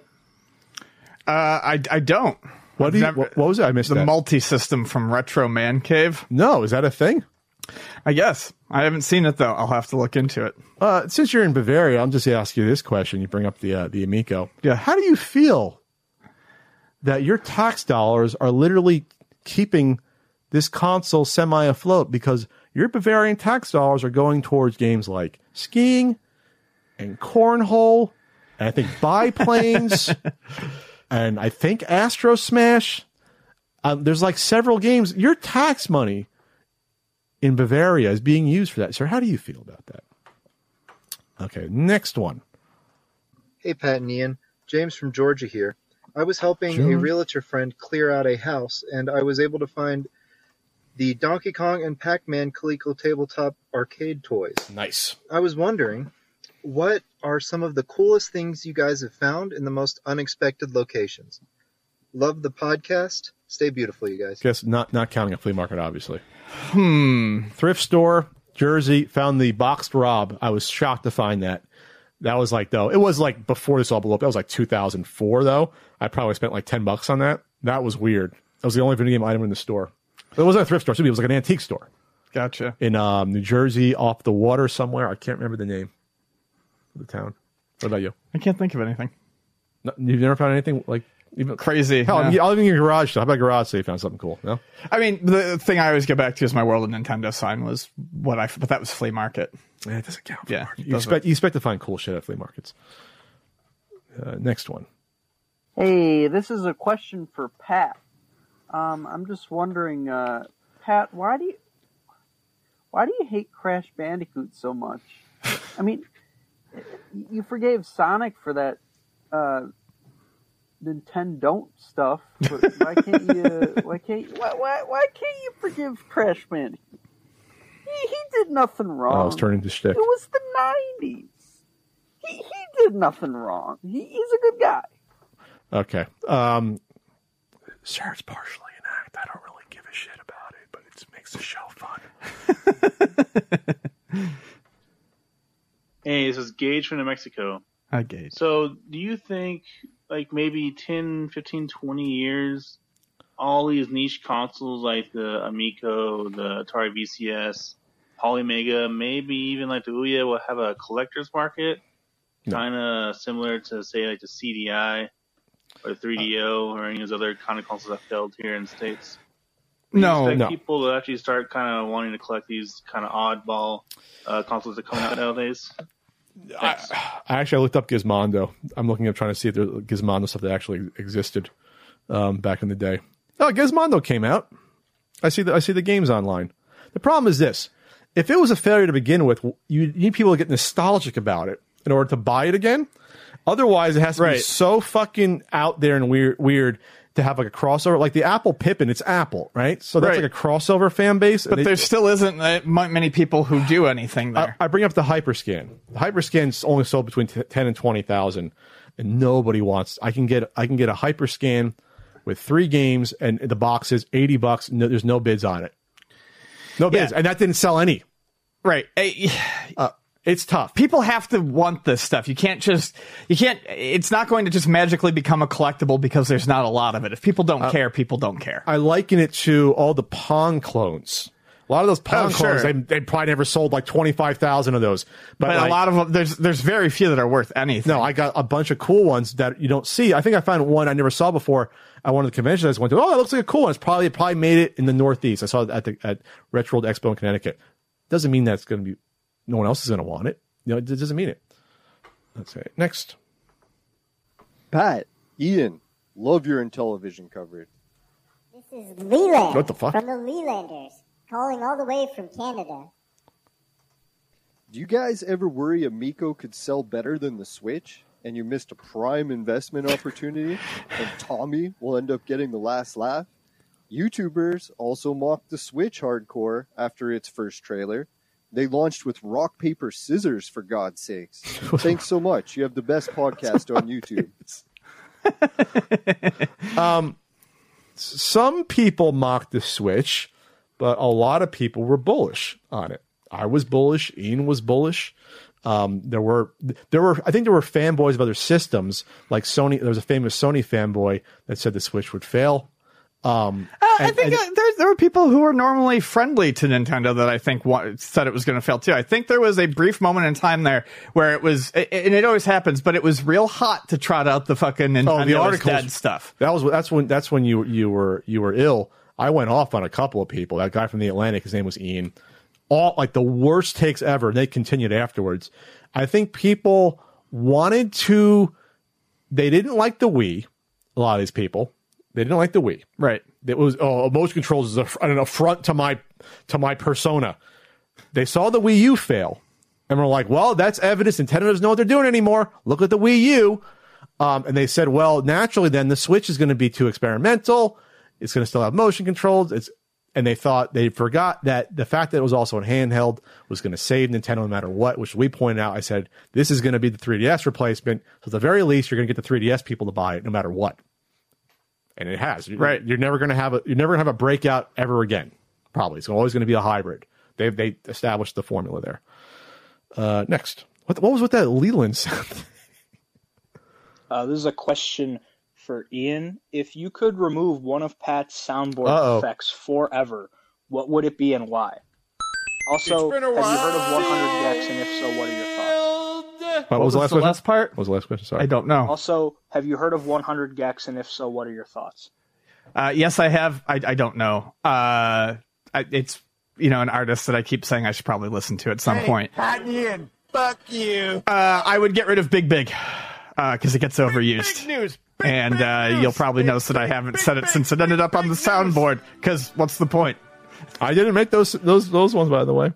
Uh, I I don't. What, you, never- what, what was it? I missed the that. multi-system from Retro Man Cave? no, is that a thing? I guess I haven't seen it though. I'll have to look into it. Uh, since you're in Bavaria, I'll just ask you this question. You bring up the uh, the Amico. Yeah. How do you feel that your tax dollars are literally keeping this console semi afloat because your Bavarian tax dollars are going towards games like skiing and cornhole, and I think biplanes, and I think Astro Smash. Um, there's like several games. Your tax money in Bavaria is being used for that. Sir, how do you feel about that? Okay, next one. Hey, Pat and Ian. James from Georgia here. I was helping a realtor friend clear out a house, and I was able to find the Donkey Kong and Pac Man Coleco tabletop arcade toys. Nice. I was wondering, what are some of the coolest things you guys have found in the most unexpected locations? Love the podcast. Stay beautiful, you guys. Guess not not counting a flea market, obviously. Hmm. Thrift store, Jersey, found the boxed Rob. I was shocked to find that. That was like though. It was like before this all blew up. That was like 2004 though. I probably spent like 10 bucks on that. That was weird. That was the only video game item in the store. It wasn't a thrift store. It was like an antique store Gotcha. in um, New Jersey, off the water somewhere. I can't remember the name of the town. What about you? I can't think of anything No, you've never found anything like even crazy. Hell, no. I'll even in your garage. How about garage? So you found something cool. No. I mean, the thing I always get back to is my World of Nintendo sign was what I, but that was flea market. Yeah, it doesn't count. For Yeah, market. You doesn't. expect you expect to find cool shit at flea markets. Uh, next one. Hey, this is a question for Pat. Um, I'm just wondering, uh, Pat, why do you why do you hate Crash Bandicoot so much? I mean, you forgave Sonic for that uh, Nintendo stuff, but why can't you? Why can't you, why, why why can't you forgive Crash Bandicoot? He, he did nothing wrong. Oh, I was turning to shtick. It was the '90s. He he did nothing wrong. He, he's a good guy. Okay. Um, sir, it's partially an act. I don't really give a shit about it, but it makes the show fun. Hey, this is Gage from New Mexico. Hi, Gage. So, do you think, like, maybe 10, 15, 20 years, all these niche consoles like the Amico, the Atari VCS, Polymega, maybe even like the Ouya will have a collector's market? No. Kind of similar to, say, like the CDI or 3DO uh, or any of those other kind of consoles that failed here in the States? No, no. people to actually start kind of wanting to collect these kind of oddball uh, consoles that come out nowadays? Thanks. I actually looked up Gizmondo. I'm looking up trying to see if there's Gizmondo stuff that actually existed um, back in the day. Oh, Gizmondo came out. I see the I see the games online. The problem is this: if it was a failure to begin with, you need people to get nostalgic about it in order to buy it again. Otherwise, it has to be so fucking out there and weird, weird to have like a crossover, like the Apple Pippin. It's Apple, right? So that's Right. like a crossover fan base. But there still isn't that many people who do anything there. I, I bring up the hyperscan. The hyperscan's only sold between t- ten and twenty thousand, and nobody wants. I can get I can get a hyperscan with three games, and the box is eighty bucks. No, there's no bids on it. No bids, Yeah. and that didn't sell any. right. Eh, It's tough. people have to want this stuff. You can't just you can't it's not going to just magically become a collectible because there's not a lot of it. If people don't uh, care, people don't care. I liken it to all the Pong clones. A lot of those Pong Oh, sure. clones, they, they probably never sold like twenty five thousand of those. But, but like- a lot of them there's there's very few that are worth anything. No, I got a bunch of cool ones that you don't see. I think I found one I never saw before at one of the conventions I just went to. Oh, that looks like a cool one. It's probably it probably made it in the Northeast. I saw it at the at Retro World Expo in Connecticut. Doesn't mean that's going to be no one else is going to want it. You know, it doesn't mean it. Let's say next. Pat, Ian, love your Intellivision coverage. This is Leland What the fuck? from the Lelanders, calling all the way from Canada. Do you guys ever worry Amico could sell better than the Switch and you missed a prime investment opportunity and Tommy will end up getting the last laugh? YouTubers also mocked the Switch hardcore after its first trailer. They launched with rock, paper, scissors, for God's sakes. Thanks so much. You have the best podcast on YouTube. some people mocked the Switch, but a lot of people were bullish on it. I was bullish. Ian was bullish. Um, there were there were I think there were fanboys of other systems like Sony. There was a famous Sony fanboy that said the Switch would fail. Um, Uh, I think and- uh, there there were people who were normally friendly to Nintendo that I think wa- said it was going to fail too. I think there was a brief moment in time there where it was, and it always happens, but it was real hot to trot out the fucking Nintendo Oh, the articles dead stuff. That was that's when that's when you you were you were ill. I went off on a couple of people. That guy from the Atlantic, his name was Ian. All like the worst takes ever. And they continued afterwards. I think people wanted to. They didn't like the Wii. A lot of these people, they didn't like the Wii. Right. It was oh, motion controls is a, an affront to my to my persona. They saw the Wii U fail, and were like, "Well, that's evidence Nintendo doesn't know what they're doing anymore. Look at the Wii U." Um, and they said, "Well, naturally, then the Switch is going to be too experimental. It's going to still have motion controls. It's and they thought they forgot that the fact that it was also in handheld was going to save Nintendo no matter what, which we pointed out. I said this is going to be the 3DS replacement. So at the very least, you're going to get the 3DS people to buy it no matter what. And it has. Right. You're never going to have a you're never going to have a breakout ever again. Probably. It's always going to be a hybrid. They they established the formula there. Uh, next, what what was with that Leland sound? Uh, this is a question for Ian. If you could remove one of Pat's soundboard Uh-oh. effects forever, what would it be and why? Also, have you heard of 100 gecs, and if so, what are your thoughts? What, was the last the question? last part? What was the last question? Sorry. I don't know. Also, have you heard of 100 gecs, and if so, what are your thoughts? Uh, yes, I have. I, I don't know. Uh, I, it's you know an artist that I keep saying I should probably listen to at some point. Pat Ian, fuck you. Uh, I would get rid of Big Big because it gets overused. news. and uh, you'll probably notice that I haven't said it since it ended up on the soundboard. Because what's the point? I didn't make those those those ones by the way.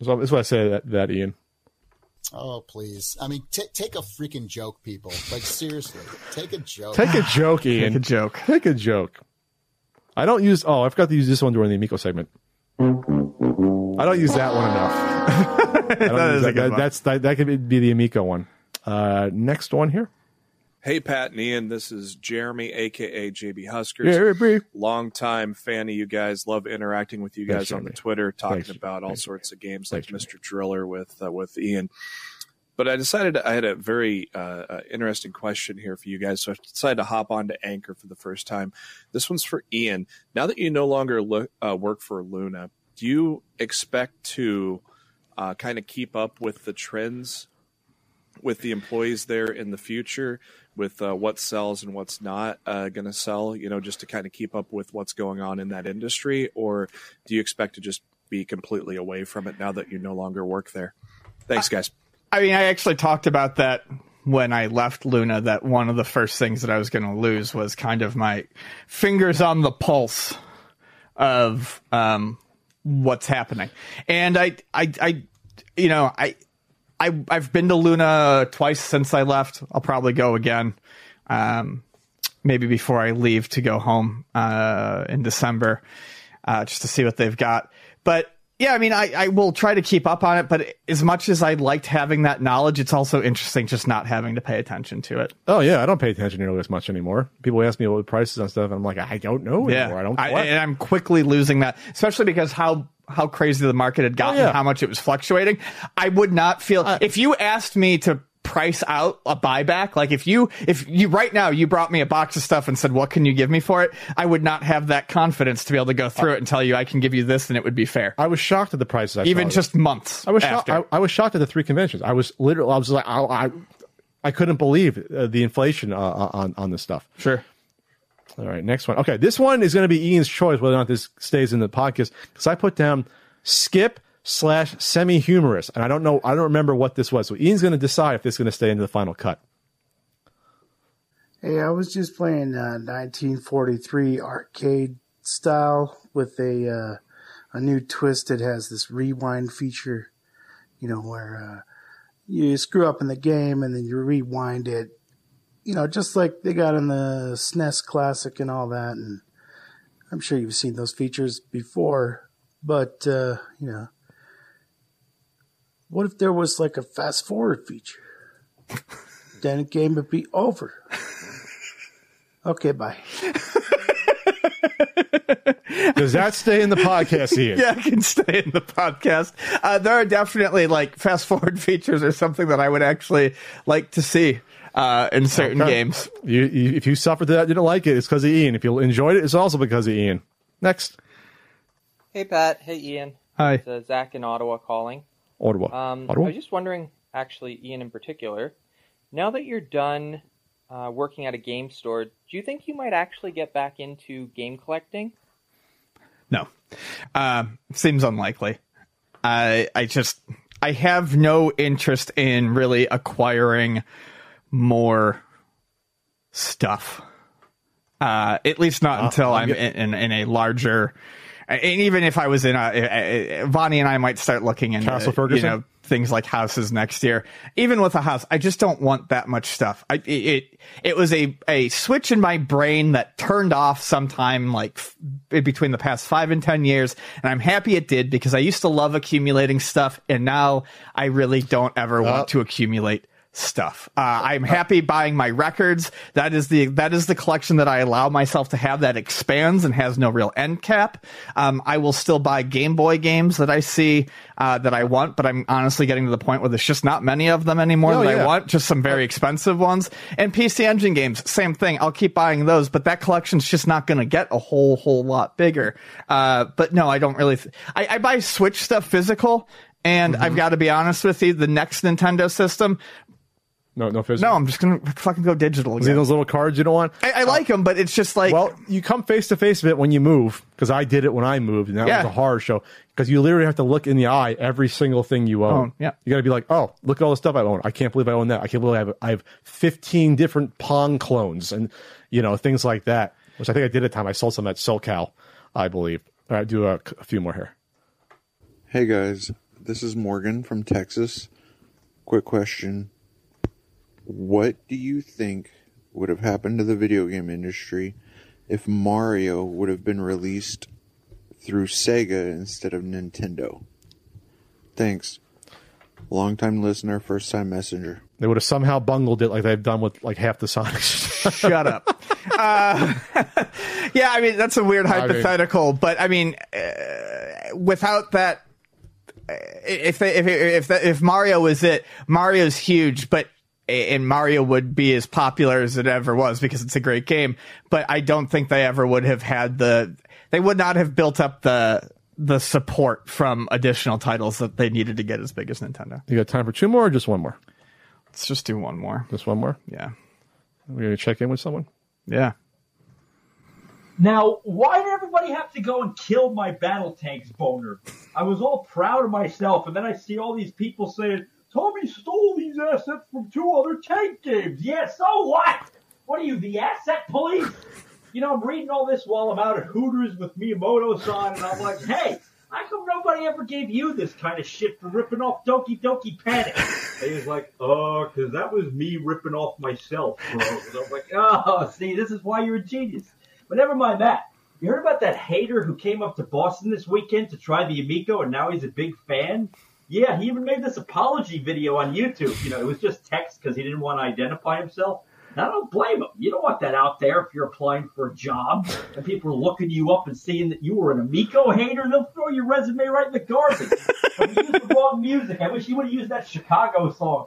That's what I say that that Ian. Oh please! I mean, t- take a freaking joke, people. Like seriously, take a joke. Take a joke, Ian. Take a joke. Take a joke. I don't use. Oh, I forgot to use this one during the Amico segment. I don't use that one enough. I don't That use is a good. That's that, that could be- be the Amico one. Uh, next one here. Hey, Pat and Ian, this is Jeremy, aka JB Huskers. Jeremy. Longtime fan of you guys. Love interacting with you Thanks, guys on the Twitter, talking Thanks. about all Thanks. sorts of games like Mr. Driller with uh, with Ian. But I decided I had a very uh, uh, interesting question here for you guys, so I decided to hop on to Anchor for the first time. This one's for Ian. Now that you no longer look, uh, work for Luna, do you expect to uh, kind of keep up with the trends with the employees there in the future with uh, what sells and what's not uh, going to sell you know just to kind of keep up with what's going on in that industry or do you expect to just be completely away from it now that you no longer work there thanks guys I mean, I actually talked about that when I left Luna. That one of the first things that I was going to lose was kind of my fingers on the pulse of um, what's happening. And I, I, I, you know, I, I, I've been to Luna twice since I left. I'll probably go again. Um, maybe before I leave to go home uh, in December, uh, just to see what they've got. But yeah, I mean, I, I will try to keep up on it. But as much as I liked having that knowledge, it's also interesting just not having to pay attention to it. Oh yeah, I don't pay attention nearly as much anymore. People ask me what the prices on stuff, and I'm like, I don't know anymore. I don't. I, and I'm quickly losing that, especially because how how crazy the market had gotten, Oh, yeah. how much it was fluctuating. I would not feel if you asked me to price out a buyback, like if you if you right now you brought me a box of stuff and said, "What can you give me for it?" I would not have that confidence to be able to go through it and tell you I can give you this and it would be fair. I was shocked at the prices. I Even just months. I was shocked. I, I was shocked at the three conventions. I was literally. I was like, I, I, I couldn't believe uh, the inflation uh, on on this stuff. Sure. All right, next one. Okay, this one is going to be Ian's choice whether or not this stays in the podcast because I put down skip slash semi humorous, and I don't know. I don't remember what this was. So Ian's going to decide if this is going to stay into the final cut. Hey, I was just playing uh, 1943 arcade style with a uh, a new twist that has this rewind feature. You know where uh, you screw up in the game and then you rewind it. You know, just like they got in the SNES Classic and all that. And I'm sure you've seen those features before, but uh, you know, what if there was like a fast forward feature? then the game would be over. Okay, bye. Does that stay in the podcast, Ian? yeah, it can stay in the podcast. Uh, there are definitely like fast forward features or something that I would actually like to see uh, in certain Okay. games. You, you, if you suffered that, didn't like it, it's because of Ian. If you enjoyed it, it's also because of Ian. Next, Hey Pat, hey Ian. Hi. It's uh, Zach in Ottawa calling. Ottawa. Um, Ottawa? I was just wondering, actually, Ian in particular, now that you're done uh, working at a game store, do you think you might actually get back into game collecting? No, um, seems unlikely. I I just I have no interest in really acquiring more stuff. Uh, at least not Uh, until I'm I'm in, in, in a larger. And even if I was in a, uh, Vonnie and I might start looking into Castle you know things like houses next year. Even with a house, I just don't want that much stuff. I, it, it was a a switch in my brain that turned off sometime like f- between the past five and ten years, and I'm happy it did because I used to love accumulating stuff, and now I really don't ever want to accumulate stuff. Uh, I'm happy buying my records. That is the that is the collection that I allow myself to have that expands and has no real end cap. Um, I will still buy Game Boy games that I see uh, that I want, but I'm honestly getting to the point where there's just not many of them anymore Oh, that yeah. I want. Just some very expensive ones. And PC Engine games, same thing. I'll keep buying those, but that collection's just not going to get a whole whole lot bigger. Uh, but no, I don't really. Th- I, I buy Switch stuff physical. And Mm-hmm. I've got to be honest with you, the next Nintendo system, no, no physical. no, I'm just gonna fucking go digital See again. those little cards you don't want? I, I like them, but it's just like well, you come face to face with it when you move because I did it when I moved, and that Yeah. was a horror show because you literally have to look in the eye every single thing you own. Own, yeah. you got to be like, oh, look at all the stuff I own. I can't believe I own that. I can't believe I have I have 15 different Pong clones and you know things like that. Which I think I did at the time. I sold some at SoCal, I believe. All right, do a, a few more here. Hey guys, this is Morgan from Texas. Quick question. What do you think would have happened to the video game industry if Mario would have been released through Sega instead of Nintendo? Thanks. Longtime listener, first time messenger. They would have somehow bungled it like they've done with like half the Sonics. Shut up. Uh, yeah, I mean that's a weird I mean- hypothetical, but I mean, uh, without that, uh, if they, if if that, if Mario was it, Mario's huge, but and Mario would be as popular as it ever was because it's a great game. But I don't think they ever would have had the. They would not have built up the the support from additional titles that they needed to get as big as Nintendo. You got time for two more or just one more? Let's just do one more. Just one more? Yeah. We're going to check in with someone? Yeah. Now, why did everybody have to go and kill my battle tanks boner? I was all proud of myself, and then I see all these people saying, Tommy stole these assets from two other tank games. Yeah, so what? What are you, the asset police? You know, I'm reading all this while I'm out at Hooters with Miyamoto-san, and I'm like, hey, how come nobody ever gave you this kind of shit for ripping off Doki Doki Panic? And he was like, uh, oh, because that was me ripping off myself, bro. And I'm like, oh, see, this is why you're a genius. But never mind that. You heard about that hater who came up to Boston this weekend to try the Amico and now he's a big fan? Yeah, he even made this apology video on YouTube. You know, it was just text because he didn't want to identify himself. And I don't blame him. You don't want that out there if you're applying for a job and people are looking you up and seeing that you were an Amico hater. They'll throw your resume right in the garbage. you used the wrong music. I wish you would have used that Chicago song.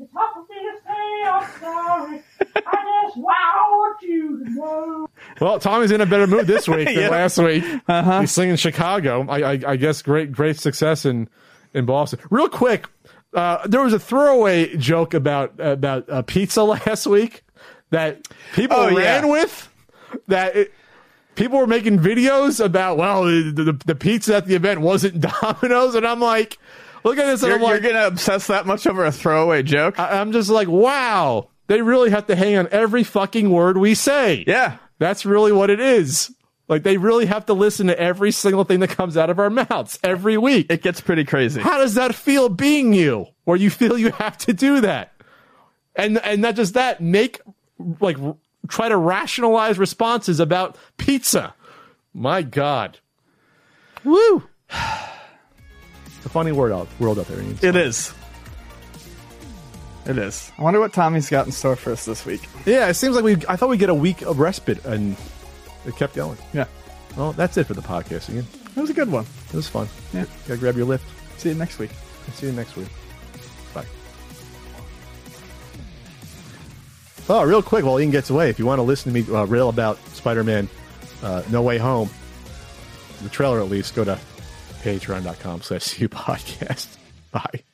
It's hard for me to say I'm sorry. I just want you to know. Well, Tommy's in a better mood this week than Yeah. last week. Uh-huh. He's singing Chicago. I, I, I guess great great success in in Boston. Real quick, uh, there was a throwaway joke about about uh, pizza last week that people Oh, ran yeah. with. That it, people were making videos about. Well, the, the, the pizza at the event wasn't Domino's, and I'm like, look at this, You're, I'm like, you're gonna obsess that much over a throwaway joke? I, I'm just like, wow, they really have to hang on every fucking word we say. Yeah. That's really what it is. Like they really have to listen to every single thing that comes out of our mouths every week. It gets pretty crazy. How does that feel being you? Where you feel you have to do that? And and not just that, make like try to rationalize responses about pizza. My God. Woo. It's a funny word out world out there. Ian. It is. It is. I wonder what Tommy's got in store for us this week. Yeah, it seems like we. I thought we'd get a week of respite, and it kept going. Yeah. Well, that's it for the podcast again. It was a good one. It was fun. Yeah. Gotta grab your lift. See you next week. See you next week. Bye. Oh, real quick, while Ian gets away, if you want to listen to me uh, rail about Spider-Man uh, No Way Home, the trailer at least, go to patreon.com slash podcast. Bye.